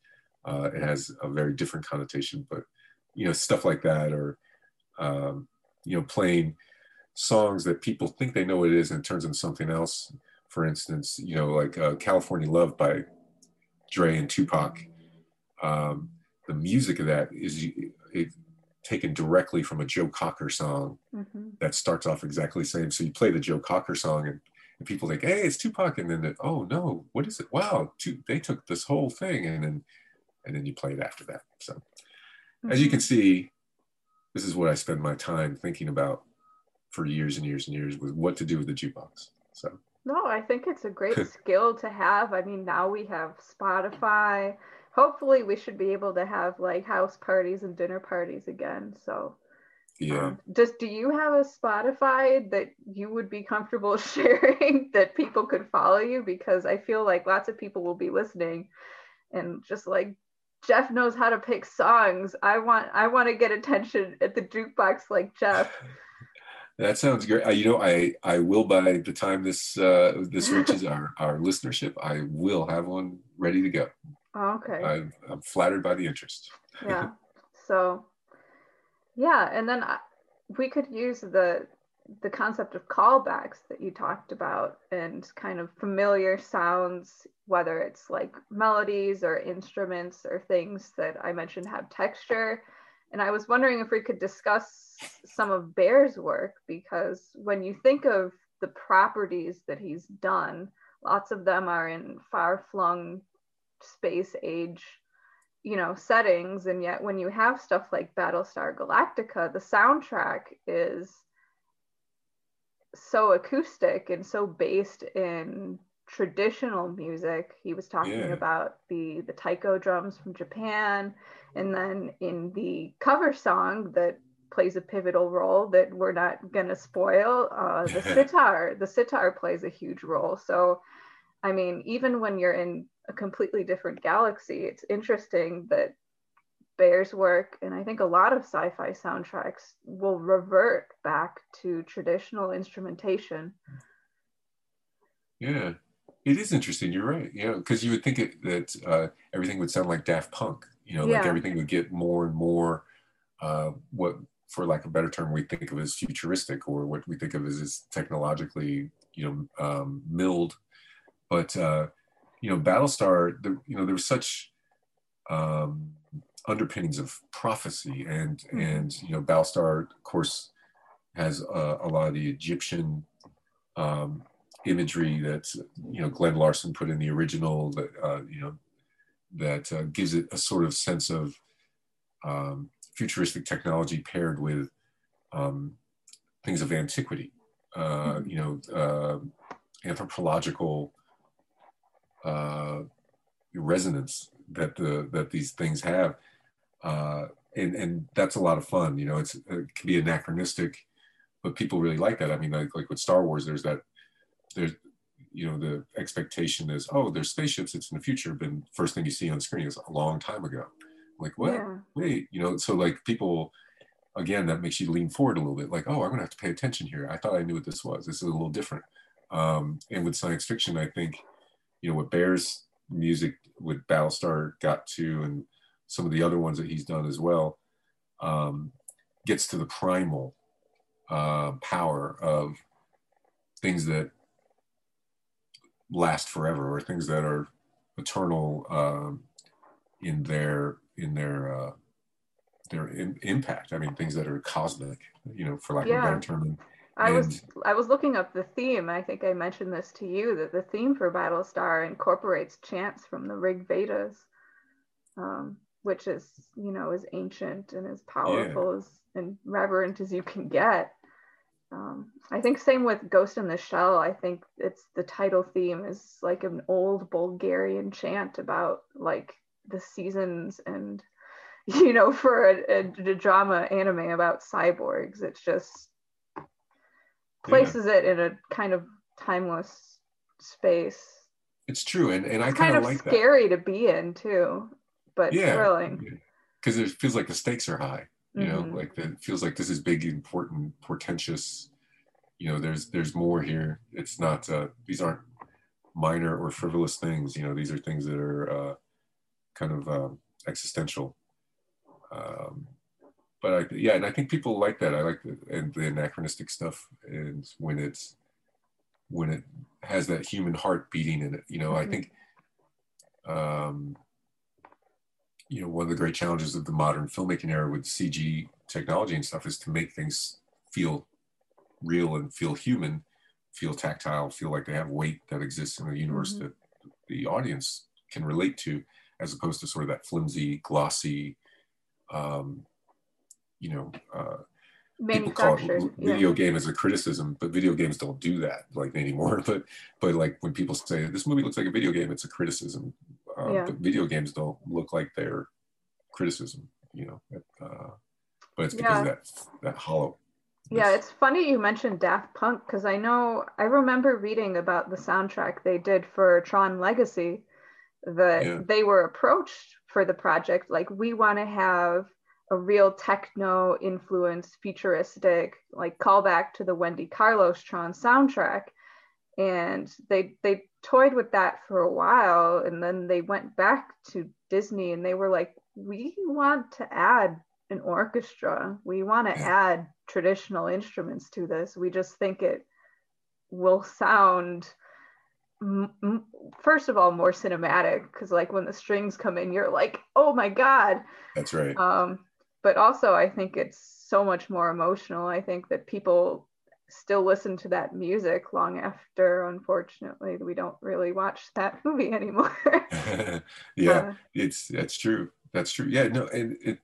uh, it has a very different connotation but you know stuff like that or um, you know playing songs that people think they know what it is and it turns into something else for instance you know like uh, California Love by Dre and Tupac um, the music of that is it, taken directly from a Joe Cocker song mm-hmm. that starts off exactly the same. So you play the Joe Cocker song and, and people think, hey, it's Tupac. And then, the, oh no, what is it? Wow, two, they took this whole thing and then, and then you play it after that. So mm-hmm. as you can mm-hmm. see, this is what I spend my time thinking about for years and years and years with what to do with the jukebox. So. No, I think it's a great skill to have. I mean, now we have Spotify, hopefully we should be able to have like house parties and dinner parties again so. Yeah. Um, just do you have a spotify that you would be comfortable sharing that people could follow you? Because i feel like lots of people will be listening and just like jeff knows how to pick songs. I want i want to get attention at the jukebox like jeff. That sounds great. Uh, you know, I I will by the time this uh, this reaches our our listenership, I will have one ready to go. Oh, okay. I'm, I'm flattered by the interest. yeah. So, yeah, and then I, we could use the the concept of callbacks that you talked about and kind of familiar sounds, whether it's like melodies or instruments or things that I mentioned have texture. And I was wondering if we could discuss some of Bear's work because when you think of the properties that he's done, lots of them are in far flung space age you know settings. And yet when you have stuff like battlestar galactica the soundtrack is so acoustic and so based in traditional music. He was talking yeah. about the the taiko drums from japan. And then in the cover song that plays a pivotal role that we're not going to spoil uh, the sitar the sitar plays a huge role. So i mean even when you're in a completely different galaxy. It's interesting that Bear's work, and I think a lot of sci fi soundtracks will revert back to traditional instrumentation. Yeah, it is interesting. You're right. Yeah, because you would think it, that uh, everything would sound like Daft Punk, you know, like everything would get more and more uh, what, for lack of a better term, we think of as futuristic or what we think of as, as technologically, you know, um, milled. But uh, you know, Battlestar, the, you know, there was such um, underpinnings of prophecy, and mm-hmm. and you know, Battlestar, of course, has a, a lot of the Egyptian um, imagery that you know Glen Larson put in the original. That uh, you know, that uh, gives it a sort of sense of um, futuristic technology paired with um, things of antiquity. Uh, mm-hmm. you know, uh, anthropological uh, resonance that the that these things have, uh, and and that's a lot of fun. You know, it's it can be anachronistic, but people really like that. I mean, like like with Star Wars, there's that there's you know the expectation is oh there's spaceships it's in the future but first thing you see on the screen is a long time ago like what Yeah. wait you know so like people again that makes you lean forward a little bit like oh i'm gonna have to pay attention here i thought i knew what this was this is a little different um and with science fiction i think you know what bear's music with battlestar got to and some of the other ones that he's done as well um gets to the primal uh, power of things that last forever or things that are eternal um, in their in their uh, their im- impact. I mean, things that are cosmic, you know, for lack of a better term. And, I was I was looking up the theme. I think I mentioned this to you that the theme for Battlestar incorporates chants from the Rig Vedas, um, which is you know as ancient and as powerful as and reverent as you can get. Um, I think same with Ghost in the Shell. I think it's the title theme is like an old Bulgarian chant about like the seasons and you know for a, a, a drama anime about cyborgs. It's just places it in a kind of timeless space. it's true, and and I It's kind kind of like that. scary to be in too, but Yeah. thrilling. because it feels like the stakes are high you know Mhm. like the, it feels like this is big important portentous you know there's there's more here it's not uh these aren't minor or frivolous things you know these are things that are uh kind of um, existential um but I, yeah and i think people like that i like the, and the anachronistic stuff and when it's when it has that human heart beating in it you know i Mhm. think um you know, one of the great challenges of the modern filmmaking era with CG technology and stuff is to make things feel real and feel human, feel tactile, feel like they have weight that exists in the universe Mhm. that the audience can relate to, as opposed to sort of that flimsy, glossy, um, you know, uh, people call it video Yeah. game as a criticism, but video games don't do that like anymore. But but like when people say this movie looks like a video game, it's a criticism. Um, Yeah. But video games don't look like they're criticism, you know. Uh, but it's because of that that hollow. Yeah, it's funny you mentioned Daft Punk because I know I remember reading about the soundtrack they did for Tron Legacy that Yeah. they were approached for the project like we want to have a real techno influenced futuristic like callback to the Wendy Carlos Tron soundtrack. And they they toyed with that for a while and then they went back to Disney and they were like we want to add an orchestra. We want to add traditional instruments to this. We just think it will sound first of all more cinematic because like when the strings come in you're like oh my god. That's right. um, but also I think it's so much more emotional. I think that people still listen to that music long after, unfortunately, we don't really watch that movie anymore. yeah, Uh, it's that's true. That's true. Yeah, no, and it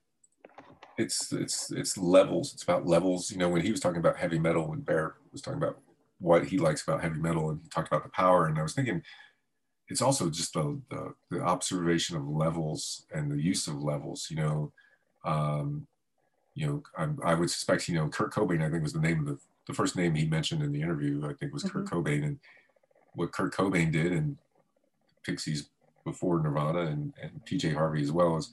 it's it's it's levels. It's about levels. You know, when he was talking about heavy metal, when Bear was talking about what he likes about heavy metal, and he talked about the power, and I was thinking, it's also just the the, the observation of levels and the use of levels. You know, um, you know, I, I would suspect, you know, Kurt Cobain, I think was the name of the the first name he mentioned in the interview. I think was Kurt Cobain, and what Kurt Cobain did, and Pixies before Nirvana and, and PJ Harvey as well as,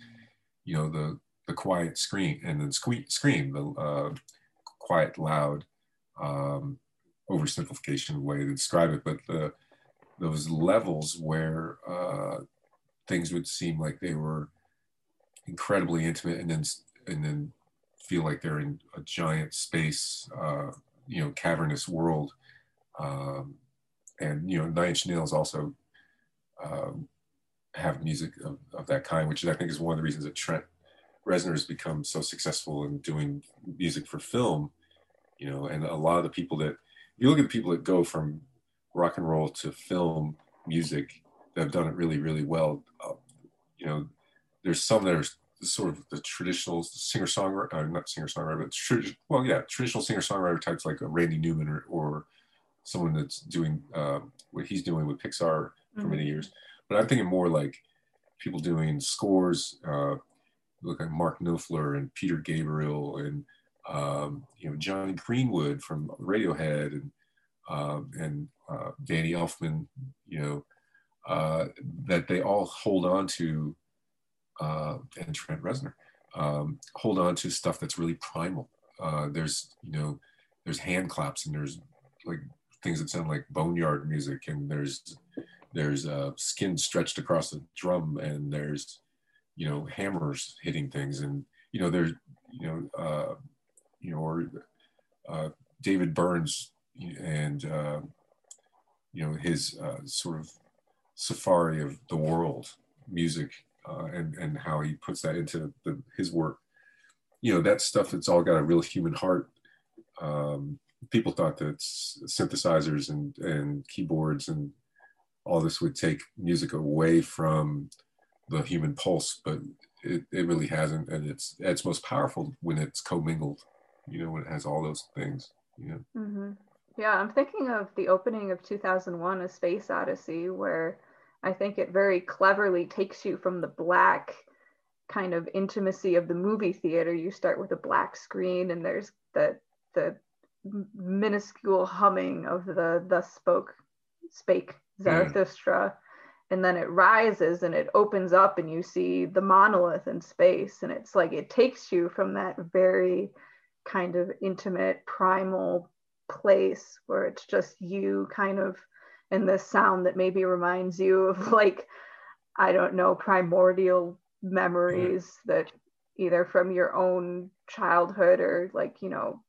you know, the the quiet scream and then squeak, scream, the uh, quiet, loud, um, oversimplification way to describe it, but the those levels where uh, things would seem like they were incredibly intimate and then and then feel like they're in a giant space, uh, you know, cavernous world. Um, and you know, Nine Inch Nails also um, have music of, of that kind, which I think is one of the reasons that Trent Reznor has become so successful in doing music for film. You know, and a lot of the people that you look at the people that go from rock and roll to film music that have done it really, really well. Uh, you know, there's some that are sort of the traditional singer songwriter, uh, not singer songwriter, but tradi- well, yeah, traditional singer songwriter types like a Randy Newman or, or someone that's doing uh, what he's doing with Pixar for Mhm. many years. But I'm thinking more like people doing scores, uh, look at Mark Knopfler and Peter Gabriel and um, you know Jonny Greenwood from Radiohead and um, and uh, Danny Elfman, you know, uh, that they all hold on to, uh, and Trent Reznor, um, hold on to stuff that's really primal. Uh, there's, you know, there's hand claps and there's like things that sound like boneyard music and there's there's uh, skin stretched across a drum and there's you know hammers hitting things and you know there's you know uh, you know or uh, David Burns and uh, you know his uh, sort of safari of the world music uh, and and how he puts that into the, his work you know that stuff that's all got a real human heart um, people thought that synthesizers and and keyboards and all this would take music away from the human pulse, but it, it really hasn't. And it's it's most powerful when it's commingled, you know, when it has all those things. Mm-hmm. Yeah, I'm thinking of the opening of 2001 A Space Odyssey, where I think it very cleverly takes you from the black kind of intimacy of the movie theater. You start with a black screen, and there's the the minuscule humming of the the spoke spake Zarathustra. Mm. And then it rises and it opens up, and you see the monolith in space. And it's like it takes you from that very kind of intimate, primal place where it's just you kind of and this sound that maybe reminds you of like, I don't know, primordial memories that either from your own childhood or like, you know,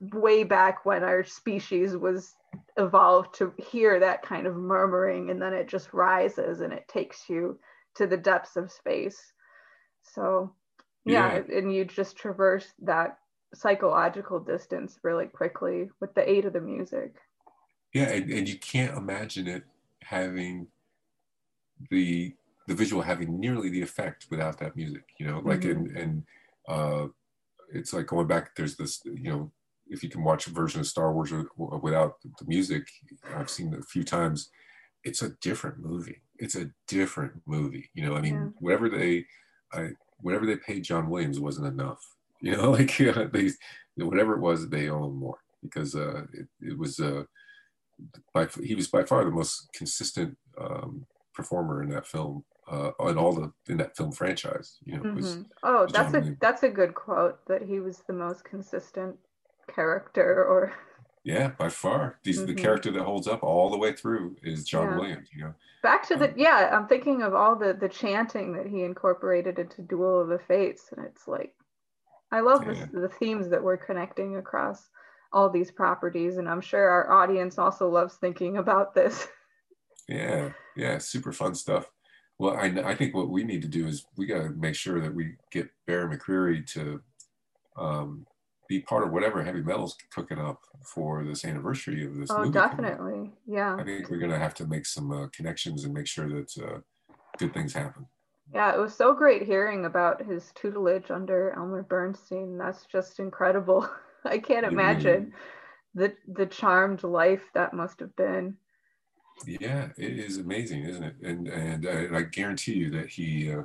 way back when our species was evolved to hear that kind of murmuring and then it just rises and it takes you to the depths of space so yeah, yeah. and you just traverse that psychological distance really quickly with the aid of the music yeah and, and you can't imagine it having the the visual having nearly the effect without that music you know like mm-hmm. in in uh it's like going back. There's this, you know, if you can watch a version of Star Wars without the music, I've seen it a few times. It's a different movie. It's a different movie. You know, I mean, yeah. whatever they, I, whatever they paid John Williams wasn't enough. You know, like uh, they, whatever it was, they owe him more because uh, it, it was uh, by he was by far the most consistent um, performer in that film uh, on all the in that film franchise. You know, mm-hmm. was, oh, that's a that's a good quote that he was the most consistent character, or yeah, by far. He's mm-hmm. the character that holds up all the way through is John yeah. Williams. You know, back to the um, yeah, I'm thinking of all the the chanting that he incorporated into Duel of the Fates, and it's like I love yeah. the themes that we're connecting across all these properties, and I'm sure our audience also loves thinking about this. Yeah, yeah, super fun stuff. Well, I, I think what we need to do is we got to make sure that we get Barry McCreary to um, be part of whatever heavy metal's cooking up for this anniversary of this oh, movie. definitely. Yeah. I think we're going to have to make some uh, connections and make sure that uh, good things happen. Yeah, it was so great hearing about his tutelage under Elmer Bernstein. That's just incredible. I can't imagine the the charmed life that must have been. Yeah, it is amazing, isn't it? And and, uh, and I guarantee you that he uh,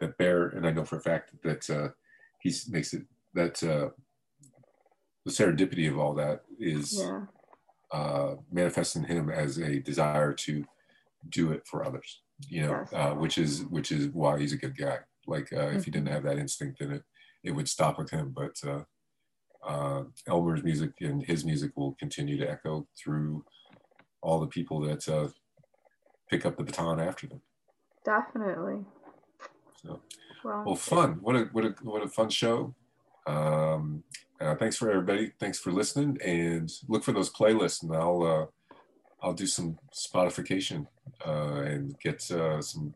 that Bear, and I know for a fact that uh, he makes it that uh, the serendipity of all that is yeah. uh, manifesting him as a desire to do it for others. You know, yes. uh, which is which is why he's a good guy. Like uh, mm-hmm. if he didn't mm-hmm. have that instinct, then it it would stop with him. But uh, uh, Elmer's music and his music will continue to echo through all the people that uh, pick up the baton after them. Definitely. So, well, well fun. What a what a what a fun show. Um, uh, thanks for everybody. Thanks for listening, and look for those playlists, and I'll uh, I'll do some Spotification uh, and get uh, some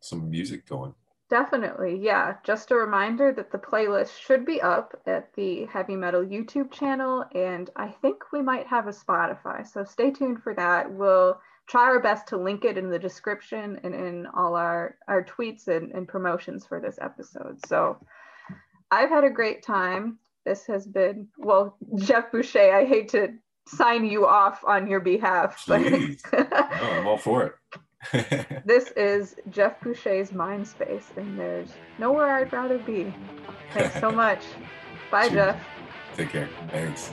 some music going. Definitely, yeah. Just a reminder that the playlist should be up at the Heavy Metal YouTube channel, and I think we might have a Spotify. So stay tuned for that. We'll try our best to link it in the description and in all our, our tweets and, and promotions for this episode. So I've had a great time. This has been, well, Jeff Boucher, I hate to sign you off on your behalf. But oh, I'm all for it. this is Jeff Boucher's Mind Space, and there's nowhere I'd rather be. Thanks so much. Bye, Jeff. Take care. Thanks.